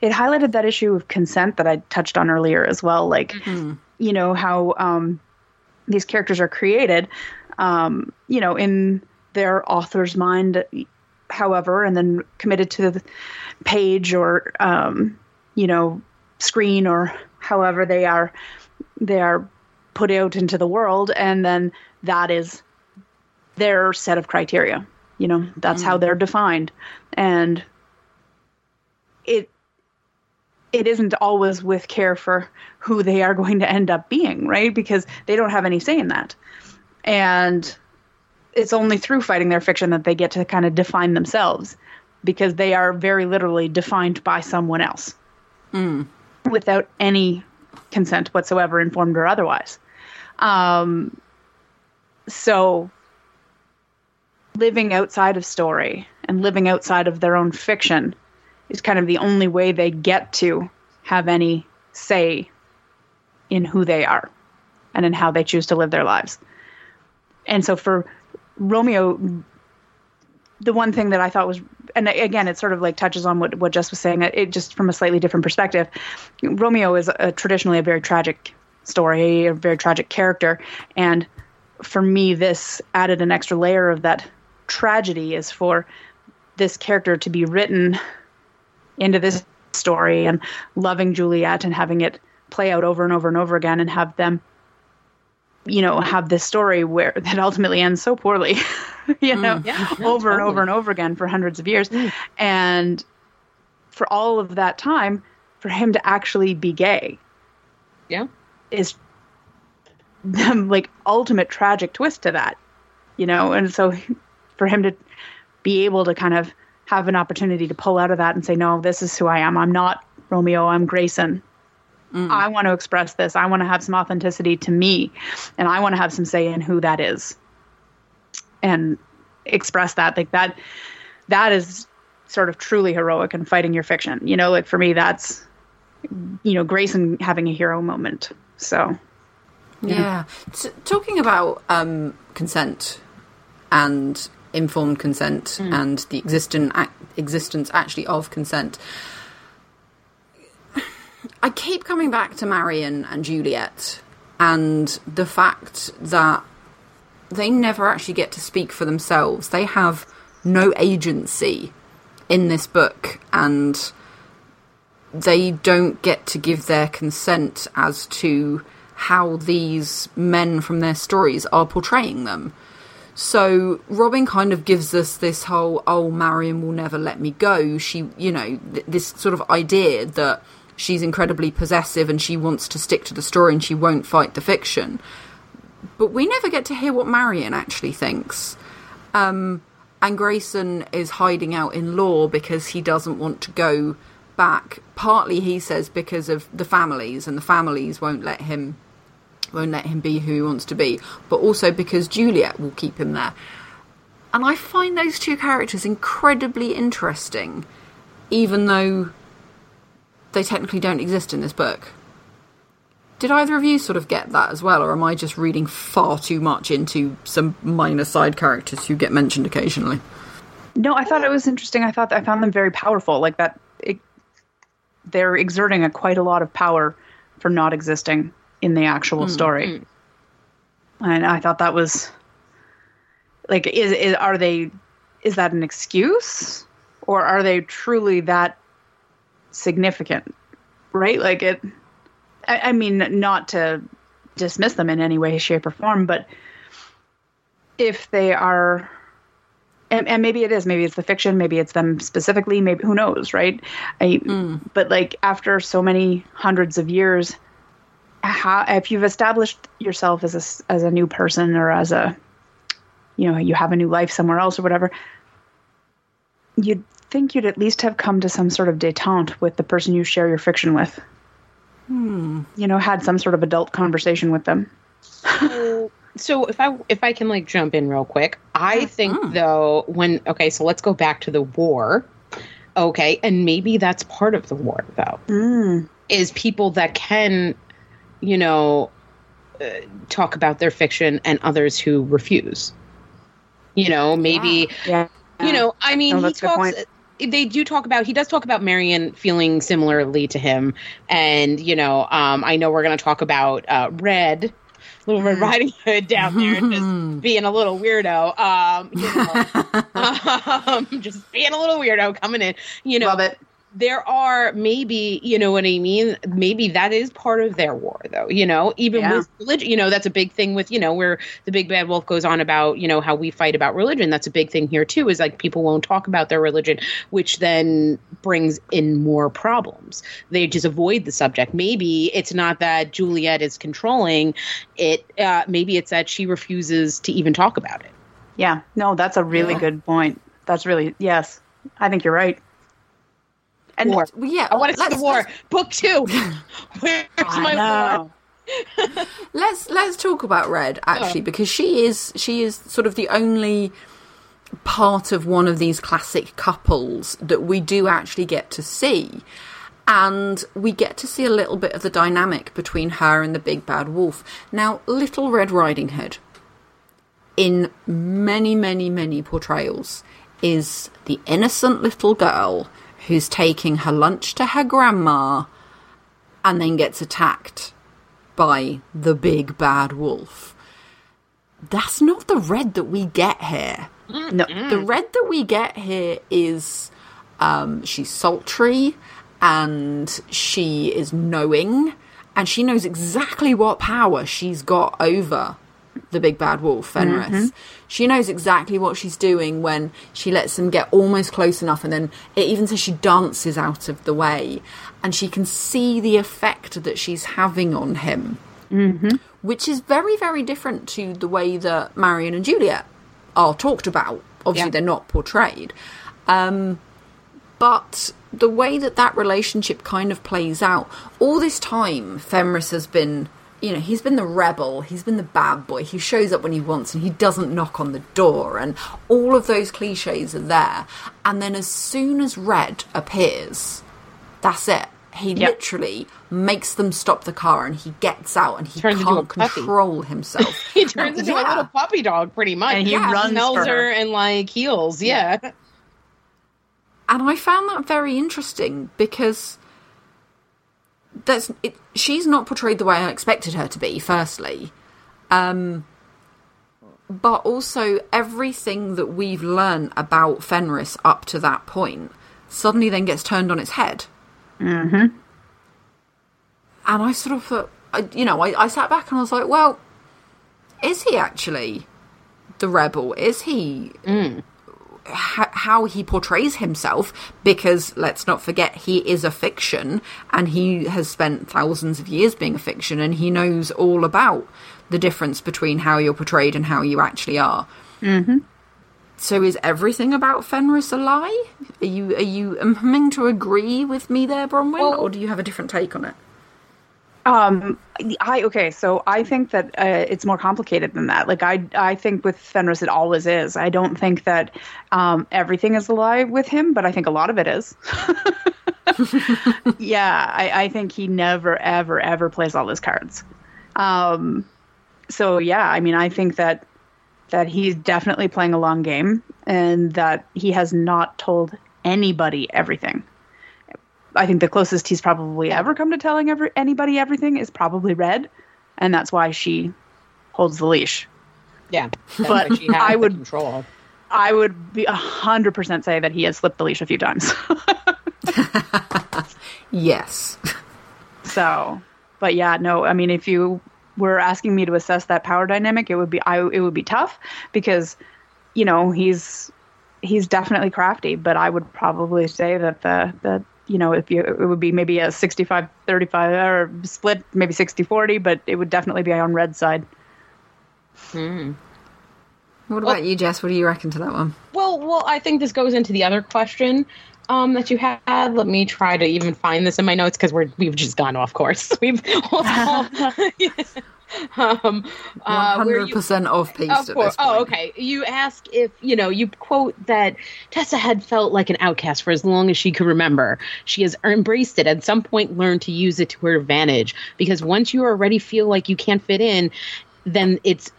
it highlighted that issue of consent that I touched on earlier as well. Like, you know how um, these characters are created, um, you know, in their author's mind, however, and then committed to the page or um, you know screen or however they are they are put out into the world, and then that is their set of criteria. You know, that's how they're defined, and it it isn't always with care for who they are going to end up being, right? Because they don't have any say in that, and it's only through fighting their fiction that they get to kind of define themselves, because they are very literally defined by someone else, without any consent whatsoever, informed or otherwise. Um, so living outside of story and living outside of their own fiction is kind of the only way they get to have any say in who they are and in how they choose to live their lives. And so for Romeo, the one thing that I thought was, and again, it sort of like touches on what, what Jess was saying, it just from a slightly different perspective. Romeo is a, traditionally a very tragic story, a very tragic character. And for me, this added an extra layer of that tragedy is for this character to be written into this story and loving Juliet and having it play out over and over and over again and have them you know have this story where (laughs) that ultimately ends so poorly (laughs) you know mm. yeah, over and over and over again for hundreds of years. Mm. And for all of that time for him to actually be gay Yeah. is the (laughs) like ultimate tragic twist to that you know? Mm. And so for him to be able to kind of have an opportunity to pull out of that and say no this is who i am. I'm not romeo. I'm grayson i want to express this. I want to have some authenticity to me and i want to have some say in who that is and express that. Like that that is sort of truly heroic and fighting your fiction. You know like for me that's you know grayson having a hero moment. So. Yeah. T- talking about um, consent and informed consent and the existent ac- existence actually of consent. I keep coming back to Marian and Juliet and the fact that they never actually get to speak for themselves. They have no agency in this book and they don't get to give their consent as to how these men from their stories are portraying them. So Robin kind of gives us this whole oh Marian will never let me go. She, you know, th- this sort of idea that she's incredibly possessive and she wants to stick to the story and she won't fight the fiction. But we never get to hear what Marian actually thinks. Um, and Grayson is hiding out in Lore because he doesn't want to go back. Partly, he says, because of the families, and the families won't let him won't let him be who he wants to be, but also because Juliet will keep him there. And I find those two characters incredibly interesting, even though they technically don't exist in this book. Did either of you sort of get that as well, or am I just reading far too much into some minor side characters who get mentioned occasionally? No, I thought it was interesting. I thought I found them very powerful. Like that, it, they're exerting a quite a lot of power for not existing in the actual hmm, story. Hmm. And I thought that was like, is, is are they? Is that an excuse, or are they truly that significant? Right? Like it. I, I mean, not to dismiss them in any way, shape, or form, but if they are and, and maybe it is maybe it's the fiction maybe it's them specifically maybe who knows right I, hmm. but like after so many hundreds of years how if you've established yourself as a as a new person or as a you know you have a new life somewhere else or whatever you'd think you'd at least have come to some sort of detente with the person you share your fiction with hmm. you know had some sort of adult conversation with them so if I if I can like jump in real quick, I think hmm. though when okay, so let's go back to the war. Okay, and maybe that's part of the war though. Hmm. Is people that can, you know, uh, talk about their fiction and others who refuse. You know, maybe yeah you know, I mean, No, he that's a good talks. They do talk about. He does talk about Marian feeling similarly to him, and you know, um, I know we're going to talk about uh, Red, Little Mm. Red Riding Hood down there, just being a little weirdo. Um, you know, (laughs) (laughs) um, just being a little weirdo coming in. You know, love it there are maybe you know what i mean maybe that is part of their war though you know even Yeah. with religion you know that's a big thing with you know where the big bad wolf goes on about you know how we fight about religion that's a big thing here too is like people won't talk about their religion which then brings in more problems they just avoid the subject maybe it's not that juliet is controlling it uh, maybe it's that she refuses to even talk about it Yeah, no, that's a really Yeah. good point. That's really yes. I think you're right. And war. yeah, i want to see the war. let's- book two. (laughs) Where's my war? (laughs) let's let's talk about red actually oh. because she is she is sort of the only part of one of these classic couples that we do actually get to see. And we get to see a little bit of the dynamic between her and the big bad wolf. Now little red riding hood in many many many portrayals is the innocent little girl who's taking her lunch to her grandma and then gets attacked by the big bad wolf. That's not the red that we get here. no, The red that we get here is um, she's sultry and she is knowing and she knows exactly what power she's got over the big bad wolf, Fenris. She knows exactly what she's doing when she lets them get almost close enough, and then it even says she dances out of the way, and she can see the effect that she's having on him, mm-hmm. which is very, very different to the way that Marian and Juliet are talked about. Obviously, Yeah. they're not portrayed. Um, but the way that that relationship kind of plays out, all this time, Fenris has been, you know, he's been the rebel, he's been the bad boy, he shows up when he wants and he doesn't knock on the door, and all of those cliches are there. And then as soon as Red appears, that's it. He Yep. literally makes them stop the car and he gets out and he Turns can't control himself. (laughs) he turns into a little puppy dog pretty much And he Yeah, runs smells her. her. and like heels yeah, and I found that very interesting because that's it, she's not portrayed the way I expected her to be. Firstly, um, but also everything that we've learned about Fenris up to that point suddenly then gets turned on its head. Mm-hmm. And I sort of thought, I, you know, I, I sat back and I was like, well, is he actually the rebel? Is he h- how he portrays himself because let's not forget he is a fiction and he has spent thousands of years being a fiction and he knows all about the difference between how you're portrayed and how you actually are. Mm-hmm. so is everything about fenris a lie? Are you are you coming to agree with me there bronwyn? Well- or do you have a different take on it Um, I okay, so I think that uh, it's more complicated than that. Like I, I think with Fenris it always is. I don't think that um, everything is a lie with him, but I think a lot of it is. (laughs) yeah, I, I think he never, ever, ever plays all his cards. Um, so yeah, I mean, I think that that he's definitely playing a long game, and that he has not told anybody everything. I think the closest he's probably ever come to telling every, anybody everything is probably Red, and that's why she holds the leash. Yeah, But she has I would- control. I would be a hundred percent say that he has slipped the leash a few times. (laughs) Yes. (laughs) so, but yeah, no. I mean, if you were asking me to assess that power dynamic, it would be I it would be tough because, you know, he's he's definitely crafty, but I would probably say that the the you know, if you it would be maybe a 65 35 or split, maybe 60 40, but it would definitely be on red side. Hmm. What about you, Jess? What do you reckon to that one? Well, well, I think this goes into the other question um, that you had. Let me try to even find this in my notes because we're we've just gone off course. (laughs) We've (laughs) (laughs) (laughs) um, uh, One where hundred you- percent off piece Of at course. this point. Oh, okay. You ask if, you know, you quote that Tessa had felt like an outcast for as long as she could remember. She has embraced it, at some point learned to use it to her advantage. Because once you already feel like you can't fit in, then it's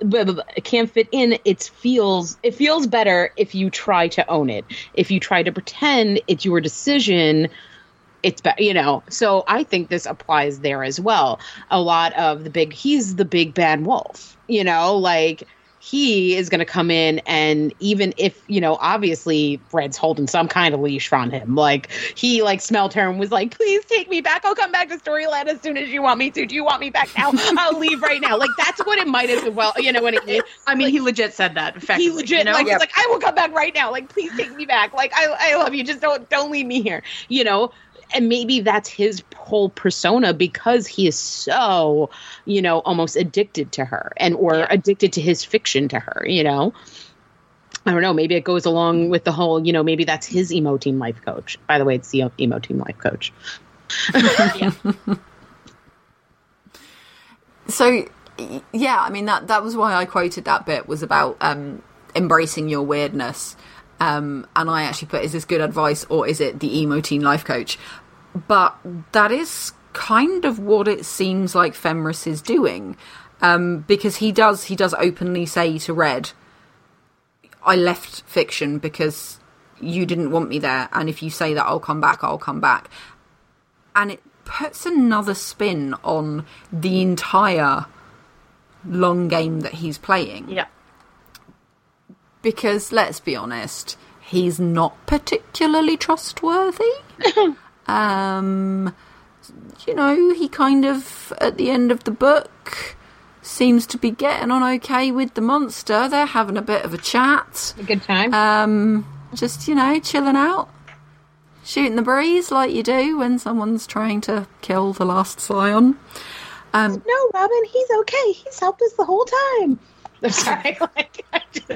blah, blah, blah, can't fit in it feels it feels better if you try to own it if you try to pretend it's your decision it's better, you know. So I think this applies there as well. A lot of the big, he's the big bad wolf, you know, like he is going to come in and even if, you know, obviously Red's holding some kind of leash on him, like he like smelled her and was like, please take me back. I'll come back to Storyland as soon as you want me to. Do you want me back now? (laughs) I'll leave right now. Like that's what it might as well, you know, when it, I mean, he legit said that. he legit you know? like he's like I will come back right now. Like please take me back. Like I I love you. Just don't don't leave me here. You know. And maybe that's his whole persona because he is so, you know, almost addicted to her and or addicted to his fiction to her, you know. I don't know. Maybe it goes along with the whole, you know, maybe that's his emo team life coach. By the way, it's the emo team life coach. (laughs) So, yeah, I mean that that was why I quoted that bit was about um, embracing your weirdness. Um, and I actually put, is this good advice or is it the emo teen life coach? But that is kind of what it seems like Fenris is doing, um, because he does he does openly say to Red, "I left fiction because you didn't want me there, and if you say that I'll come back, I'll come back." and it puts another spin on the entire long game that he's playing. yeah. Because let's be honest, he's not particularly trustworthy. (laughs) um, you know, he kind of at the end of the book seems to be getting on okay with the monster. They're having a bit of a chat. A good time. Um, just you know, chilling out, shooting the breeze like you do when someone's trying to kill the last scion. Um, no, Robin, he's okay. He's helped us the whole time. I'm (laughs) sorry. (laughs) like, I just-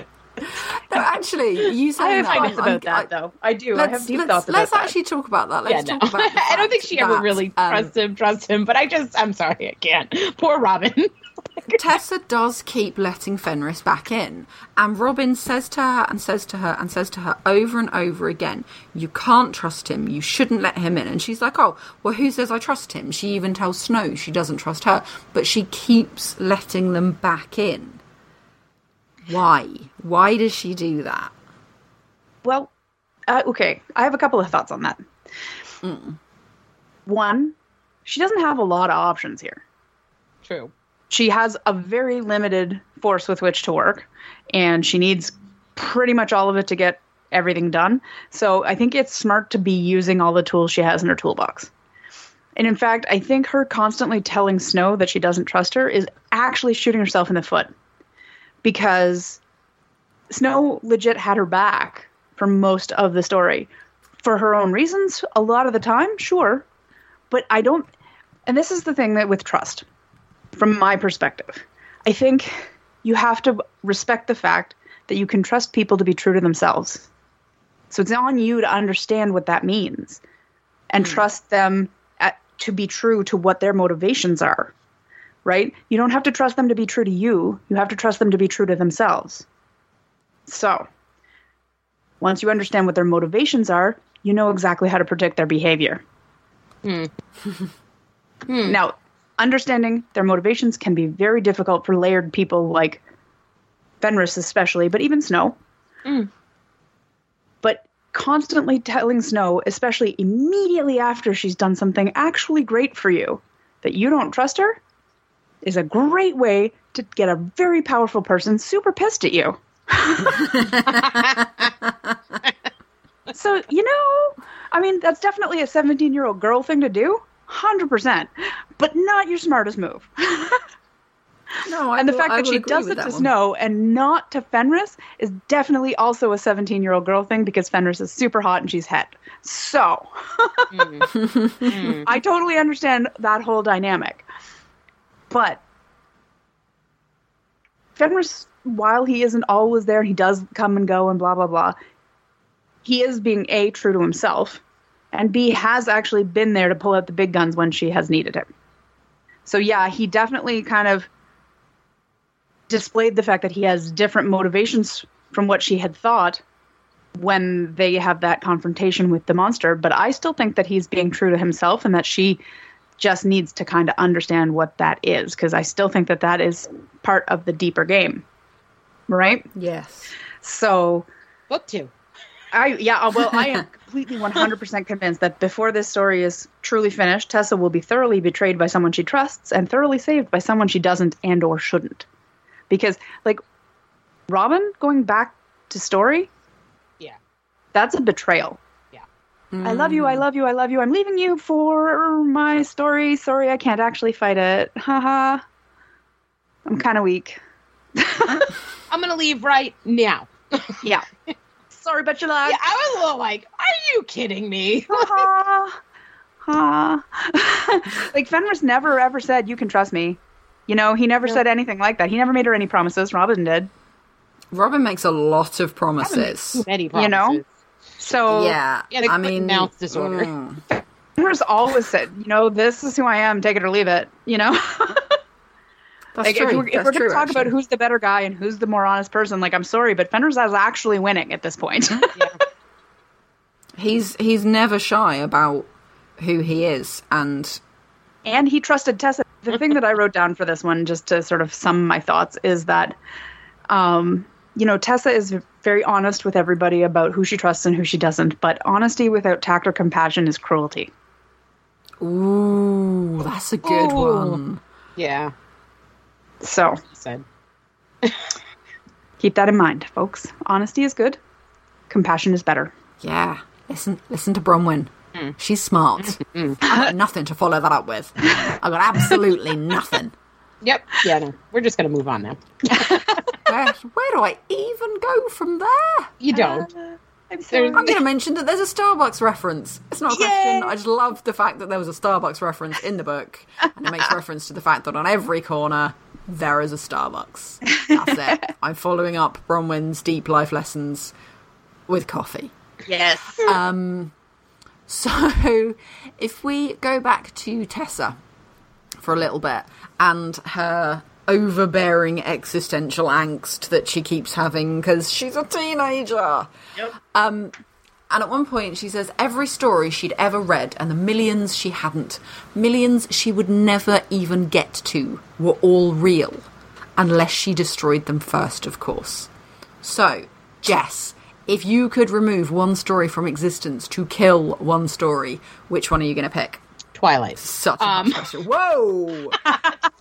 no, actually, you say I have that, feelings I'm- about that, I- though. I do. I have Let's, deep thoughts about let's that. actually talk about that. Let's no. talk about. the (laughs) I don't think she ever that, really um, trusts him, trust him. But I just, I'm sorry, I can't. (laughs) Poor Robin. (laughs) Tessa does keep letting Fenris back in, and Robin says to her and says to her and says to her over and over again, "You can't trust him. You shouldn't let him in." And she's like, "Oh, well, who says I trust him?" She even tells Snow she doesn't trust her, but she keeps letting them back in. Why? Why does she do that? Well, uh, okay. I have a couple of thoughts on that. One, she doesn't have a lot of options here. True. She has a very limited force with which to work, and she needs pretty much all of it to get everything done. So I think it's smart to be using all the tools she has in her toolbox. And in fact, I think her constantly telling Snow that she doesn't trust her is actually shooting herself in the foot because Snow legit had her back for most of the story for her own reasons a lot of the time, sure. But I don't and this is the thing that with trust from my perspective. I think you have to respect the fact that you can trust people to be true to themselves. So it's on you to understand what that means and hmm. trust them at, to be true to what their motivations are, right? You don't have to trust them to be true to you. You have to trust them to be true to themselves. So, once you understand what their motivations are, you know exactly how to predict their behavior. Hmm. (laughs) Hmm. Now, understanding their motivations can be very difficult for layered people like Fenris, especially, but even Snow. Hmm. But constantly telling Snow, especially immediately after she's done something actually great for you, that you don't trust her, is a great way to get a very powerful person super pissed at you. (laughs) so, you know, I mean, that's definitely a 17 year old girl thing to do, 100%, but not your smartest move. No, I and the will- fact that she does with it to one. Snow and not to Fenris is definitely also a 17 year old girl thing because Fenris is super hot and she's het. So mm. (laughs) Mm. I totally understand that whole dynamic. But Fenris, while he isn't always there, he does come and go and blah, blah, blah. He is being A, true to himself, and B, has actually been there to pull out the big guns when she has needed him. So, yeah, he definitely kind of displayed the fact that he has different motivations from what she had thought when they have that confrontation with the monster. But I still think that he's being true to himself and that she just needs to kind of understand what that is because I still think that that is part of the deeper game. Right? Yes. So, Book two. I yeah, uh, well, I am (laughs) completely 100% convinced that before this story is truly finished, Tessa will be thoroughly betrayed by someone she trusts and thoroughly saved by someone she doesn't and or shouldn't. Because like Robin going back to story, Yeah. that's a betrayal. Yeah. I love you, I hmm. love you, I love you. I'm leaving you for my story. Sorry, I can't actually fight it. Haha. I'm kind of weak. I'm gonna leave right now. (laughs) Yeah. Sorry, but you luck. Yeah, I was a little like, are you kidding me? ha ha. (laughs) (laughs) like Fenris never ever said you can trust me. You know, he never said anything like that. He never made her any promises. Robin did. Robin makes a lot of promises. Many promises. You know? Promises. So Yeah, Yeah, they I put mean, mouth disorder. mm, Fenris always said, you know, this is who I am. Take it or leave it. You know, that's (laughs) like true. if we're, if we're going to talk about who's the better guy and who's the more honest person, like I'm sorry, but Fenris is actually winning at this point. (laughs) he's he's never shy about who he is, and and he trusted Tessa. The thing that I wrote down for this one, just to sort of sum my thoughts, is that, um, you know, Tessa is very honest with everybody about who she trusts and who she doesn't. But honesty without tact or compassion is cruelty. ooh, that's a good Ooh. one. Yeah, So said. (laughs) keep that in mind, folks. Honesty is good. Compassion is better. Yeah, listen, listen to Bronwyn. Hmm. She's smart. (laughs) I've got nothing to follow that up with. I've got absolutely (laughs) nothing. Yep. Yeah. No, we're just gonna move on now. Where, where do I even go from there? You uh, don't. I'm sorry. I'm going to mention that there's a Starbucks reference. It's not a question. I just love the fact that there was a Starbucks reference in the book, and it makes (laughs) reference to the fact that on every corner there is a Starbucks. That's it. (laughs) I'm following up Bronwyn's deep life lessons with coffee. Yes. Um, so, (laughs) if we go back to Tessa for a little bit and her overbearing existential angst that she keeps having because she's a teenager. Um, and at one point, she says every story she'd ever read and the millions she hadn't, millions she would never even get to, were all real. Unless she destroyed them first, of course. So, Jess, if you could remove one story from existence to kill one story, which one are you going to pick? Twilight. Such a Um. Whoa! (laughs)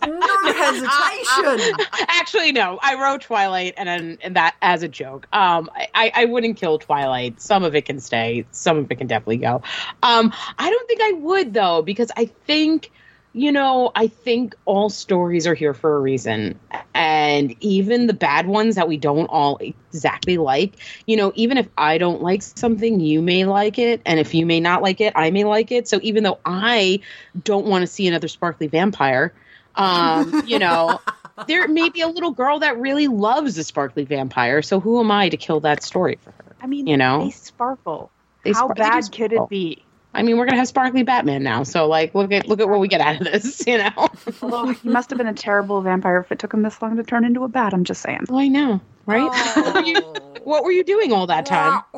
no hesitation! Actually, no. I wrote Twilight and and, that as a joke. Um, I, I wouldn't kill Twilight. Some of it can stay. Some of it can definitely go. Um, I don't think I would though because I think you know I think all stories are here for a reason, and even the bad ones that we don't all exactly like. You know, even if I don't like something, you may like it, and if you may not like it, I may like it. So even though I don't want to see another sparkly vampire um, (laughs) you know, there may be a little girl that really loves a sparkly vampire. So who am I to kill that story for her? I mean, You know? they sparkle. They How spar- they do bad could it be? I mean, we're gonna have sparkly Batman now, so like, look at look at what we get out of this, (laughs) you know. Although he must have been a terrible vampire if it took him this long to turn into a bat. I'm just saying. oh, I know, right? Oh. (laughs) What, were you, what were you doing all that time? (laughs)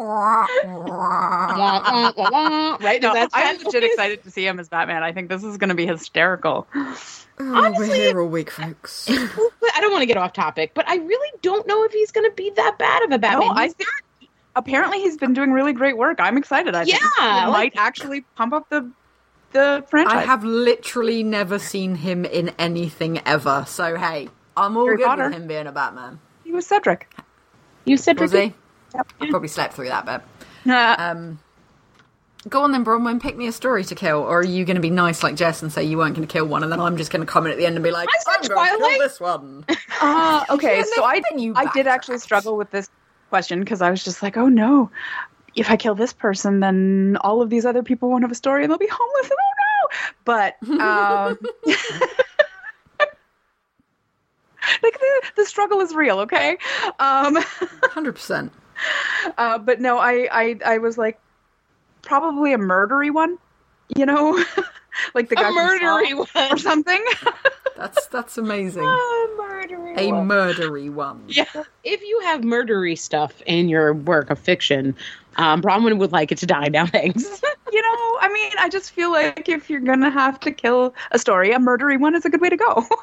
Right? No, Is I'm Seth's legit voice? excited to see him as Batman. I think this is going to be hysterical. (gasps) Oh, Honestly- we're here all week, folks. I don't want to get off topic, but I really don't know if he's going to be that bad of a Batman. No, I He's think apparently he's been doing really great work. I'm excited. I think Yeah, he like- might actually pump up the the franchise. I have literally never seen him in anything ever. So hey, I'm all Harry good Potter. with him being a Batman. He was Cedric. you said Was he? Yep. I probably slept through that bit. Uh, Um, go on then, Bronwyn. Pick me a story to kill, or are you going to be nice like Jess and say you weren't going to kill one, and then I'm just going to come in at the end and be like, I said I'm going to Twilight. kill this one. uh, okay, Yeah, so I you I did actually struggle with this question because I was just like, oh no, if I kill this person, then all of these other people won't have a story and they'll be homeless. And oh no! But um, (laughs) like the the struggle is real. Okay. Um, (laughs) Hundred percent. Uh, but no, I, I I was like probably a murdery one, you know, (laughs) like the a guy from murdery one. or something. That's that's amazing. (laughs) A murdery A one. murdery one. Yeah. If you have murdery stuff in your work of fiction, um, Bronwyn would like it to die. Now, thanks. (laughs) you know, I mean, I just feel like if you're gonna have to kill a story, a murdery one is a good way to go. (laughs)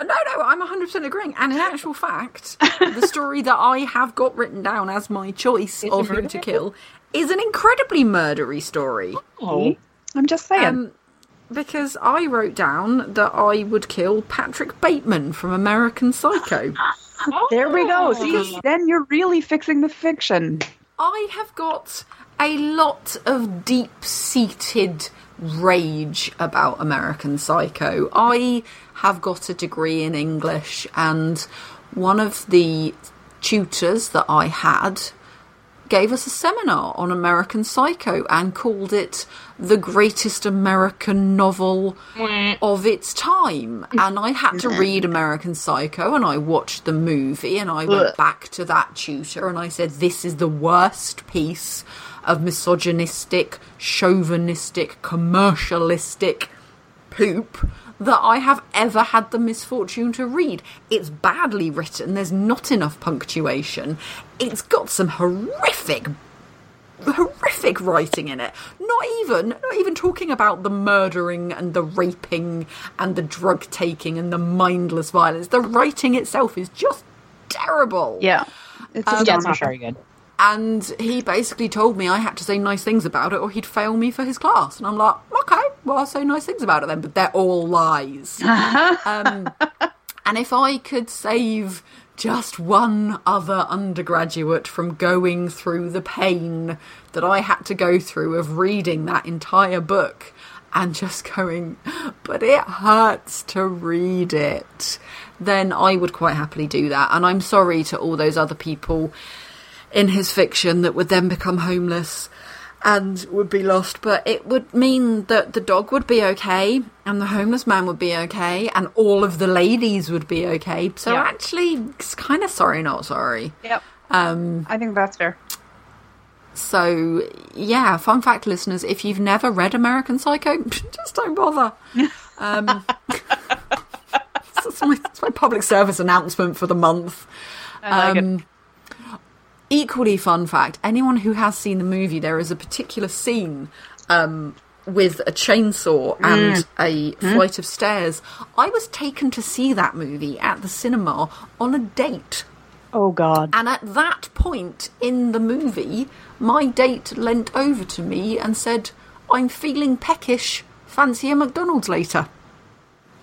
No, no, I'm 100% agreeing. And in actual fact, the story that I have got written down as my choice Is of who to kill is an incredibly murdery story. Oh, I'm just saying. Um, because I wrote down that I would kill Patrick Bateman from American Psycho. (laughs) there we go. Oh. See, then you're really fixing the fiction. I have got a lot of deep seated rage about American Psycho. I have got a degree in English, and one of the tutors that I had gave us a seminar on American Psycho and called it the greatest American novel of its time. Mm. And I had to read mm-hmm. American Psycho and I watched the movie and I went back to that tutor and I said, This is the worst piece of misogynistic, chauvinistic, commercialistic poop that I have ever had the misfortune to read. It's badly written, there's not enough punctuation, it's got some horrific horrific writing in it. Not even not even talking about the murdering and the raping and the drug taking and the mindless violence. The writing itself is just terrible. Yeah. It's just yeah, not it's not very good. And he basically told me I had to say nice things about it or he'd fail me for his class. And I'm like, okay, well, I'll say nice things about it then, but they're all lies. (laughs) um, and if I could save just one other undergraduate from going through the pain that I had to go through of reading that entire book and just going, but it hurts to read it, then I would quite happily do that. And I'm sorry to all those other people in his fiction that would then become homeless and would be lost, but it would mean that the dog would be okay and the homeless man would be okay and all of the ladies would be okay. So Yeah. actually, it's kind of sorry, not sorry. Yep. Um, I think that's fair. so yeah, fun fact, listeners, if you've never read American Psycho, (laughs) just don't bother. Um, (laughs) (laughs) that's, my, that's my public service announcement for the month. I like it. Um, Equally fun fact: anyone who has seen the movie, there is a particular scene um, with a chainsaw and a flight of stairs. I was taken to see that movie at the cinema on a date. Oh God. And at that point in the movie, my date leant over to me and said, I'm feeling peckish. Fancy a McDonald's later.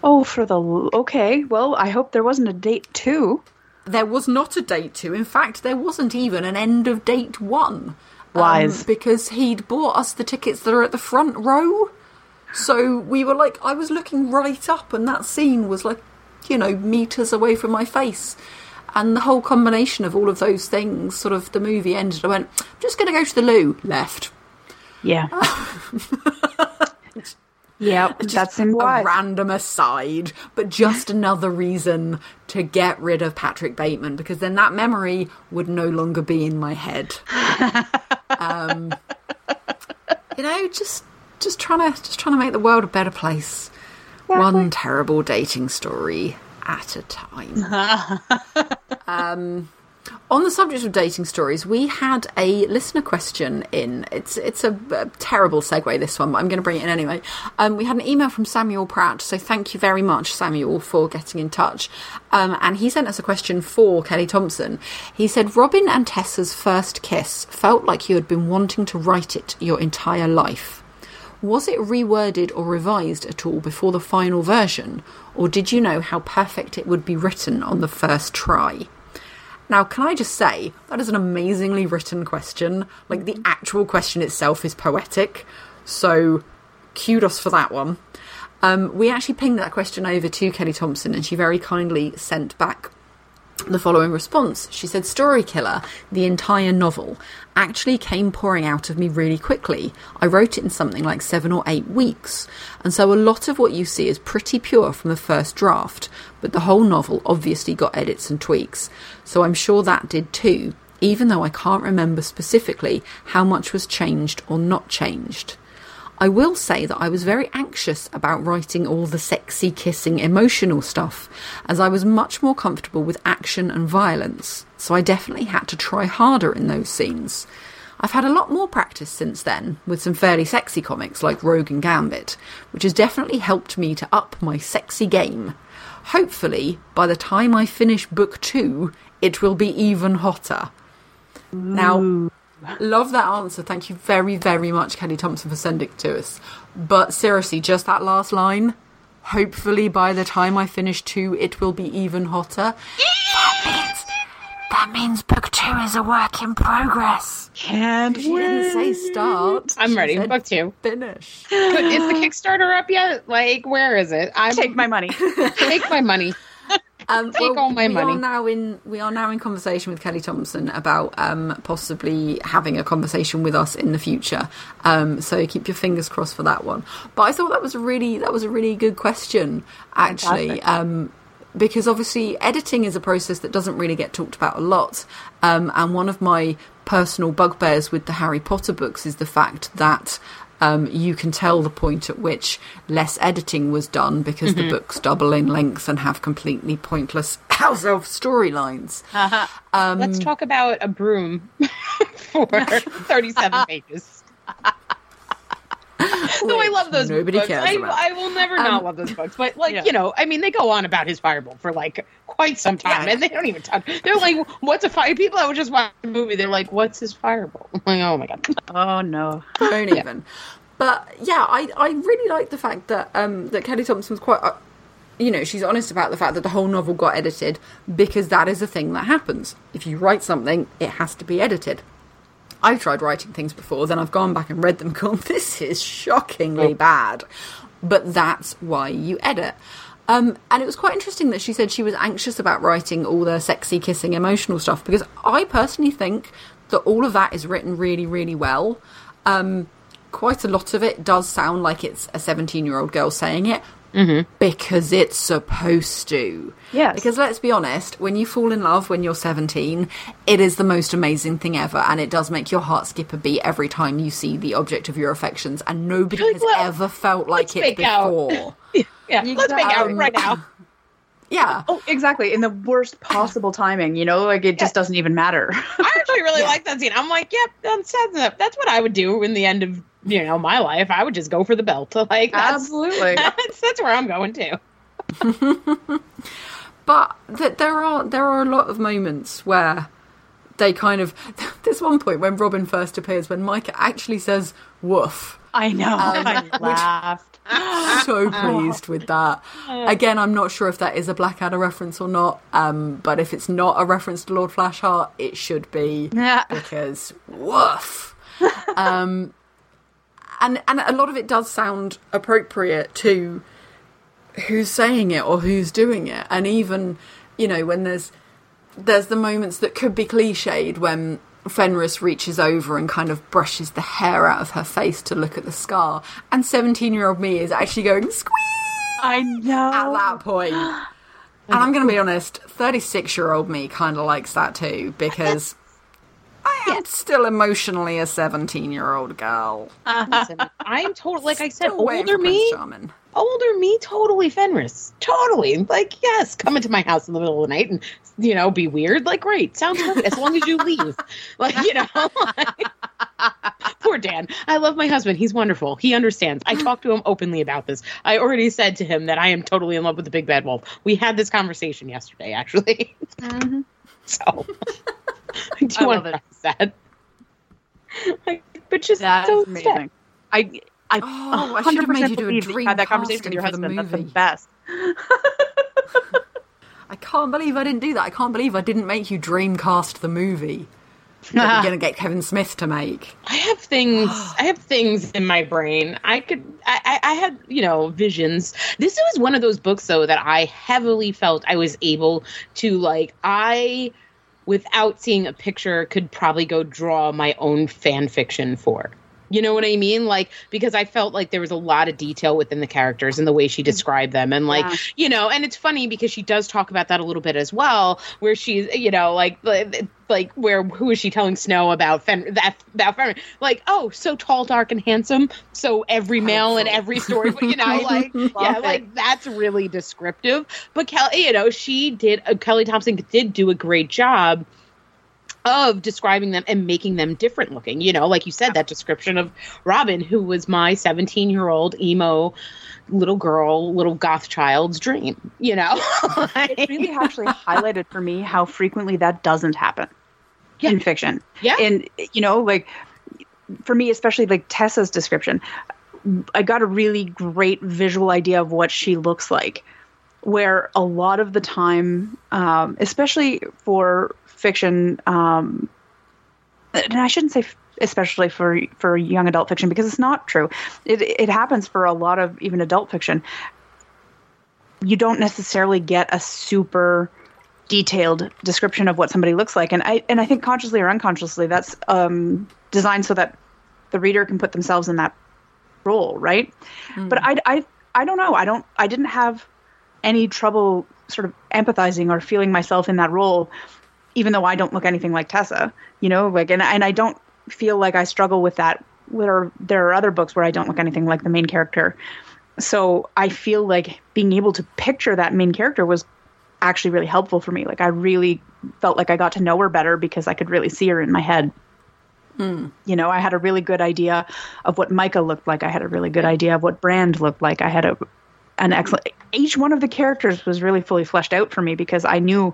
Oh, for the okay. Well, I hope there wasn't a date two. There was not a date two. In fact, there wasn't even an end of date one. Um, because he'd bought us the tickets that are at the front row. So we were like, I was looking right up, and that scene was like, you know, meters away from my face. And the whole combination of all of those things, sort of the movie ended. I went, I'm just going to go to the loo. Left. Yeah. (laughs) yeah, that seemed a random aside, but just another reason to get rid of Patrick Bateman because then that memory would no longer be in my head. (laughs) um, you know, just just trying to just trying to make the world a better place. One terrible dating story at a time. (laughs) um, on the subject of dating stories, we had a listener question in. It's it's a, a terrible segue this one, but I'm going to bring it in anyway. Um, we had an email from Samuel Pratt, so thank you very much, Samuel, for getting in touch. Um, and he sent us a question for Kelly Thompson. He said, "Robin and Tessa's first kiss felt like you had been wanting to write it your entire life." Was it reworded or revised at all before the final version, or did you know how perfect it would be written on the first try? Now, can I just say, that is an amazingly written question. Like, the actual question itself is poetic. So, kudos for that one. Um, we actually pinged that question over to Kelly Thompson, and she very kindly sent back the following response. She said, Story Killer, the entire novel, actually came pouring out of me really quickly. I wrote it in something like seven or eight weeks, and so a lot of what you see is pretty pure from the first draft, but the whole novel obviously got edits and tweaks, so I'm sure that did too, even though I can't remember specifically how much was changed or not changed. I will say that I was very anxious about writing all the sexy, kissing, emotional stuff, as I was much more comfortable with action and violence, so I definitely had to try harder in those scenes. I've had a lot more practice since then with some fairly sexy comics like Rogue and Gambit, which has definitely helped me to up my sexy game. Hopefully, by the time I finish book two, it will be even hotter. Now, love that answer. Thank you very, very much, Kelly Thompson, for sending it to us. But seriously, just that last line. Hopefully, by the time I finish two, it will be even hotter. means that means book two is a work in progress. Can't She didn't say start. I'm She ready. said Book two. Finish. But is the Kickstarter up yet? Like, where is it? I'm Take my money. (laughs) take my money. Um, Take all my we money. Are now in we are now in conversation with Kelly Thompson about um, possibly having a conversation with us in the future. Um, so keep your fingers crossed for that one. But I thought that was a really that was a really good question actually. Um, because obviously editing is a process that doesn't really get talked about a lot. Um, and one of my personal bugbears with the Harry Potter books is the fact that um, you can tell the point at which less editing was done because the books double in length and have completely pointless (laughs) house elf storylines. Let's talk about a broom (laughs) for (laughs) 37 pages. Though I love those nobody books. cares I, about. I will never not love those books. But, like, Yeah. you know, I mean, they go on about his Firebolt for, like, quite some time. Yeah. And they don't even touch. They're like, what's a fire? People that would just watch the movie, they're like, what's his Firebolt? I'm like, oh my God. Oh no. don't even. But yeah, I, I really like the fact that um, that Kelly Thompson was quite, uh, you know, she's honest about the fact that the whole novel got edited because that is a thing that happens. If you write something, it has to be edited. I've tried writing things before, then I've gone back and read them, and (laughs) gone, this is shockingly bad. But that's why you edit. Um, and it was quite interesting that she said she was anxious about writing all the sexy, kissing, emotional stuff because I personally think that all of that is written really, really well. Um, quite a lot of it does sound like it's a 17 year old girl saying it because it's supposed to. Yes. Because let's be honest, when you fall in love when you're 17, it is the most amazing thing ever, and it does make your heart skip a beat every time you see the object of your affections, and nobody has well, ever felt like it before. (laughs) Yeah, let's make out Um, right now. Yeah. Oh, exactly. In the worst possible timing, you know, like it just doesn't even matter. (laughs) I actually really like that scene. I'm like, yep, that's, that's, that's what I would do in the end of, you know, my life. I would just go for the belt. (laughs) Like, that's, Absolutely. (laughs) that's, that's where I'm going to. (laughs) But th- there are there are a lot of moments where they kind of. There's one point when Robin first appears when Micah actually says "woof." I know. Um, I laughed. so pleased with that. Again, I'm not sure if that is a Blackadder reference or not, um, but if it's not a reference to Lord Flashheart, it should be Yeah. because woof. um, and and a lot of it does sound appropriate to who's saying it or who's doing it, and even you know when there's there's the moments that could be cliched when Fenris reaches over and kind of brushes the hair out of her face to look at the scar, and 17 year old me is actually going squeak I know. at that point. (gasps) And I'm going to be honest, 36 year old me kind of likes that too because I I'm still emotionally a 17 year old girl. Listen, I'm totally like I said, Still older me, Charming. older me, totally Fenris, totally. Like yes, come into my house in the middle of the night and you know be weird. Like great, sounds good as long as you leave. (laughs) Like you know. (laughs) like- Poor Dan. I love my husband. He's wonderful. He understands. I talked to him openly about this. I already said to him that I am totally in love with the big bad wolf. We had this conversation yesterday, actually. Mm-hmm. (laughs) So I (laughs) do I want love to that. (laughs) Like, but just That's so amazing. I I Oh, I should have made you do a that you dream had that conversation with your for the. That's the best. (laughs) I can't believe I didn't do that. I can't believe I didn't make you dreamcast the movie that we're going to get Kevin Smith to make. I have things. I have things in my brain. I could. I, I, I had you know visions. This was one of those books though that I heavily felt I was able to like. I, without seeing a picture, could probably go draw my own fan fiction for. You know what I mean? Like because I felt like there was a lot of detail within the characters and the way she described them, and like Yeah. you know, and it's funny because she does talk about that a little bit as well, where she's you know like like- where who is she telling Snow about Fen that about Fen like oh so tall, dark, and handsome, so every male in every story, you know, (laughs) like yeah, it. like that's really descriptive. But Kelly, you know, she did uh, Kelly Thompson did do a great job of describing them and making them different looking. You know, like you said, that description of Robin, who was my 17 year old emo little girl, little goth child's dream. You know, It (laughs) really actually highlighted for me how frequently that doesn't happen in fiction. Yeah. And you know, like for me, especially like Tessa's description, I got a really great visual idea of what she looks like. Where a lot of the time, um, especially for fiction, um, and I shouldn't say f- especially for for young adult fiction because it's not true. It it happens for a lot of even adult fiction. You don't necessarily get a super detailed description of what somebody looks like, and I and I think consciously or unconsciously that's um, designed so that the reader can put themselves in that role, right? But I, I I don't know. I don't. I didn't have any trouble sort of empathizing or feeling myself in that role, even though I don't look anything like Tessa. You know, like and and I don't feel like I struggle with that. Where there are other books where I don't look anything like the main character. So I feel like being able to picture that main character was actually really helpful for me. Like I really felt like I got to know her better because I could really see her in my head. Hmm. You know, I had a really good idea of what Micah looked like. I had a really good idea of what Bran looked like. I had a an excellent. Each one of the characters was really fully fleshed out for me because I knew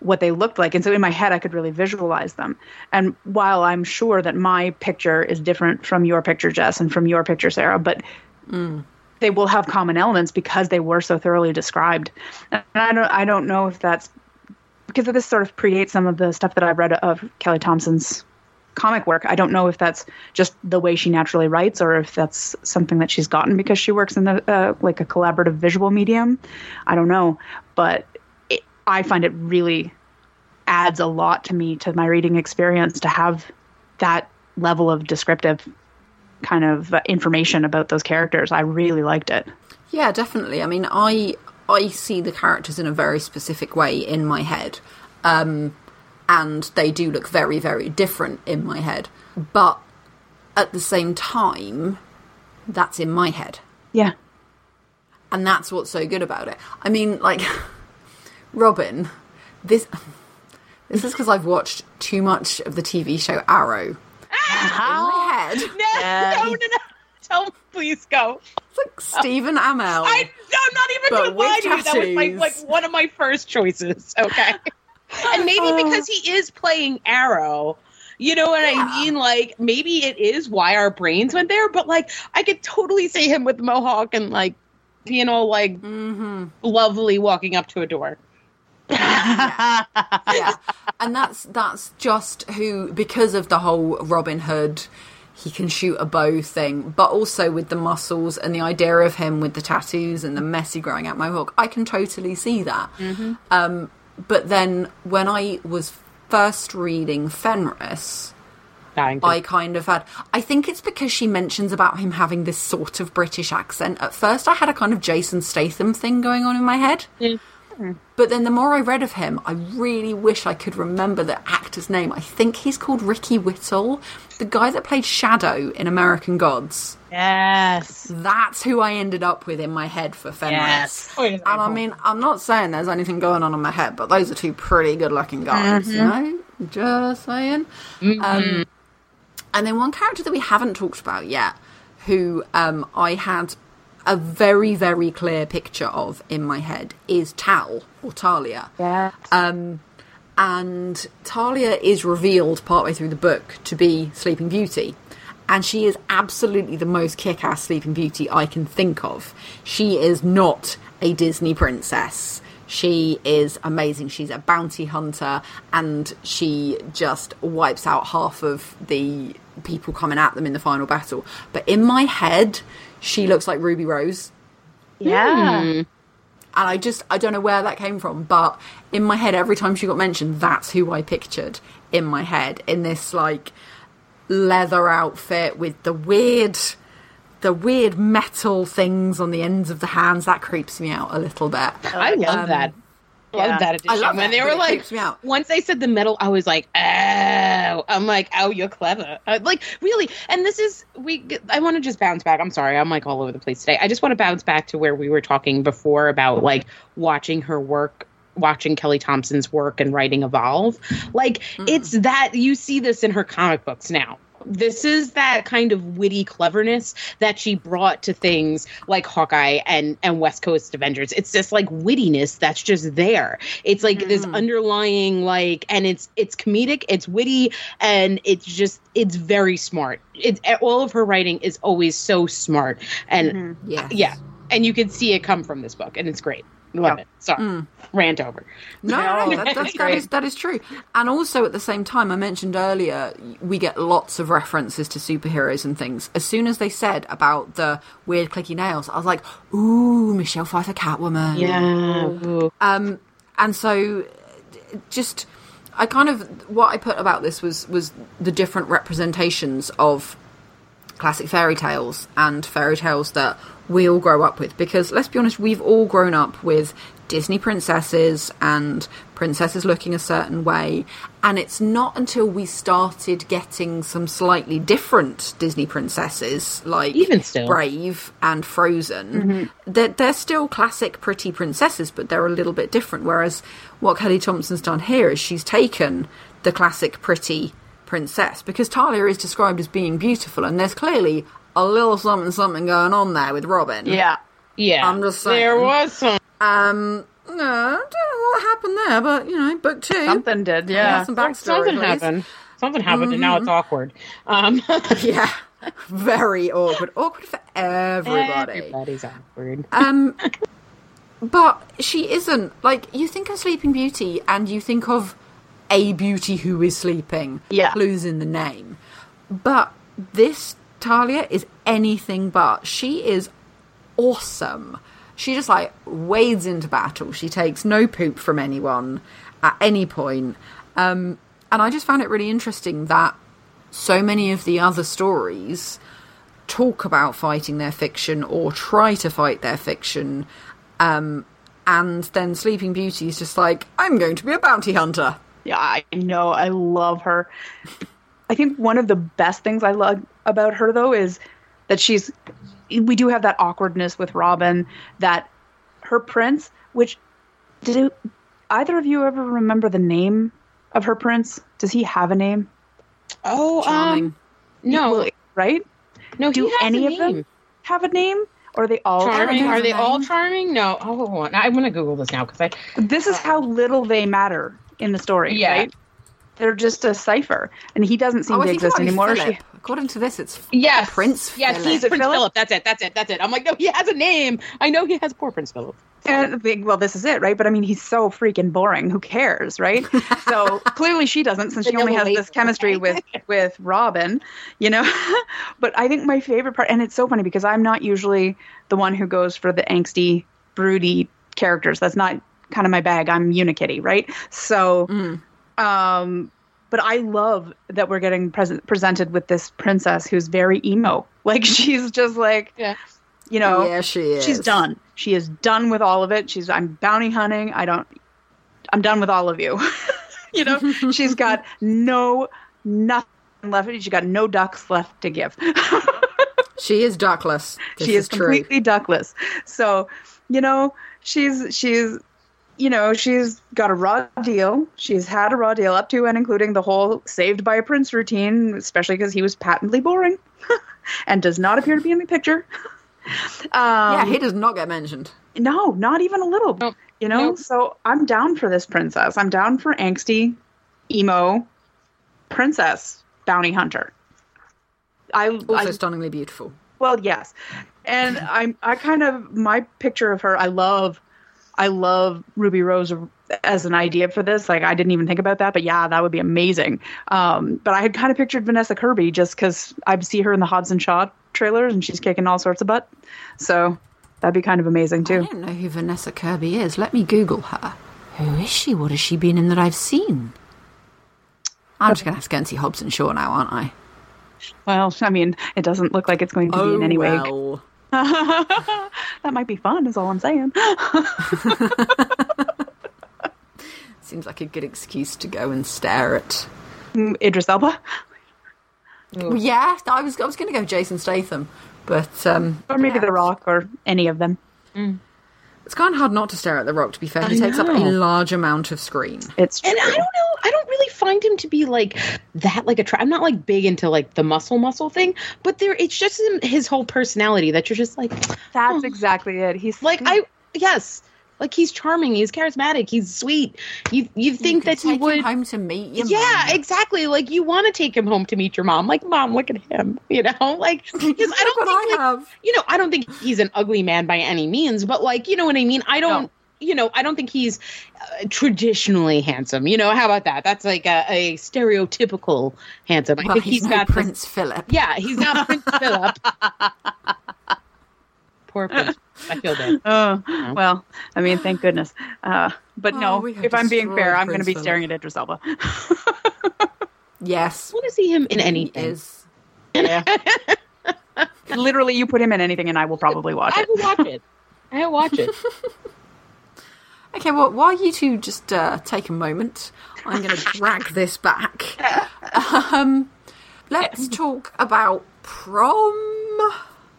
what they looked like, and so in my head I could really visualize them. And while I'm sure that my picture is different from your picture, Jess, and from your picture, Sarah, but they will have common elements because they were so thoroughly described. And I don't I don't know if that's because this sort of predates some of the stuff that I've read of Kelly Thompson's comic work. I don't know if that's just the way she naturally writes or if that's something that she's gotten because she works in the uh, like a collaborative visual medium. I don't know, but I find it really adds a lot to me to my reading experience to have that level of descriptive kind of uh, information about those characters. I really liked it. Yeah, definitely. I mean, I I see the characters in a very specific way in my head, um, and they do look very, very different in my head. But at the same time, that's in my head, Yeah. and that's what's so good about it. I mean, like (laughs) Robin, this this is because I've watched too much of the TV show Arrow. How? In my head, (laughs) no, Yeah. no, no, no. Tell me, please go. it's like Stephen Amell. I, I'm not even going to lie to you. That was my, like one of my first choices. Okay. (laughs) and maybe because he is playing Arrow. You know what I mean? Like maybe it is why our brains went there, but like I could totally see him with mohawk and like being all like hmm lovely walking up to a door. Yeah and that's that's just who because of the whole robin hood he can shoot a bow thing but also with the muscles and the idea of him with the tattoos and the messy growing out mohawk i can totally see that um, but then when i was first reading fenris I kind of had. I think it's because she mentions about him having this sort of British accent. At first, I had a kind of Jason Statham thing going on in my head. But then the more I read of him, I really wish I could remember the actor's name. I think he's called Ricky Whittle, the guy that played Shadow in American Gods. Yes. That's who I ended up with in my head for Fenris. Yes. Oh, And I mean, I'm not saying there's anything going on in my head, but those are two pretty good looking guys, you know? Just saying. Um, and then one character that we haven't talked about yet, who um, I had a very, very clear picture of in my head, is Tal, or Talia. Yes. Um, and Talia is revealed partway through the book to be Sleeping Beauty. And she is absolutely the most kick ass Sleeping Beauty I can think of. She is not a Disney princess. She is amazing. She's a bounty hunter and she just wipes out half of the people coming at them in the final battle. But in my head, she looks like Ruby Rose yeah. and I just I don't know where that came from, but in my head every time she got mentioned, that's who I pictured in my head in this like leather outfit with the weird the weird metal things on the ends of the hands that creeps me out a little bit. I love um, that. Yeah. Love that addition. I love when it, they were it like, me out. once they said the metal, I was like, oh, I'm like, oh, you're clever. Uh, like, really. And this is, we, I want to just bounce back. I'm sorry. I'm like all over the place today. I just want to bounce back to where we were talking before about like watching her work. Watching Kelly Thompson's work and writing evolve. Like, it's that you see this in her comic books now. This is that kind of witty cleverness that she brought to things like Hawkeye and and West Coast Avengers. It's just like wittiness that's just there. It's like this mm-hmm. underlying like, and it's it's comedic, it's witty, and it's just it's very smart. It's all of her writing is always so smart, and Yes. yeah, and you can see it come from this book, and it's great. Love Yeah. it. Sorry, rant over. No, no, that, that's, that, is, (laughs) that is true. And also at the same time, I mentioned earlier, we get lots of references to superheroes and things. As soon as they said about the weird clicky nails, I was like, ooh, Michelle Pfeiffer Catwoman. Yeah. Ooh. Um, and so just, I kind of, what I put about this was, was the different representations of classic fairy tales and fairy tales that we all grow up with. Because let's be honest we've all grown up with disney princesses and princesses looking a certain way. And it's not until we started getting some slightly different disney princesses like Even still. brave and frozen mm-hmm. they're, they're still classic pretty princesses but they're a little bit different. Whereas what kelly thompson's done here is she's taken the classic pretty princess because Talia is described as being beautiful, and there's clearly a little something something going on there with Robin. Yeah. Yeah, I'm just saying there was some. Um. No, I don't know what happened there, but you know, book two. Something did. Yeah, Yeah. some backstory. Something please. happened. Something happened, and now it's awkward. Um, (laughs) Yeah, very awkward. Awkward for everybody. Everybody's awkward. Um, (laughs) but she isn't. Like you think of Sleeping Beauty, and you think of a beauty who is sleeping. Yeah. clues in the name. But this Talia is anything but. She is awesome. She just like wades into battle. She takes no poop from anyone at any point. Um, and I just found it really interesting that so many of the other stories talk about fighting their fiction or try to fight their fiction. Um, and then Sleeping Beauty is just like, I'm going to be a bounty hunter. Yeah, I know. I love her. I think one of the best things I love about her though is that she's we do have that awkwardness with Robin that her prince, which did it, either of you ever remember the name of her prince? Does he have a name? Oh, Charming. um, no, Well, right? no. Do he has any a of them have a name? Or are they all charming? has Are they all charming? No. Oh, I'm gonna Google this now because I. This is how little they matter in the story, Yeah. right? They're just a cipher, and he doesn't seem Oh, to exist anymore. She- According to this, it's Yes, Prince Yes, Philip. he's Prince Philip? Philip. That's it. That's it. That's it. I'm like, no, he has a name. I know he has poor Prince Philip. And the thing- well, this is it, right? But I mean, he's so freaking boring. Who cares, right? (laughs) so clearly, she doesn't, since she only has this chemistry with (laughs) with Robin, you know. (laughs) but I think my favorite part, and it's so funny because I'm not usually the one who goes for the angsty, broody characters. That's not kind of my bag. I'm Unikitty, right? So, um, but I love that we're getting present, presented with this princess who's very emo. (laughs) Like she's just like Yeah. You know, Yeah, she is. She's done. She is done with all of it. She's I'm bounty hunting. I don't. I'm done with all of you. (laughs) you know, (laughs) she's got no nothing left. She's got no ducks left to give. She is duckless. This she is, true. completely duckless. So, you know, she's she's you know, she's got a raw deal. She's had a raw deal up to and including the whole saved by a prince routine, especially because he was patently boring (laughs) and does not appear to be in the picture. (laughs) Um, Yeah, he does not get mentioned. no, not even a little. Nope. You know, Nope. so I'm down for this princess. I'm down for angsty, emo, princess bounty hunter. I, Also I stunningly beautiful. well, yes, and I'm I kind of my picture of her. I love, I love Ruby Rose as an idea for this. Like I didn't even think about that, but yeah, that would be amazing. Um, but I had kind of pictured Vanessa Kirby just because I see her in the Hobbs and Shaw trailers, and she's kicking all sorts of butt. So that'd be kind of amazing too. I don't know who Vanessa Kirby is. Let me Google her. Who is she? What has she been in that I've seen? I'm just going to have to go and see Hobbs and Shaw now, aren't I? Well, I mean, it doesn't look like it's going to be in any way. well. (laughs) that might be fun. Is all I'm saying. (laughs) Seems like a good excuse to go and stare at. Mm, Idris Elba, Well, yeah, I was I was going to go Jason Statham, but um, or maybe yeah. The Rock, or any of them. It's kind of hard not to stare at The Rock. To be fair, he I takes up a large amount of screen. It's And I don't know. I don't really find him to be like that. Like a. Tra- I'm not like big into like the muscle muscle thing, but there, it's just him- his whole personality that you're just like, That's exactly it. He's like I yes, like he's charming, he's charismatic, he's sweet. You you think could that he would take him would. home to meet your yeah, mum. exactly. Like you want to take him home to meet your mom. Like, mom, look at him. (laughs) You know, like (laughs) I don't think I like, have. you know, I don't think he's an ugly man by any means, but like, you know what I mean? I don't, No. you know, I don't think he's uh, traditionally handsome. You know, how about that? That's like a, a stereotypical handsome. I Well, think he's, he's got Prince Philip. yeah, he's not Prince (laughs) Philip. Poor (laughs) Prince. I feel bad. Oh, well, I mean, thank goodness. Uh, but Oh, no, if I'm being fair, I'm going to be staring at Idris Elba. Yes, I want to see him in he anything. is. Yeah. (laughs) Literally, you put him in anything and I will probably watch I it. will watch it. (laughs) I will watch it. Okay, well, while you two just uh, take a moment, I'm going to drag this back. Um, let's talk about prom.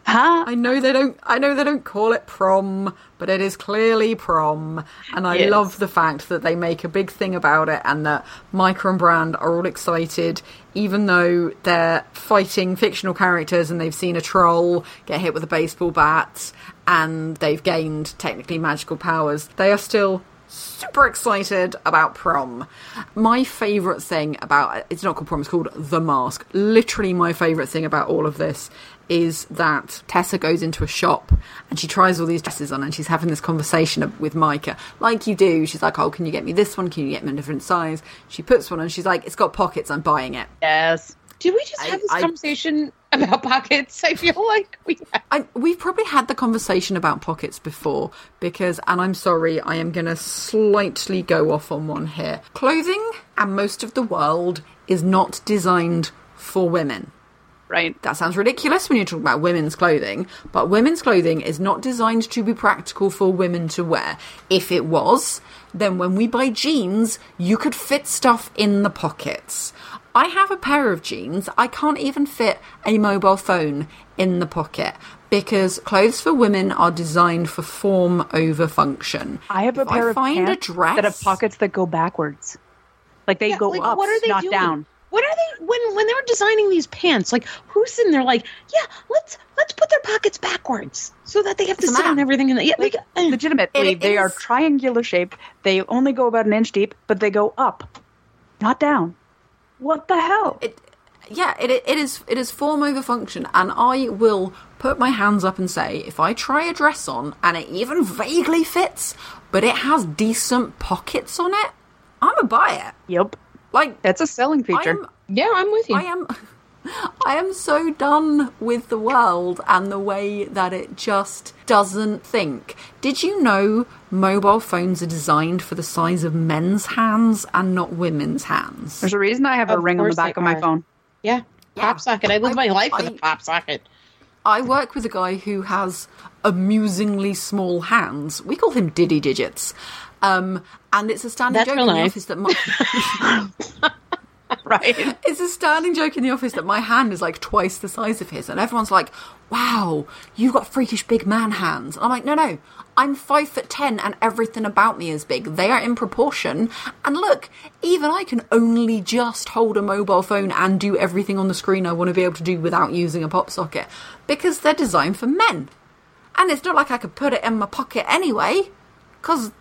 Huh? I know they don't. I know they don't call it prom, but it is clearly prom, and I Yes. love the fact that they make a big thing about it, and that Micah and Bran are all excited, even though they're fighting fictional characters and they've seen a troll get hit with a baseball bat, and they've gained technically magical powers. They are still super excited about prom. My favourite thing about it's not called prom, it's called The Mask. Literally, my favourite thing about all of this is that Tessa goes into a shop and she tries all these dresses on and she's having this conversation with Micah. Like you do, she's like, Oh, can you get me this one? Can you get me a different size? She puts one on, she's like, It's got pockets, I'm buying it. Yes. Did we just I- have this I- conversation about pockets? I feel like we have. I, we've probably had the conversation about pockets before because, and I'm sorry, I am going to slightly go off on one here. Clothing and most of the world is not designed for women. Right. That sounds ridiculous when you're talking about women's clothing, but women's clothing is not designed to be practical for women to wear. If it was, then when we buy jeans, you could fit stuff in the pockets. I have a pair of jeans, I can't even fit a mobile phone in the pocket because clothes for women are designed for form over function. I have a If pair I of find pants a dress that have pockets that go backwards. Like they Yeah, go like, up, what are they not doing? down. What are they when when they were designing these pants? Like who's in there like, yeah, let's let's put their pockets backwards so that they have to It's a sit on map. everything in the yeah, like, eh. Legitimately, It they are triangular shaped. They only go about an inch deep, but they go up, not down. What the hell? it yeah it, it is it is form over function and i will put my hands up and say if i try a dress on and it even vaguely fits but it has decent pockets on it i'm gonna buy it Yep. Like That's a selling feature. I'm, yeah, I'm with you. i am (laughs) i am so done with the world and the way that it just doesn't think did you know mobile phones are designed for the size of men's hands and not women's hands There's a reason I have a ring on the back of my are. phone. yeah. Yeah. Pop socket. I live I- my life with I- a pop socket. I work with a guy who has amusingly small hands. We call him Diddy Digits. Um, and it's a standing That's joke in the nice. office that my (laughs) right. it's a standing joke in the office that my hand is like twice the size of his, and everyone's like, "Wow, you've got freakish big man hands." And I'm like, "No, no, I'm five foot ten, and everything about me is big. They are in proportion. And look, even I can only just hold a mobile phone and do everything on the screen I want to be able to do without using a pop socket because they're designed for men. And it's not like I could put it in my pocket anyway, because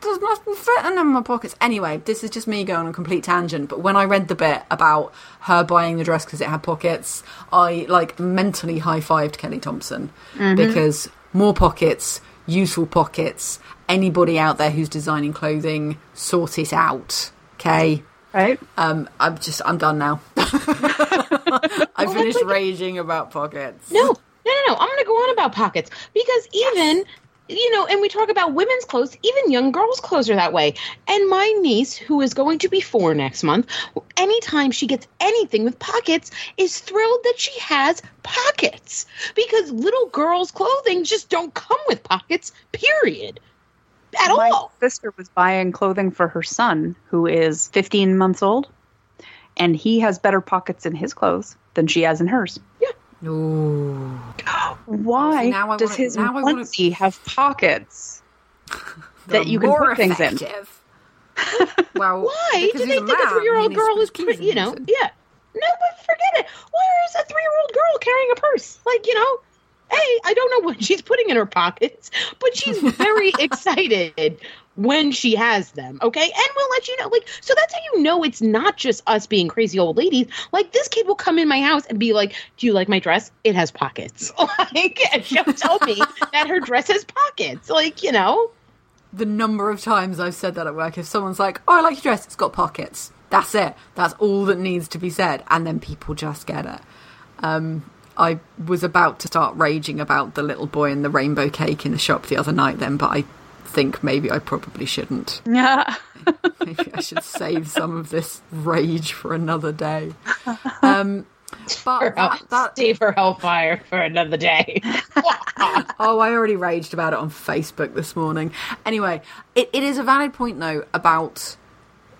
there's nothing fitting in my pockets. Anyway, this is just me going on a complete tangent. But when I read the bit about her buying the dress because it had pockets, I like mentally high fived Kelly Thompson because more pockets, useful pockets. Anybody out there who's designing clothing, sort it out. Okay. Right. Um, I'm just I'm done now. (laughs) I finished raging about pockets. No, no, no, no. I'm going to go on about pockets because even, you know, and we talk about women's clothes, even young girls' clothes are that way. And my niece, who is going to be four next month, anytime she gets anything with pockets, is thrilled that she has pockets because little girls' clothing just don't come with pockets, period. At My all. My sister was buying clothing for her son, who is 15 months old, and he has better pockets in his clothes than she has in hers. Ooh. Why See, now does wanna- his now I wanna- have pockets (laughs) that you can More put things in? effective. (laughs) well, Why do he's they a think a three year old he needs to girl is, his pre- keys in you know, his- yeah. No, but forget it. Where is a three year old girl carrying a purse? Like, you know, hey, I don't know what (laughs) she's putting in her pockets, but she's very excited when she has them, okay? And we'll let you know. Like, so that's how you know it's not just us being crazy old ladies. Like, this kid will come in my house and be like, Do you like my dress? It has pockets. (laughs) Like, and she'll tell me that her dress has pockets. Like, you know. the number of times I've said that at work. If someone's like, "Oh, I like your dress. It's got pockets." That's it. That's all that needs to be said, and then people just get it. Um, I was about to start raging about the little boy and the rainbow cake in the shop the other night, then, but I think maybe I probably shouldn't. (laughs) Yeah. Maybe I should save some of this rage for another day. Um, but that, that Save her hellfire for another day. (laughs) Oh, I already raged about it on Facebook this morning. Anyway, it, it is a valid point, though, about.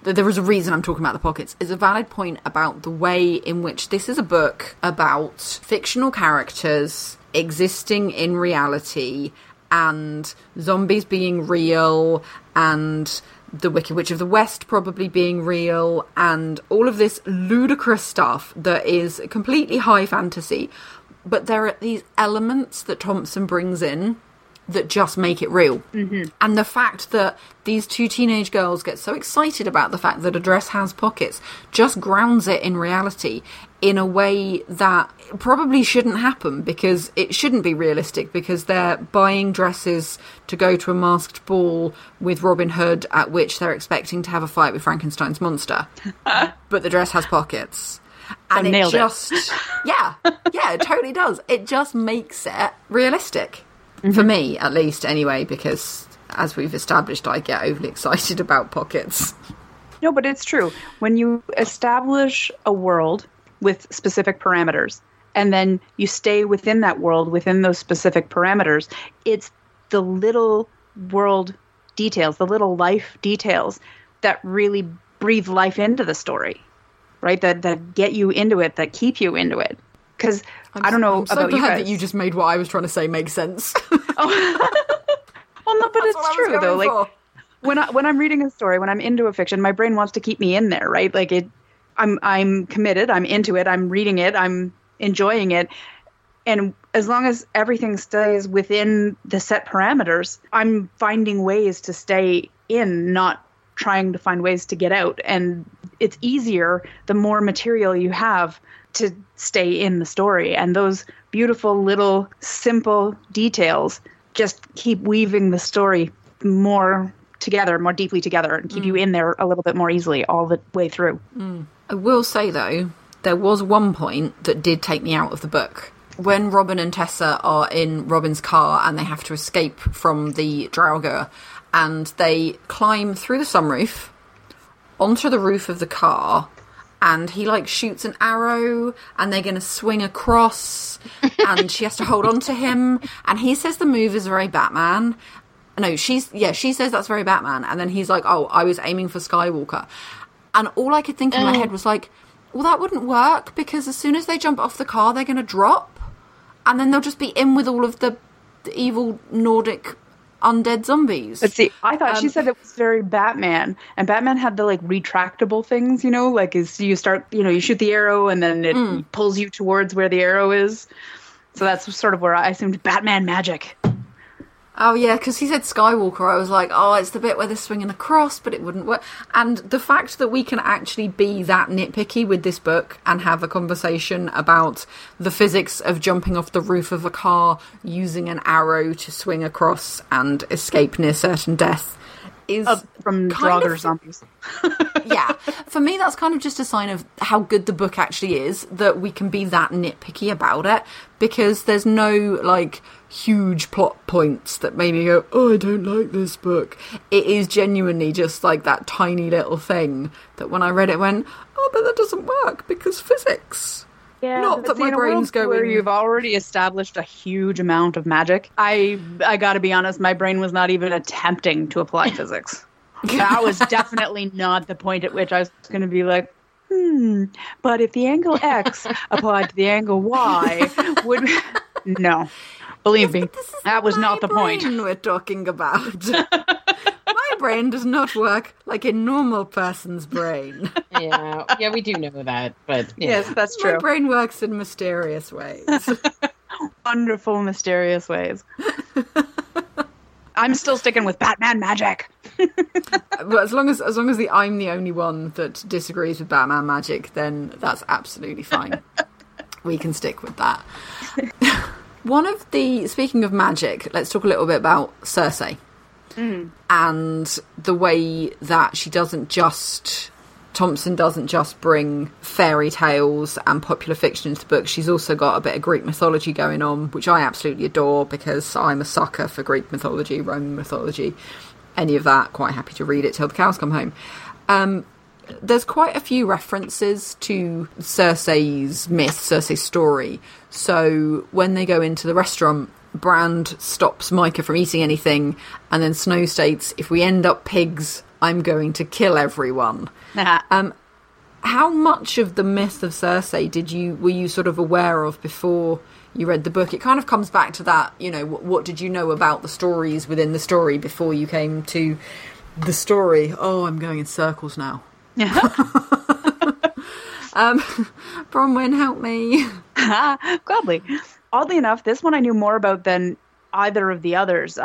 There is a reason I'm talking about the pockets. It's a valid point about the way in which this is a book about fictional characters existing in reality and zombies being real and the Wicked Witch of the West probably being real and all of this ludicrous stuff that is completely high fantasy. But there are these elements that Thompson brings in that just make it real. Mm-hmm. And the fact that these two teenage girls get so excited about the fact that a dress has pockets just grounds it in reality in a way that probably shouldn't happen because it shouldn't be realistic because they're buying dresses to go to a masked ball with Robin Hood at which they're expecting to have a fight with Frankenstein's monster. (laughs) but the dress has pockets. And it nailed it. just yeah, yeah, it totally does. It just makes it realistic. Mm-hmm. For me, at least, anyway, because as we've established, I get overly excited about pockets. No, but it's true. When you establish a world with specific parameters and then you stay within that world within those specific parameters, it's the little world details, the little life details that really breathe life into the story, right? That that get you into it, that keep you into it. Because I don't know I'm so about you guys. that you just made what I was trying to say make sense. (laughs) oh. (laughs) well, no, but That's it's what I was true though. Like when I when I'm reading a story, when I'm into a fiction, my brain wants to keep me in there, right? Like it I'm I'm committed, I'm into it, I'm reading it, I'm enjoying it. And as long as everything stays within the set parameters, I'm finding ways to stay in, not trying to find ways to get out. And it's easier the more material you have to stay in the story. And those beautiful little simple details just keep weaving the story more together, more deeply together, and keep you mm. in there a little bit more easily all the way through. Mm. I will say though, there was one point that did take me out of the book. When Robin and Tessa are in Robin's car and they have to escape from the Draugr, and they climb through the sunroof onto the roof of the car, and he like shoots an arrow and they're going to swing across (laughs) and she has to hold on to him and he says the move is very batman no she's yeah she says that's very batman and then he's like oh i was aiming for skywalker and all i could think in my Oh. head was like well that wouldn't work because as soon as they jump off the car they're going to drop and then they'll just be in with all of the, the evil nordic undead zombies Let's see. I thought she Um, said it was very Batman, and Batman had the like retractable things, you know, like is you start, you know, you shoot the arrow and then it Hmm. pulls you towards where the arrow is. So that's sort of where I assumed Batman magic. Oh yeah, because he said Skywalker. I was like, oh, it's the bit where they're swinging across, but it wouldn't work. And the fact that we can actually be that nitpicky with this book and have a conversation about the physics of jumping off the roof of a car using an arrow to swing across and escape near certain death is Uh, from Draugr of- zombies. (laughs) yeah. For me, that's kind of just a sign of how good the book actually is that we can be that nitpicky about it because there's no like huge plot points that made me go, oh, I don't like this book. It is genuinely just like that tiny little thing that when I read it went, oh, but that doesn't work because physics. Yeah, Not that my brain's world Where you've already established a huge amount of magic. I I got to be honest, my brain was not even attempting to apply (laughs) physics. (laughs) that was definitely not the point at which I was going to be like, hmm. But if the angle X (laughs) applied to the angle Y, would no. Believe me, that was not the point. we're talking about. (laughs) my brain does not work like a normal person's brain. (laughs) yeah, yeah, we do know that, but yeah. Yes, that's true. My true. brain works in mysterious ways. (laughs) Wonderful, mysterious ways. I'm still sticking with Batman magic. but as long as as long as the I'm the only one that disagrees with Batman magic, then that's absolutely fine. we can stick with that. One of the speaking of magic, let's talk a little bit about Circe and the way that she doesn't just Thompson doesn't just bring fairy tales and popular fiction into the book. She's also got a bit of Greek mythology going on, which I absolutely adore because I'm a sucker for Greek mythology, Roman mythology, any of that. Quite happy to read it till the cows come home. Um, there's quite a few references to Circe's myth, Circe's story. So when they go into the restaurant, Bran stops Micah from eating anything, and then Snow states, "If we end up pigs, I'm going to kill everyone." (laughs) Um, how much of the myth of Circe did you were you sort of aware of before you read the book? It kind of comes back to that, you know, what, what did you know about the stories within the story before you came to the story? Oh, I'm going in circles now. (laughs) um, Bronwyn, help me. (laughs) Gladly. Oddly enough, this one I knew more about than either of the others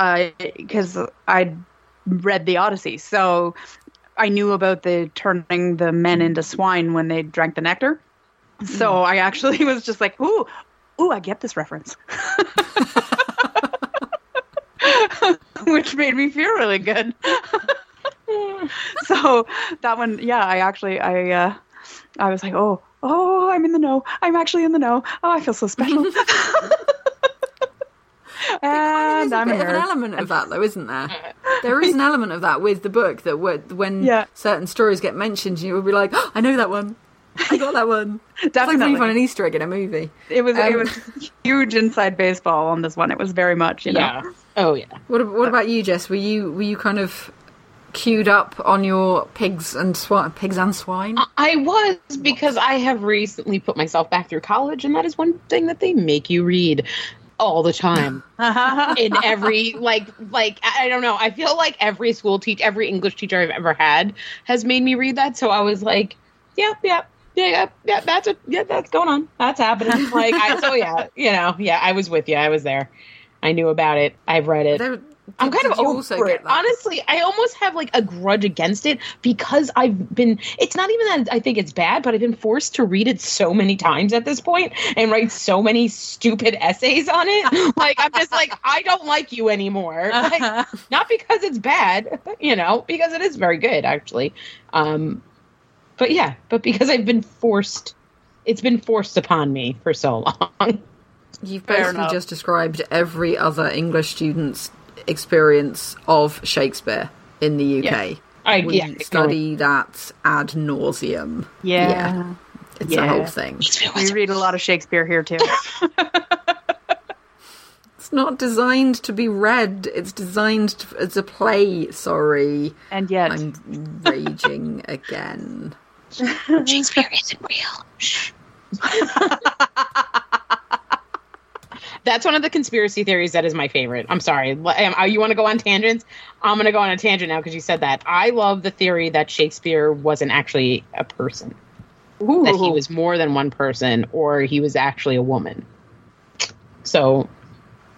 because I'd read the Odyssey. So I knew about the turning the men into swine when they drank the nectar. So I actually (laughs) was just like, ooh, ooh, I get this reference. Which made me feel really good. (laughs) so that one, yeah, I actually, I, uh, I was like, oh, oh, I'm in the know. I'm actually in the know. Oh, I feel so special. (laughs) (laughs) and There's a I'm a bit of an element of that, though, isn't there? There is an element of that with the book that when Yeah. certain stories get mentioned, you will be like, oh, "I know that one. I got that one." It's like when Definitely. you find an Easter egg in a movie. It was it Um, was huge inside baseball on this one. It was very much, you know. yeah. Oh yeah. What, what about you, Jess? Were you were you kind of queued up on your pigs and swine, pigs and swine? I was because I have recently put myself back through college, and that is one thing that they make you read all the time (laughs) in every like like I I don't know. I feel like every school teach, every English teacher I've ever had has made me read that. So I was like, yeah, yeah. Yeah, yeah, yeah, that's a, yeah, that's going on. That's happening. Like, I, so yeah, you know, yeah, I was with you. I was there. I knew about it. I've read it. There- I'm kind of over also it. Honestly, I almost have like a grudge against it because I've been. It's not even that I think it's bad, but I've been forced to read it so many times at this point and write so many stupid essays on it. (laughs) Like I'm just like I don't like you anymore. Like, not because it's bad, (laughs) you know, because it is very good actually. Um, but yeah, but because I've been forced. It's been forced upon me for so long. You've basically just described every other English student's experience of Shakespeare in the UK. I, We yeah, I study that ad nauseum. Yeah. It's Yeah. a whole thing. We read a lot of Shakespeare here too. (laughs) It's not designed to be read. It's designed to, as a play. Sorry, and yet, I'm raging again. (laughs) Shakespeare isn't real. (laughs) That's one of the conspiracy theories that is my favorite. I'm sorry. You want to go on tangents? I'm going to go on a tangent now because you said that. I love the theory that Shakespeare wasn't actually a person, that he was more than one person, or he was actually a woman. So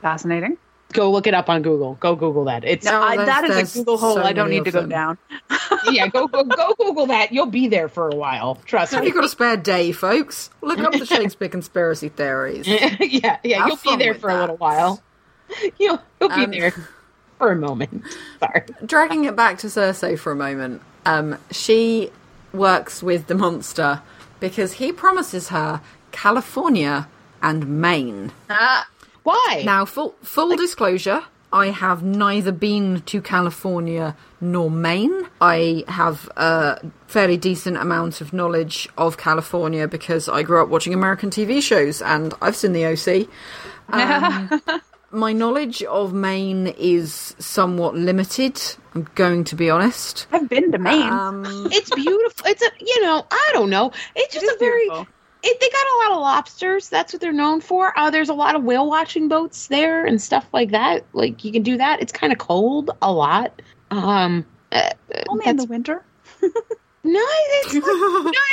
fascinating. Go look it up on Google. Go Google that. It's No, I, that is a Google hole so I don't need to go them. down. (laughs) yeah. Go go go Google that. You'll be there for a while. Trust Have me. you got a spare day, folks? Look up the (laughs) Shakespeare conspiracy theories. (laughs) yeah, yeah, Have you'll be there with for a little while. You'll you'll be Um, there for a moment. Sorry. Dragging it back to Circe for a moment, um, she works with the monster because he promises her California and Maine. Why? Now, full full disclosure, I have neither been to California nor Maine. I have a fairly decent amount of knowledge of California because I grew up watching American TV shows and I've seen the OC. Um, (laughs) my knowledge of Maine is somewhat limited. I'm going to be honest. I've been to Maine. Um, it's beautiful. It's a you know I don't know. It's just is a very. beautiful. It, they got a lot of lobsters. That's what they're known for. Uh, there's a lot of whale watching boats there and stuff like that. Like you can do that. It's kind of cold a lot. Um, uh, Only in the winter. no, it's no,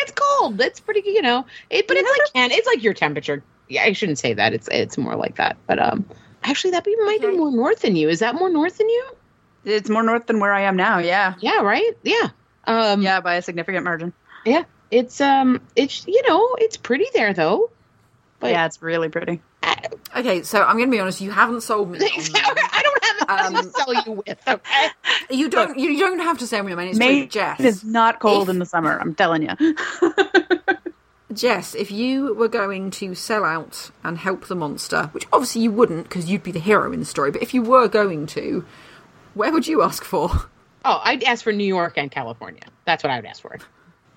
it's cold. It's pretty, you know. It, but it's like (laughs) can it's like your temperature. Yeah, I shouldn't say that. It's it's more like that. But um, actually, that be, might Okay. be more north than you. Is that more north than you? It's more north than where I am now. Yeah. Yeah, right. Yeah. Um, Yeah, by a significant margin. yeah. It's um, it's you know, it's pretty there though. But yeah, it's really pretty. I, okay, so I'm going to be honest. You haven't sold me. (laughs) I don't have Um, to sell you with. Okay. (laughs) You don't. You don't have to say me. Maine. It's Maine true, Jess. is not cold If- in the summer. I'm telling you. (laughs) Jess, if you were going to sell out and help the monster, which obviously you wouldn't because you'd be the hero in the story, but if you were going to, where would you ask for? Oh, I'd ask for New York and California. That's what I would ask for,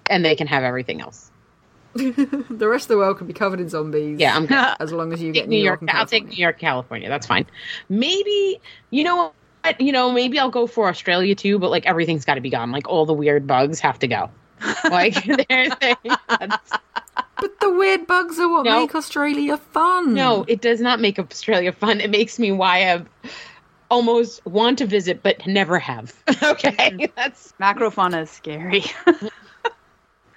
and they can have everything else. (laughs) the rest of the world can be covered in zombies. Yeah, I'm good. as long as you get New New York. York. and I'll take California. New York, California. That's fine. Maybe you know what? You know, maybe I'll go for Australia too. But like everything's got to be gone. Like all the weird bugs have to go. (laughs) Like (laughs) there's that's- But the weird bugs are what No. make Australia fun. no, it does not make Australia fun. It makes me why I almost want to visit but never have. okay, mm-hmm. that's Macrofauna is scary.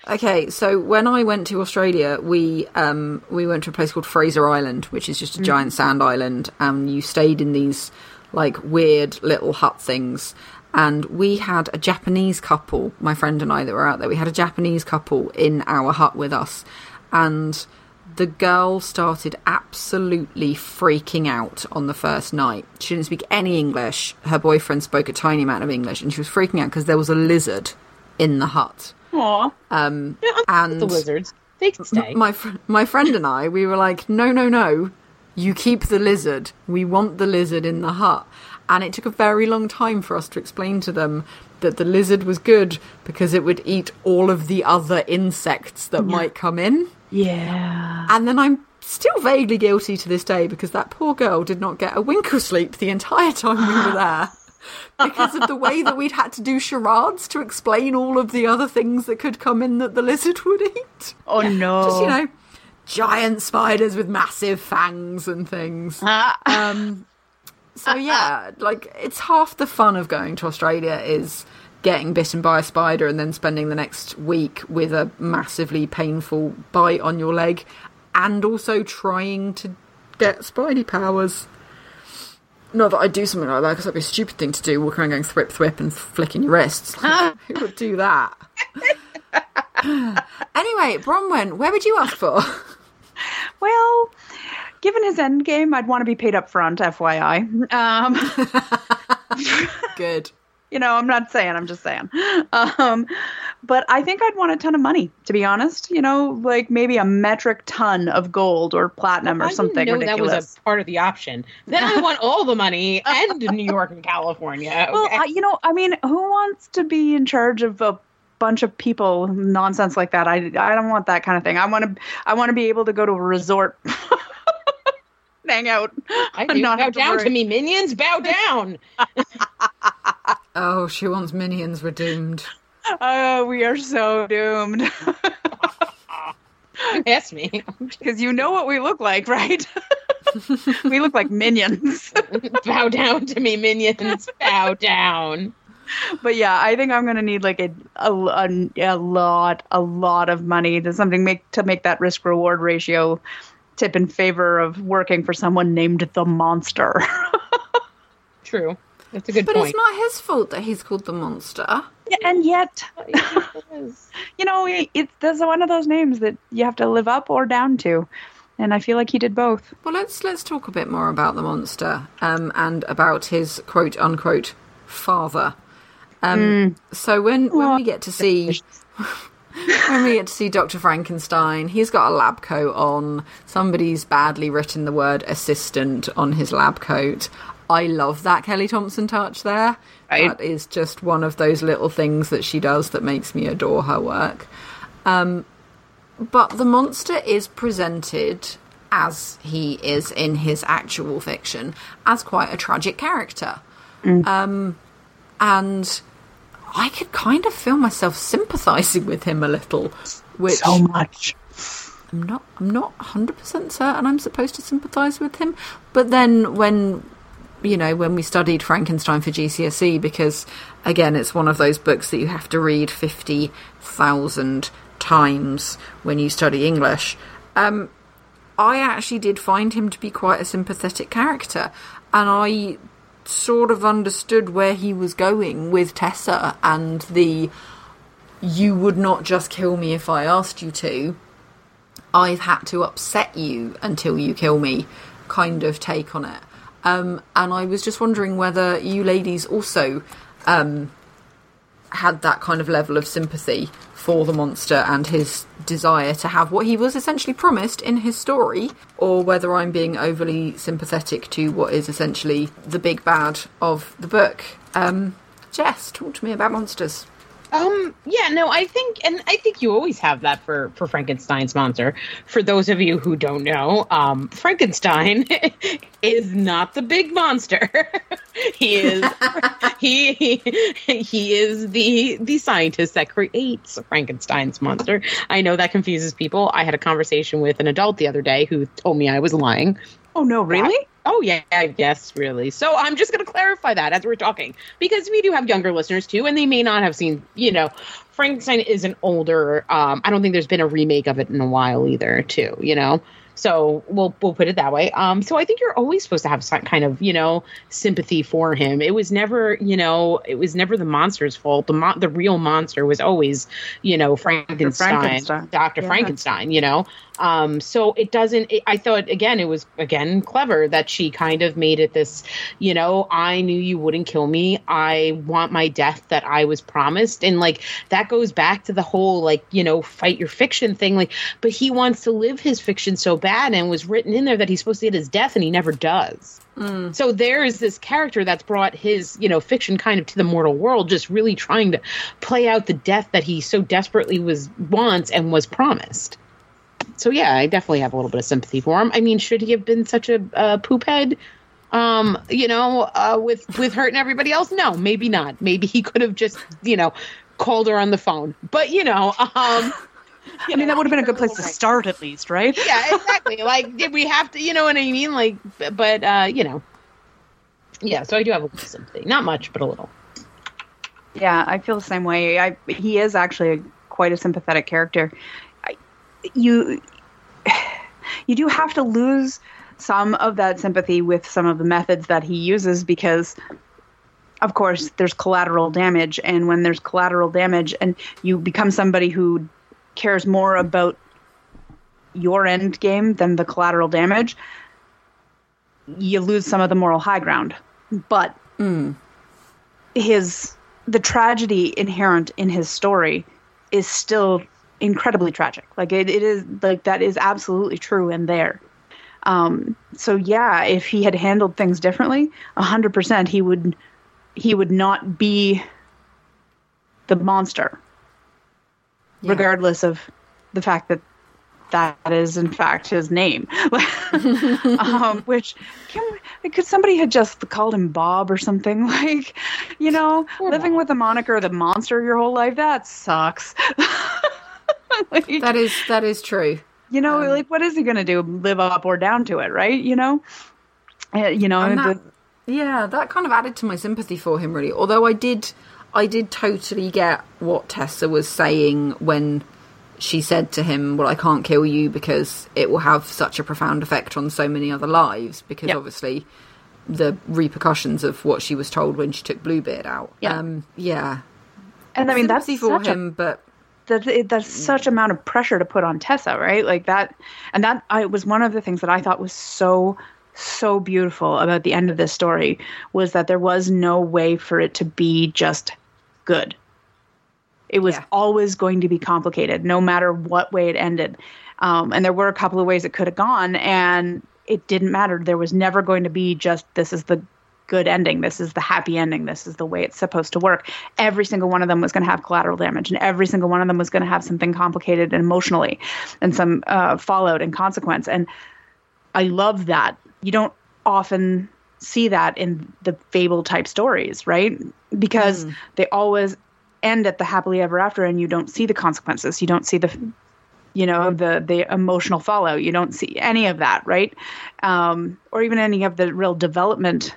Okay, so when I went to Australia, we um, we went to a place called Fraser Island, which is just a giant sand island, and you stayed in these like weird little hut things. And we had a Japanese couple, my friend and I, that were out there. We had a Japanese couple in our hut with us, and the girl started absolutely freaking out on the first night. She didn't speak any English. Her boyfriend spoke a tiny amount of English, and she was freaking out because there was a lizard in the hut. Aw. Um, yeah, And- the wizards. They can stay. my fr- my friend and I, we were like, no, no, no, you keep the lizard. We want the lizard in the hut. And it took a very long time for us to explain to them that the lizard was good because it would eat all of the other insects that might come in. Yeah. And then I'm still vaguely guilty to this day because that poor girl did not get a wink of sleep the entire time we were (gasps) there. Because of the way that we'd had to do charades to explain all of the other things that could come in that the lizard would eat. Oh no. Just, you know, giant spiders with massive fangs and things. Ah. Um, so yeah, like it's half the fun of going to Australia is getting bitten by a spider and then spending the next week with a massively painful bite on your leg, and also trying to get spidey powers. Not that I'd do something like that because that'd be a stupid thing to do, walking around going thwip thwip and flicking your wrists. Like, (laughs) who would do that? (laughs) anyway, Bronwyn, where would you ask for? Well, given his end game, I'd want to be paid up front, FYI. Um, (laughs) Good. You know, I'm not saying. I'm just saying. Um, but I think I'd want a ton of money, to be honest. You know, like maybe a metric ton of gold or platinum or I something didn't know ridiculous. that was a part of the option. Then I want all the money (laughs) and New York and California. Well, okay? I, you know, I mean, who wants to be in charge of a bunch of people nonsense like that? I, I don't want that kind of thing. I want to I want to be able to go to a resort, (laughs) hang out. I do. not Bow have to down worry. to me, minions. Bow down. (laughs) Oh, she wants minions. We're doomed. Oh, we are so doomed (laughs) Ask me. because you know what we look like, right? (laughs) we look like minions. (laughs) Bow down to me, minions. Bow down. but yeah, I think I'm gonna need like a a, a, a lot a lot of money to something make to make that risk reward ratio tip in favor of working for someone named the monster. True. That's a good But point. it's not his fault that he's called the monster. And yet, (laughs) (laughs) you know, it- it's there's one of those names that you have to live up or down to, and I feel like he did both. Well, let's let's talk a bit more about the monster um, and about his quote unquote father. Um, So when when we get to see (laughs) when we get to see Doctor Frankenstein, he's got a lab coat on. Somebody's badly written the word assistant on his lab coat. I love that Kelly Thompson touch there. Right. That is just one of those little things that she does that makes me adore her work. But the monster is presented as he is in his actual fiction as quite a tragic character. Um, and I could kind of feel myself sympathizing with him a little, which much. I'm not I'm not 100% certain I'm supposed to sympathize with him. But then when you know, when we studied Frankenstein for GCSE because again, it's one of those books that you have to read 50,000 times when you study English. Um I actually did find him to be quite a sympathetic character and I sort of understood where he was going with Tessa and the you would not just kill me if I asked you to. I've had to upset you until you kill me kind of take on it. Um, and I was just wondering whether you ladies also um, had that kind of level of sympathy for the monster and his desire to have what he was essentially promised in his story, or whether I'm being overly sympathetic to what is essentially the big bad of the book. Um, Jess, talk to me about monsters. Um. Yeah. No. I think, and I think you always have that for for Frankenstein's monster. For those of you who don't know, um, Frankenstein (laughs) is not the big monster. (laughs) he is he, (laughs) he he is the the scientist that creates Frankenstein's monster. I know that confuses people. I had a conversation with an adult the other day who told me I was lying. Oh no, really? Oh yeah, yes, really. So I'm just going to clarify that as we're talking because we do have younger listeners too, and they may not have seen. You know, Frankenstein is an older. Um, I don't think there's been a remake of it in a while either, too. You know, so we'll we'll put it that way. Um, so I think you're always supposed to have some kind of you know sympathy for him. It was never you know it was never the monster's fault. The mo- the real monster was always you know Frankenstein, Frankenstein. Doctor Yeah. Frankenstein. You know, um, so it doesn't. It, I thought again, it was again clever that she kind of made it this. You know, I knew you wouldn't kill me. I want my death that I was promised, and like that goes back to the whole like you know fight your fiction thing. Like, but he wants to live his fiction so bad, and was written in there that he's supposed to get his death, and he never does. So there is this character that's brought his, you know, fiction kind of to the mortal world, just really trying to play out the death that he so desperately was wants and was promised. So yeah, I definitely have a little bit of sympathy for him. I mean, should he have been such a uh, poop head? Um, you know, uh, with with hurting everybody else? No, maybe not. Maybe he could have just, you know, called her on the phone. But you know, um, I mean, that would have been a good place to start, at least, right? (laughs) yeah, exactly. like, did we have to? You know what I mean? Like, but uh, you know, yeah. So I do have a little sympathy, not much, but a little. Yeah, I feel the same way. I he is actually quite a sympathetic character. You (sighs) you do have to lose some of that sympathy with some of the methods that he uses because of course there's collateral damage. And when there's collateral damage and you become somebody who cares more about your end game than the collateral damage you lose some of the moral high ground. But mm. his the tragedy inherent in his story is still incredibly tragic. Like it, it is like that is absolutely true and there. Um, so yeah, if he had handled things differently, a hundred percent, he would he would not be the monster, Yeah. regardless of the fact that that is in fact his name. (laughs) um, which can could somebody had just called him Bob or something (laughs) like, you know, living with the moniker the monster your whole life that sucks. (laughs) (laughs) Like, That is that is true. you know, like what is he going to do? Live up or down to it, right? You know, Uh, you know, And the- yeah, that kind of added to my sympathy for him, really. Although I did, I did totally get what Tessa was saying when she said to him, "Well, I can't kill you because it will have such a profound effect on so many other lives." Because Yep. obviously, the repercussions of what she was told when she took Bluebeard out. Yeah. um, yeah. and I mean that's Sympathy for such a him, but that it, that's such amount of pressure to put on Tessa, right? Like that, and that I was one of the things that I thought was so so beautiful about the end of this story was that there was no way for it to be just good. It was Yeah. always going to be complicated, no matter what way it ended. Um, and there were a couple of ways it could have gone, and it didn't matter. There was never going to be just this is the good ending. This is the happy ending. This is the way it's supposed to work. Every single one of them was going to have collateral damage, and every single one of them was going to have something complicated emotionally and some uh, fallout and consequence. And I love that. You don't often see that in the fable type stories, right? Because they always end at the happily ever after, and you don't see the consequences. You don't see the you know the the emotional fallout you don't see any of that right um, or even any of the real development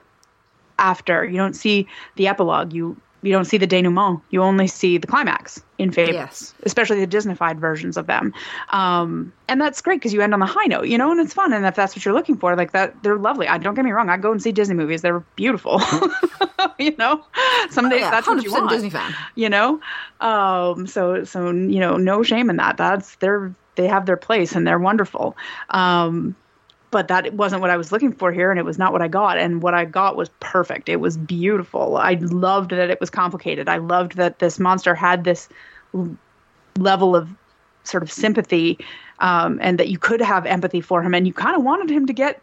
after. You don't see the epilogue. You you don't see the denouement. You only see the climax in fables Yes. especially the disneyfied versions of them. Um, and that's great because you end on the high note you know and it's fun. And if that's what you're looking for like that they're lovely. I don't get me wrong i go and see disney movies. They're beautiful (laughs) you know? Some days yeah, that's what you want Disney fan. you know? Um so so you know no shame in that. That's they're they have their place and they're wonderful. Um but that wasn't what I was looking for here, and it was not what I got. And what I got was perfect. It was beautiful. I loved that it was complicated. I loved that this monster had this level of sort of sympathy, um, and that you could have empathy for him, and you kind of wanted him to get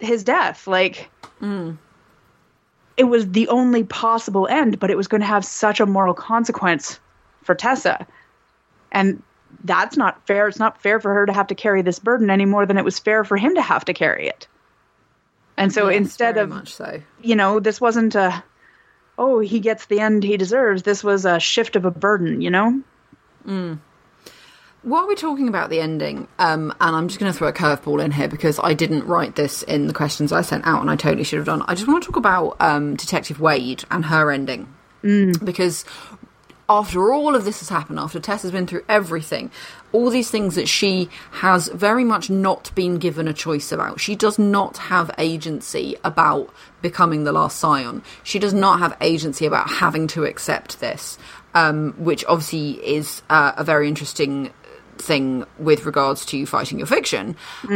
his death. Like, it was the only possible end, but it was going to have such a moral consequence for Tessa. And that's not fair. It's not fair for her to have to carry this burden any more than it was fair for him to have to carry it. And so Yes, instead of, so. you know, this wasn't a, oh, he gets the end he deserves. This was a shift of a burden, you know? While we're talking about the ending, um, and I'm just going to throw a curveball in here because I didn't write this in the questions I sent out, and I totally should have done. I just want to talk about um, Detective Wade and her ending because after all of this has happened, after Tess has been through everything, all these things that she has very much not been given a choice about. She does not have agency about becoming the last scion. She does not have agency about having to accept this, um, which obviously is uh, a very interesting thing with regards to fighting your fiction.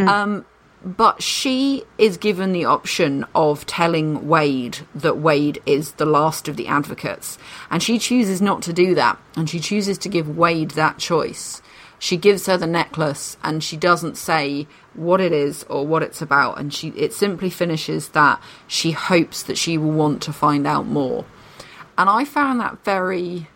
Um, but she is given the option of telling Wade that Wade is the last of the advocates. And she chooses not to do that. And she chooses to give Wade that choice. She gives her the necklace and she doesn't say what it is or what it's about. And she it simply finishes that she hopes that she will want to find out more. And I found that very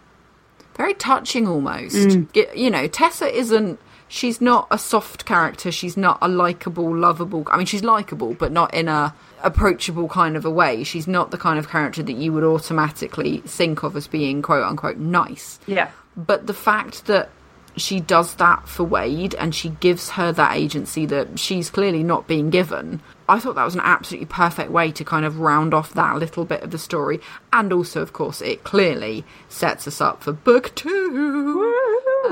very touching almost. Mm. Ge- You know, Tessa isn't. She's not a soft character. She's not a likable, lovable. I mean, she's likable, but not in a approachable kind of a way. She's not the kind of character that you would automatically think of as being quote unquote nice. Yeah. But the fact that she does that for Wade and she gives her that agency that she's clearly not being given, I thought that was an absolutely perfect way to kind of round off that little bit of the story. And also, of course, it clearly sets us up for book two.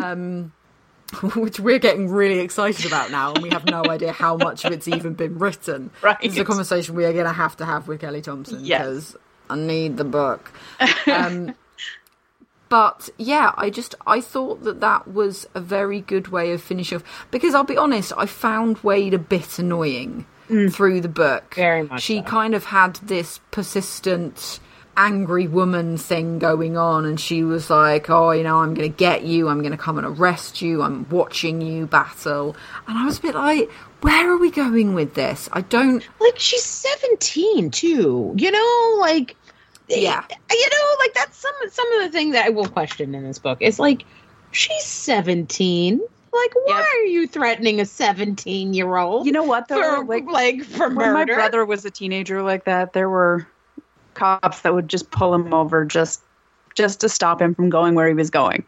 Um, (laughs) which we're getting really excited about now, and we have no idea how much of it's even been written. (laughs) Right. It's a conversation we are going to have to have with Kelly Thompson Yes. because I need the book. (laughs) Um, but yeah, I just I thought that that was a very good way of finishing off because I'll be honest, I found Wade a bit annoying through the book. Very much She so. kind of had this persistent angry woman thing going on and she was like oh you know i'm gonna get you i'm gonna come and arrest you i'm watching you battle and i was a bit like where are we going with this i don't (laughs) like she's 17 too you know like eh, Yeah. you know like that's some some of the things that i will question in this book it's like she's 17 like why Yep. are you threatening a 17 year old You know what though? for like like, for when my brother was a teenager like that, there were cops that would just pull him over just just to stop him from going where he was going.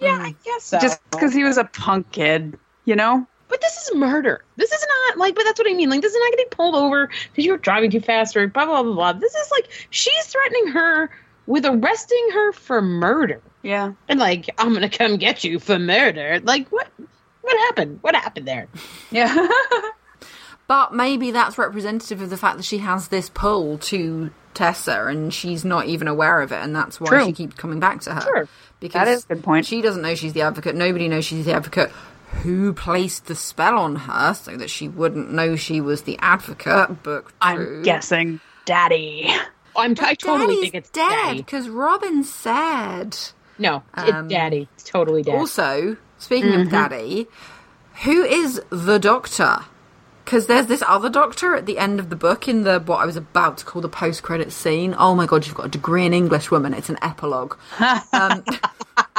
yeah i guess so Just because he was a punk kid, you know? But this is murder. This is not like, but that's what I mean. Like, this is not getting pulled over because you were driving too fast or blah, blah, blah, blah. This is like, she's threatening her with arresting her for murder. Yeah. And like, I'm going to come get you for murder. Like, what? What happened? What happened there? Yeah. (laughs) But maybe that's representative of the fact that she has this pull to Tessa and she's not even aware of it, and that's why True. she keeps coming back to her. Sure. Because That is a good point. She doesn't know she's the advocate. Nobody knows she's the advocate. Who placed the spell on her so that she wouldn't know she was the advocate? Book I'm guessing daddy. I'm, I totally Daddy's think it's dead because Robin said. No, Um, it's daddy. It's totally daddy. Also, speaking of daddy, who is the doctor? Because there's this other doctor at the end of the book in the what I was about to call the post credit scene. Oh my god, you've got a degree in English, woman. It's an epilogue. um, (laughs)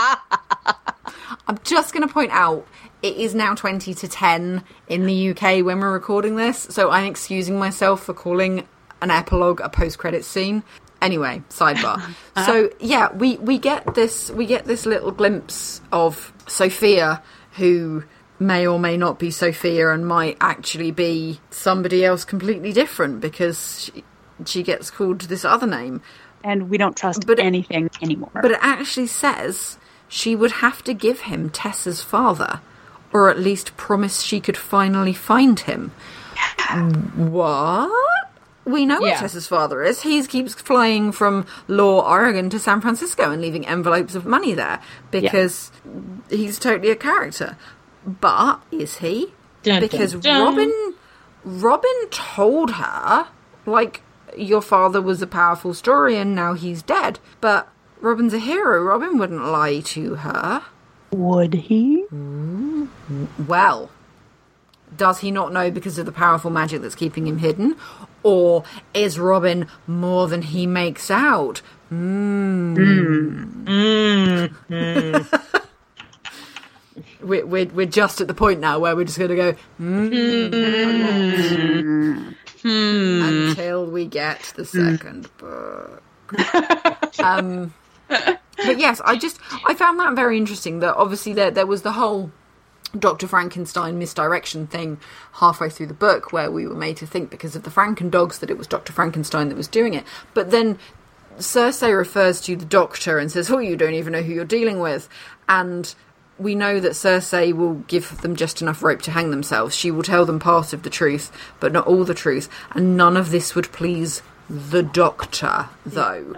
I'm just going to point out it is now 20 to 10 in the UK when we're recording this, so I'm excusing myself for calling an epilogue a post credit scene. Anyway, sidebar. (laughs) so yeah, we we get this we get this little glimpse of Sophia who may or may not be Sophia and might actually be somebody else completely different because she, she gets called this other name. And we don't trust But it- anything anymore. But it actually says she would have to give him Tessa's father, or at least promise she could finally find him. What? We know what Yeah. Tessa's father is. He keeps flying from Lore, Oregon to San Francisco and leaving envelopes of money there because he's totally a character. But is he? Dun, dun, because dun. Robin Robin told her like your father was a powerful story and now he's dead. But Robin's a hero. Robin wouldn't lie to her. Would he? Well, does he not know because of the powerful magic that's keeping him hidden? Or is Robin more than he makes out? Hmm. Hmm. Hmm. (laughs) we're, we're, we're just at the point now where we're just going to go mm, until we get the second book. um, but yes, I just I found that very interesting. That obviously there there was the whole Dr. Frankenstein misdirection thing halfway through the book where we were made to think because of the Franken dogs that it was Dr. Frankenstein that was doing it. But then Circe refers to the doctor and says, Oh, you don't even know who you're dealing with. And we know that Circe will give them just enough rope to hang themselves. She will tell them part of the truth, but not all the truth. And none of this would please the doctor, though.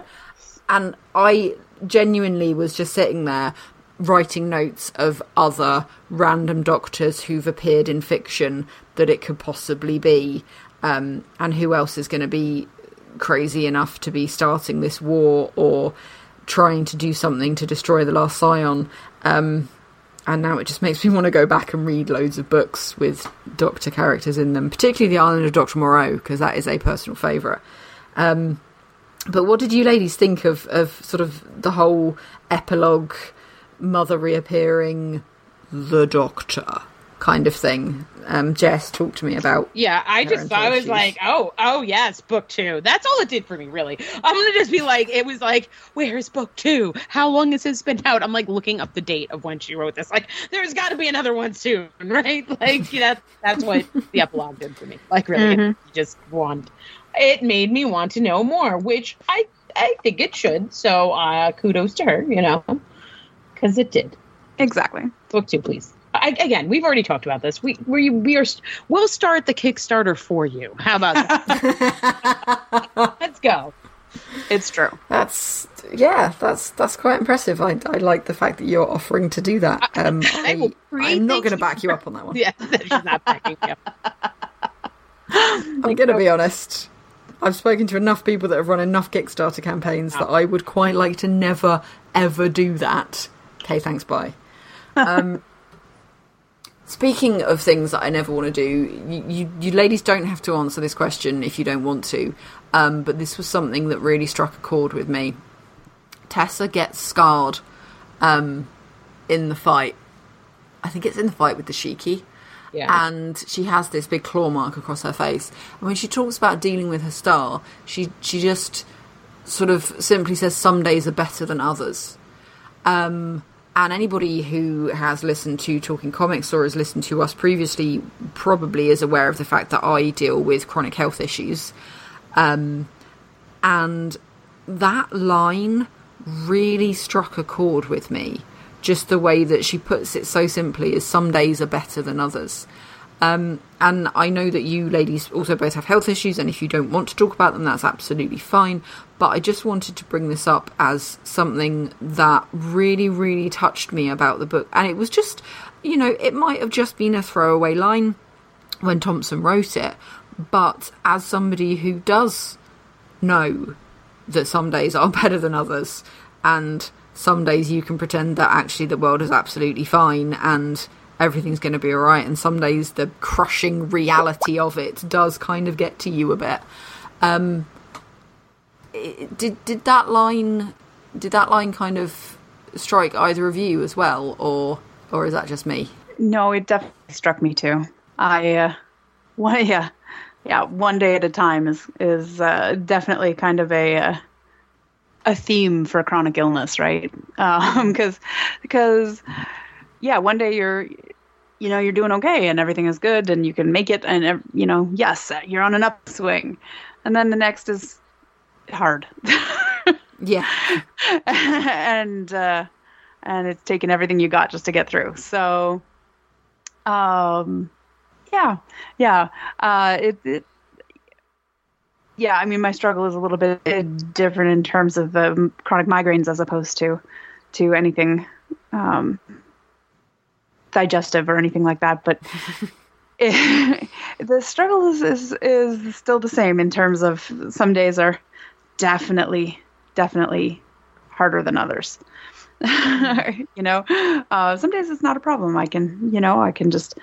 And I genuinely was just sitting there writing notes of other random doctors who've appeared in fiction that it could possibly be, um, and who else is going to be crazy enough to be starting this war or trying to do something to destroy the last scion. Um, and now it just makes me want to go back and read loads of books with Doctor characters in them, particularly The Island of Dr. Moreau, because that is a personal favourite. Um, but what did you ladies think of, of sort of the whole epilogue, mother reappearing, the Doctor kind of thing? Um, Jess, talk to me about. Yeah, I just I was like, oh, oh yes, book two. That's all it did for me, really. I'm gonna just be like, it was like, where's book two? How long has this been out? I'm like looking up the date of when she wrote this. Like, there's got to be another one soon, (laughs) right? Like that. That's what the epilogue did for me. Like, really, it just want. It made me want to know more, which I I think it should. So, uh, kudos to her, you know, because it did. Exactly. Book two, please. I, again, we've already talked about this. We we we are we'll start the Kickstarter for you. How about that? (laughs) Let's go. It's true. That's yeah, that's that's quite impressive. I, I like the fact that you're offering to do that. Um, I, will pre- I'm not going to back you up on that one. (laughs) Yeah, she's not backing you. I'm going to be honest. I've spoken to enough people that have run enough Kickstarter campaigns that I would quite like to never ever do that. Okay, thanks, bye. Um, speaking of things that I never want to do, you, you, you ladies don't have to answer this question if you don't want to, um, but this was something that really struck a chord with me. Tessa gets scarred um, in the fight. I think it's in the fight with the Shiki. Yeah. And she has this big claw mark across her face. And when she talks about dealing with her star, she she just sort of simply says some days are better than others. Um, and anybody who has listened to Talking Comics or has listened to us previously probably is aware of the fact that I deal with chronic health issues. Um, and that line really struck a chord with me. Just the way that she puts it so simply is some days are better than others. Um, and I know that you ladies also both have health issues, and if you don't want to talk about them, that's absolutely fine. But I just wanted to bring this up as something that really, really touched me about the book. And it was just, you know, it might have just been a throwaway line when Thompson wrote it, but as somebody who does know that some days are (laughs) better than others, and some days you can pretend that actually the world is absolutely fine and everything's going to be alright, and some days the crushing reality of it does kind of get to you a bit. Um, did did that line did that line kind of strike either of you as well, or or is that just me? No, it definitely struck me too. I, uh, (laughs) one, yeah, yeah, one day at a time is is uh, definitely kind of a uh, a theme for chronic illness, right? (laughs) Um, because because yeah, one day you're you know you're doing okay and everything is good and you can make it and you know yes you're on an upswing, and then the next is hard. (laughs) Yeah, and uh, and it's taken everything you got just to get through. So, um, yeah, yeah, uh, it, it, yeah. I mean, my struggle is a little bit different in terms of the chronic migraines as opposed to to anything um, digestive or anything like that, but. (laughs) it, (laughs) the struggle is, is is still the same in terms of some days are definitely definitely harder than others. (laughs) you know, uh, some days it's not a problem. I can, you know, I can just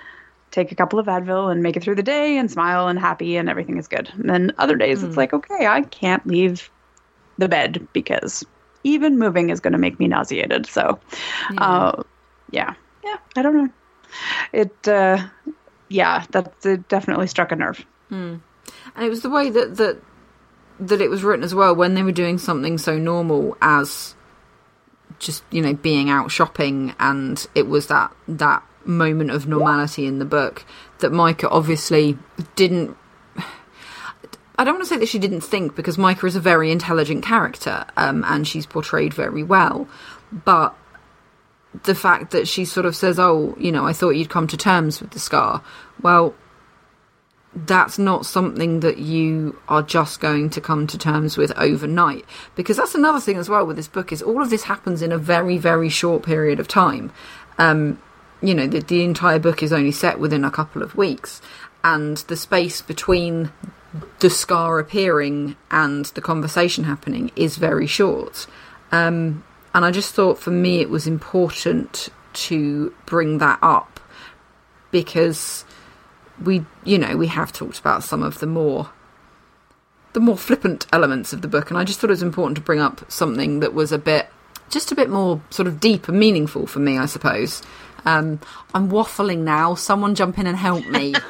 take a couple of Advil and make it through the day and smile and happy and everything is good. And then other days it's like, okay, I can't leave the bed because even moving is going to make me nauseated. So, uh, yeah, yeah, I don't know. It, uh, yeah, that it definitely struck a nerve. and it was the way that that that it was written as well when they were doing something so normal as just you know being out shopping and it was that that moment of normality in the book that Mica obviously didn't I don't want to say that she didn't think because Mica is a very intelligent character um, and she's portrayed very well but the fact that she sort of says oh you know I thought you'd come to terms with the scar. Well that's not something that you are just going to come to terms with overnight. Because that's another thing as well with this book is all of this happens in a very very short period of time. Um you know the, the entire book is only set within a couple of weeks. And the space between the scar appearing and the conversation happening is very short. Um and i just thought for me it was important to bring that up because we you know we have talked about some of the more the more flippant elements of the book. And i just thought it was important to bring up something that was a bit just a bit more sort of deep and meaningful for me i suppose. Um, i'm waffling now. Someone jump in and help me. (laughs)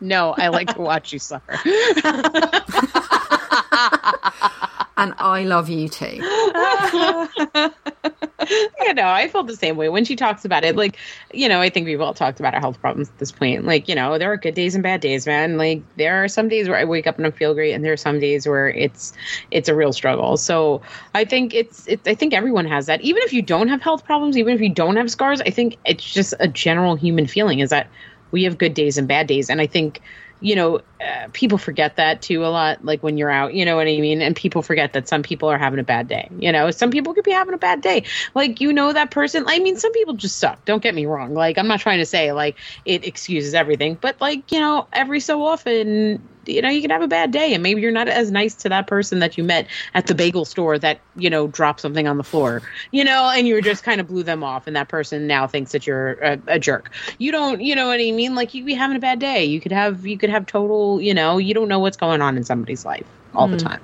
No, I like to watch you suffer. (laughs) and i love you too (laughs) you know, I feel the same way when she talks about it. Like, you know, I think we've all talked about our health problems at this point. Like, you know, there are good days and bad days, man. Like, there are some days where I wake up and I feel great, and there are some days where it's it's a real struggle. So I think it's it, I think everyone has that. Even if you don't have health problems, even if you don't have scars, I think it's just a general human feeling is that we have good days and bad days. And I think, you know, uh, people forget that too a lot. Like when you're out, you know what I mean. And people forget that some people are having a bad day. You know, some people could be having a bad day. Like you know that person. I mean, some people just suck. Don't get me wrong. Like I'm not trying to say like it excuses everything, but like you know, every so often you know you can have a bad day and maybe you're not as nice to that person that you met at the bagel store that you know dropped something on the floor you know and you just kind of blew them off and that person now thinks that you're a, a jerk. You don't you know what i mean? Like you could be having a bad day. You could have you could have total you know you don't know what's going on in somebody's life all the hmm. time.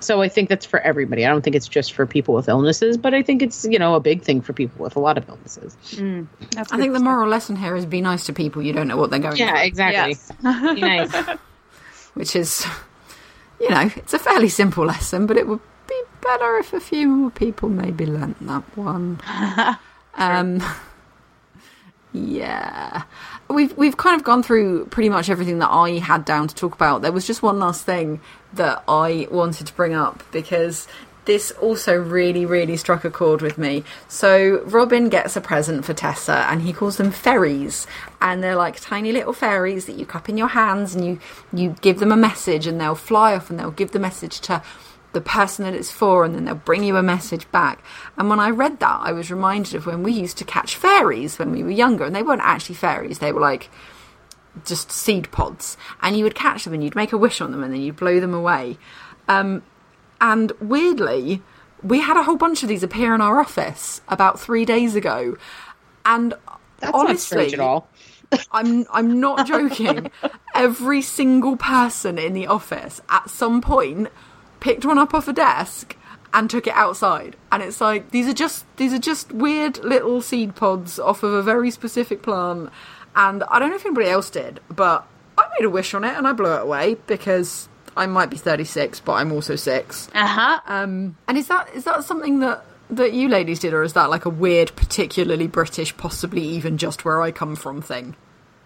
So i think that's for everybody. I don't think it's just for people with illnesses but i think it's you know a big thing for people with a lot of illnesses. Hmm. That's I think the moral lesson here is be nice to people. You don't know what they're going yeah through. exactly. Yes. Be nice (laughs) which is, (laughs) you know, it's a fairly simple lesson, but it would be better if a few more people maybe learnt that one. (laughs) um, yeah, we've we've kind of gone through pretty much everything that I had down to talk about. There was just one last thing that I wanted to bring up because this also really, really struck a chord with me. So Robin gets a present for Tessa, and he calls them fairies, and they're like tiny little fairies that you cup in your hands, and you you give them a message, and they'll fly off, and they'll give the message to the person that it's for, and then they'll bring you a message back. And when I read that, I was reminded of when we used to catch fairies when we were younger, and they weren't actually fairies; they were like just seed pods, and you would catch them, and you'd make a wish on them, and then you'd blow them away. Um, and weirdly, we had a whole bunch of these appear in our office about three days ago. And that's honestly, at all (laughs) I'm I'm not joking. Every single person in the office at some point picked one up off a desk and took it outside. And it's like these are just these are just weird little seed pods off of a very specific plant. And I don't know if anybody else did, but I made a wish on it and I blew it away because I might be 36, but I'm also six. Uh-huh. Um, and is that is that something that that you ladies did, or is that like a weird, particularly British, possibly even just where I come from thing,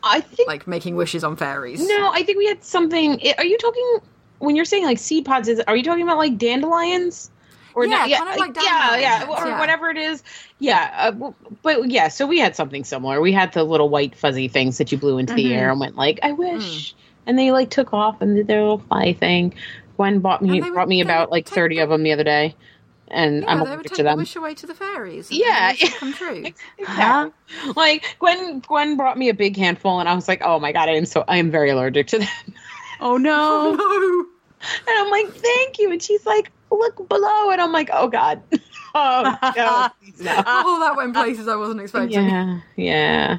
i think like making wishes on fairies? No, I think we had something. Are you talking when you're saying like seed pods? Is are you talking about like dandelions? Or Yeah, not- yeah, kind of like yeah, yeah, or yeah. whatever it is. Yeah, uh, but yeah. So we had something similar. We had the little white fuzzy things that you blew into the air and went like, "I wish," and they like took off and did their little fly thing. Gwen bought me And they would- brought me about like thirty the- of them the other day, and Yeah, I'm they would allergic take to the them. wish away to the fairies. and Yeah, then the wish yeah. (laughs) come true. Exactly. Uh-huh. Like Gwen, Gwen brought me a big handful, and I was like, "Oh my god, I am so I am very allergic to them." Oh no. (laughs) Oh, no. And I'm like, thank you. And she's like, look below. And I'm like, oh God. (laughs) oh, no, no. Oh, that went places I wasn't expecting. Yeah, yeah.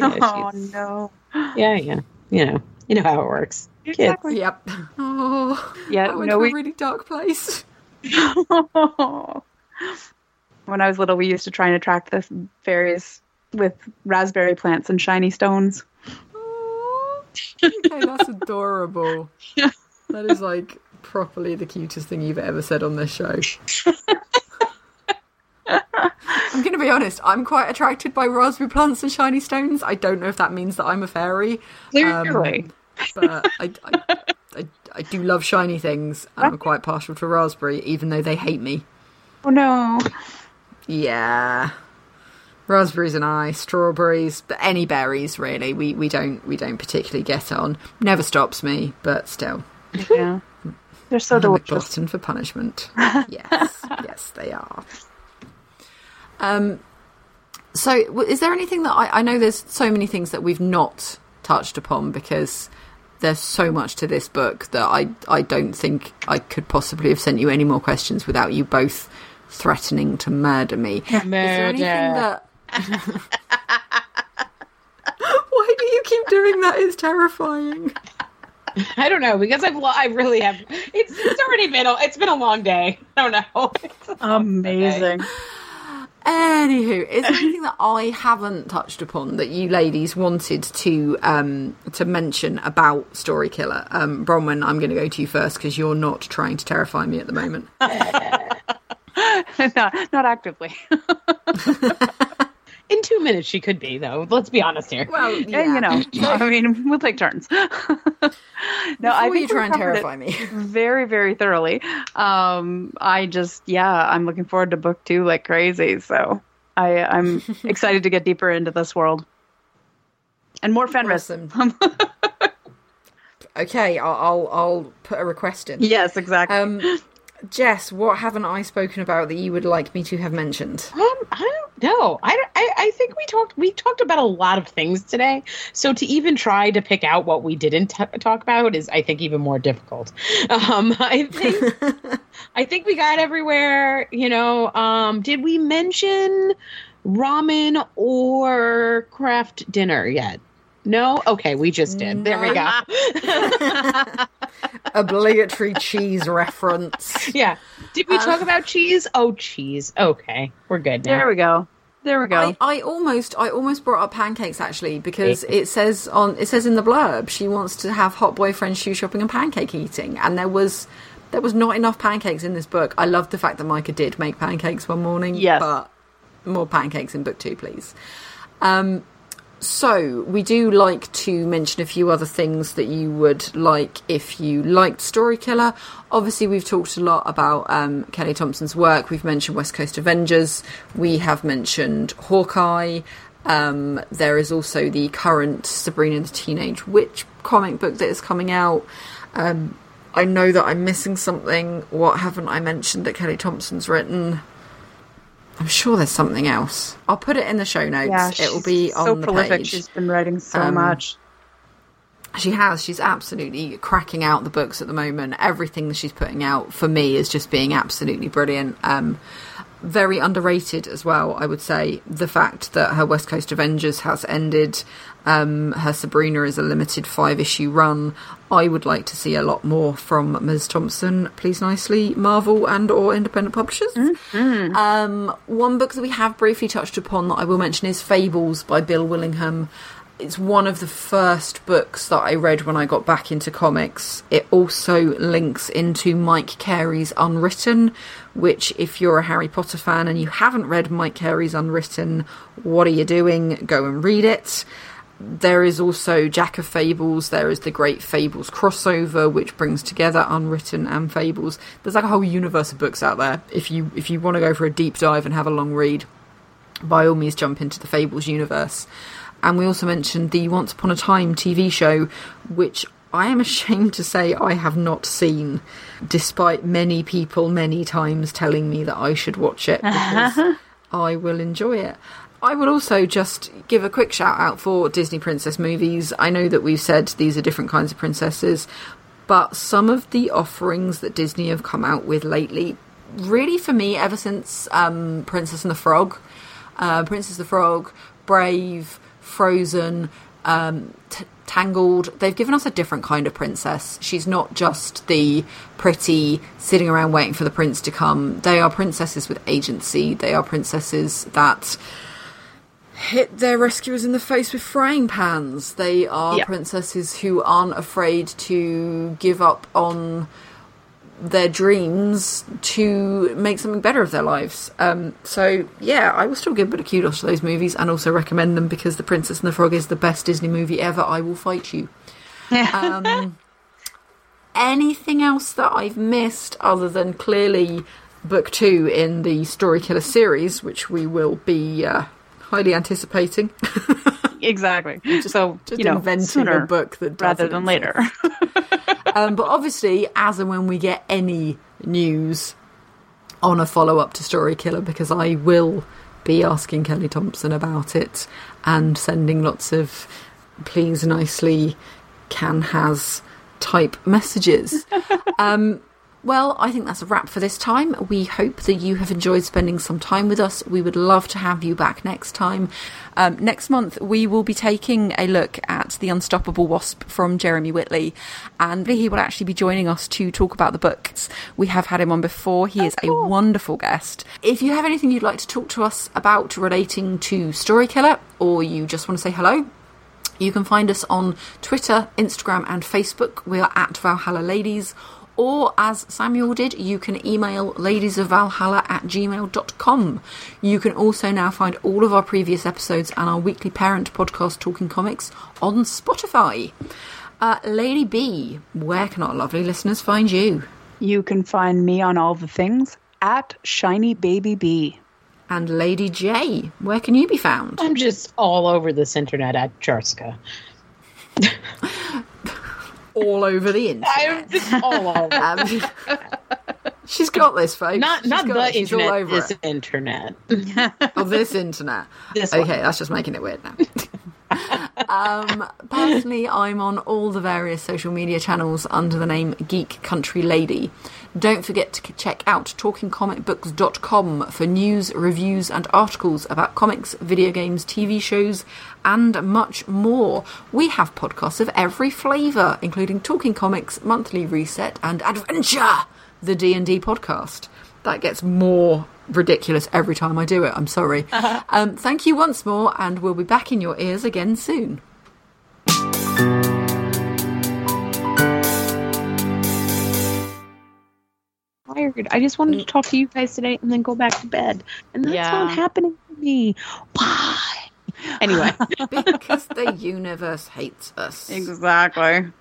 Yeah, Oh no. yeah, yeah. You know, you know how it works. Kids. Exactly. Yep. Oh, Yeah, I went no, to we- a really dark place. (laughs) when I was little, we used to try and attract the fairies with raspberry plants and shiny stones. Oh, okay, that's adorable. That is like properly the cutest thing you've ever said on this show. I'm going to be honest. I'm quite attracted by raspberry plants and shiny stones. I don't know if that means that I'm a fairy, Clearly. Um, but I, I, I, I do love shiny things, and I'm quite partial to raspberry, even though they hate me. oh no. Yeah. Raspberries and I, strawberries, but any berries really. We we don't we don't particularly get on. Never stops me, but still. Yeah. They're so I'm delicious. glutton for punishment. (laughs) yes, yes, they are. Um, so is there anything that I, I know? There's so many things that we've not touched upon because there's so much to this book that I I don't think I could possibly have sent you any more questions without you both threatening to murder me. Is there anything Murder. that? (laughs) Why do you keep doing that? It's terrifying. I don't know because I've lo- I really have. It's it's already been a, it's been a long day. I don't know. (laughs) Amazing. day. Anywho, is there (laughs) anything that I haven't touched upon that you ladies wanted to um, to mention about Story Killer? Um, Bronwyn, I'm going to go to you first because you're not trying to terrify me at the moment. (laughs) not, not actively. (laughs) In two minutes, she could be though. Let's be honest here. Well, Yeah, you know. (laughs) I mean, we'll take turns. (laughs) no, I Before think you we try and terrify me. (laughs) very, very thoroughly. Um, I just, yeah, I'm looking forward to book two like crazy. So I, I'm excited to get deeper into this world and more Fenris. Awesome. Okay, I'll I'll, I'll put a request in. Yes, exactly. Um, Jess, what haven't I spoken about that you would like me to have mentioned? Um, I don't know. I, I I think we talked we talked about a lot of things today. So to even try to pick out what we didn't t- talk about is, I think, even more difficult. (laughs) Um, I think (laughs) I think we got everywhere. You know, um, did we mention ramen or craft dinner yet? No. Okay, we just did. There we go. (laughs) Obligatory cheese reference. yeah. Did we talk about cheese? Oh, cheese. Okay, we're good now. there we go. There we go. I, I almost I almost brought up pancakes actually because it says on it says in the blurb she wants to have hot boyfriend shoe shopping and pancake eating and there was there was not enough pancakes in this book. I love the fact that Mica did make pancakes one morning. Yes. But more pancakes in book two, please. Um so we do like to mention a few other things that you would like if you liked Story Killer. Obviously, we've talked a lot about um, Kelly Thompson's work. We've mentioned West Coast Avengers. We have mentioned Hawkeye. Um, there is also the current Sabrina the Teenage Witch comic book that is coming out. Um, I know that I'm missing something. What haven't I mentioned that Kelly Thompson's written? I'm sure there's something else. I'll put it in the show notes. yeah, it will be so on the prolific. page. She's been writing so Um, much. She has. She's absolutely cracking out the books at the moment. Everything that she's putting out for me is just being absolutely brilliant. Um, very underrated as well, I would say. The fact that her West Coast Avengers has ended, um, her Sabrina is a limited five issue run. I would like to see a lot more from Ms. Thompson, please nicely, Marvel and or independent publishers. Um, one book that we have briefly touched upon that I will mention is Fables by Bill Willingham. It's one of the first books that I read when I got back into comics. It also links into Mike Carey's Unwritten, which, if you're a Harry Potter fan and you haven't read Mike Carey's Unwritten, what are you doing? Go and read it. There is also Jack of Fables. There is the Great Fables crossover, which brings together Unwritten and Fables. There's like a whole universe of books out there. If you if you want to go for a deep dive and have a long read, by all means jump into the Fables universe. And we also mentioned the Once Upon a Time TV show, which I am (laughs) ashamed to say I have not seen, despite many people many times telling me that I should watch it (laughs) because I will enjoy it. I will also just give a quick shout out for Disney princess movies. I know that we've said these are different kinds of princesses, but some of the offerings that Disney have come out with lately, really for me, ever since um, Princess and the Frog, uh, Princess the Frog, Brave, Frozen, um, t- Tangled, they've given us a different kind of princess. She's not just the pretty sitting around waiting for the prince to come. They are princesses with agency. They are princesses that hit their rescuers in the face with frying pans. They are Yeah. princesses who aren't afraid to give up on their dreams to make something better of their lives. Um, so yeah, I will still give a bit of kudos to those movies and also recommend them because The Princess and the Frog is the best Disney movie ever. I will fight you. Um, (laughs) anything else that I've missed other than clearly book two in the Story Killer series, which we will be uh, highly anticipating. (laughs) Exactly. so Just you know, inventing a book that rather than later. (laughs) Um, but obviously, as and when we get any news on a follow up to Story Killer, because I will be asking Kelly Thompson about it and sending lots of please nicely can has type messages. (laughs) um, well, I think that's a wrap for this time. We hope that you have enjoyed spending some time with us. We would love to have you back next time. Um, next month, we will be taking a look at The Unstoppable Wasp from Jeremy Whitley, and he will actually be joining us to talk about the books. We have had him on before. He is a wonderful guest. If you have anything you'd like to talk to us about relating to Story Killer, or you just want to say hello, you can find us on Twitter, Instagram, and Facebook. We are at Valhalla Ladies. Or, as Samuel did, you can email ladiesofvalhalla at gmail.com. You can also now find all of our previous episodes and our weekly parent podcast, Talking Comics, on Spotify. Uh, Lady B, where can our lovely listeners find you? you can find me on all the things at Shiny Baby B. And Lady J, where can you be found? I'm just all over this internet at Jarska. (laughs) all over the internet. I'm just all over. (laughs) Um, she's got this, folks. not She's not the it. She's all internet. over This it. internet. Oh, (laughs) this internet. This okay, one. that's just making it weird now. (laughs) um, personally, I'm on all the various social media channels under the name Geek Country Lady. Don't forget to check out talkingcomicbooks.com for news, reviews, and articles about comics, video games, TV shows, and much more. We have podcasts of every flavour, including Talking Comics, Monthly Reset, and Adventure, the D&D podcast. That gets more ridiculous every time I do it. I'm sorry. (laughs) Um, thank you once more, and we'll be back in your ears again soon. tired. I just wanted to talk to you guys today and then go back to bed. And that's Yeah. not happening to me. Why? Anyway, (laughs) Because the universe hates us. Exactly.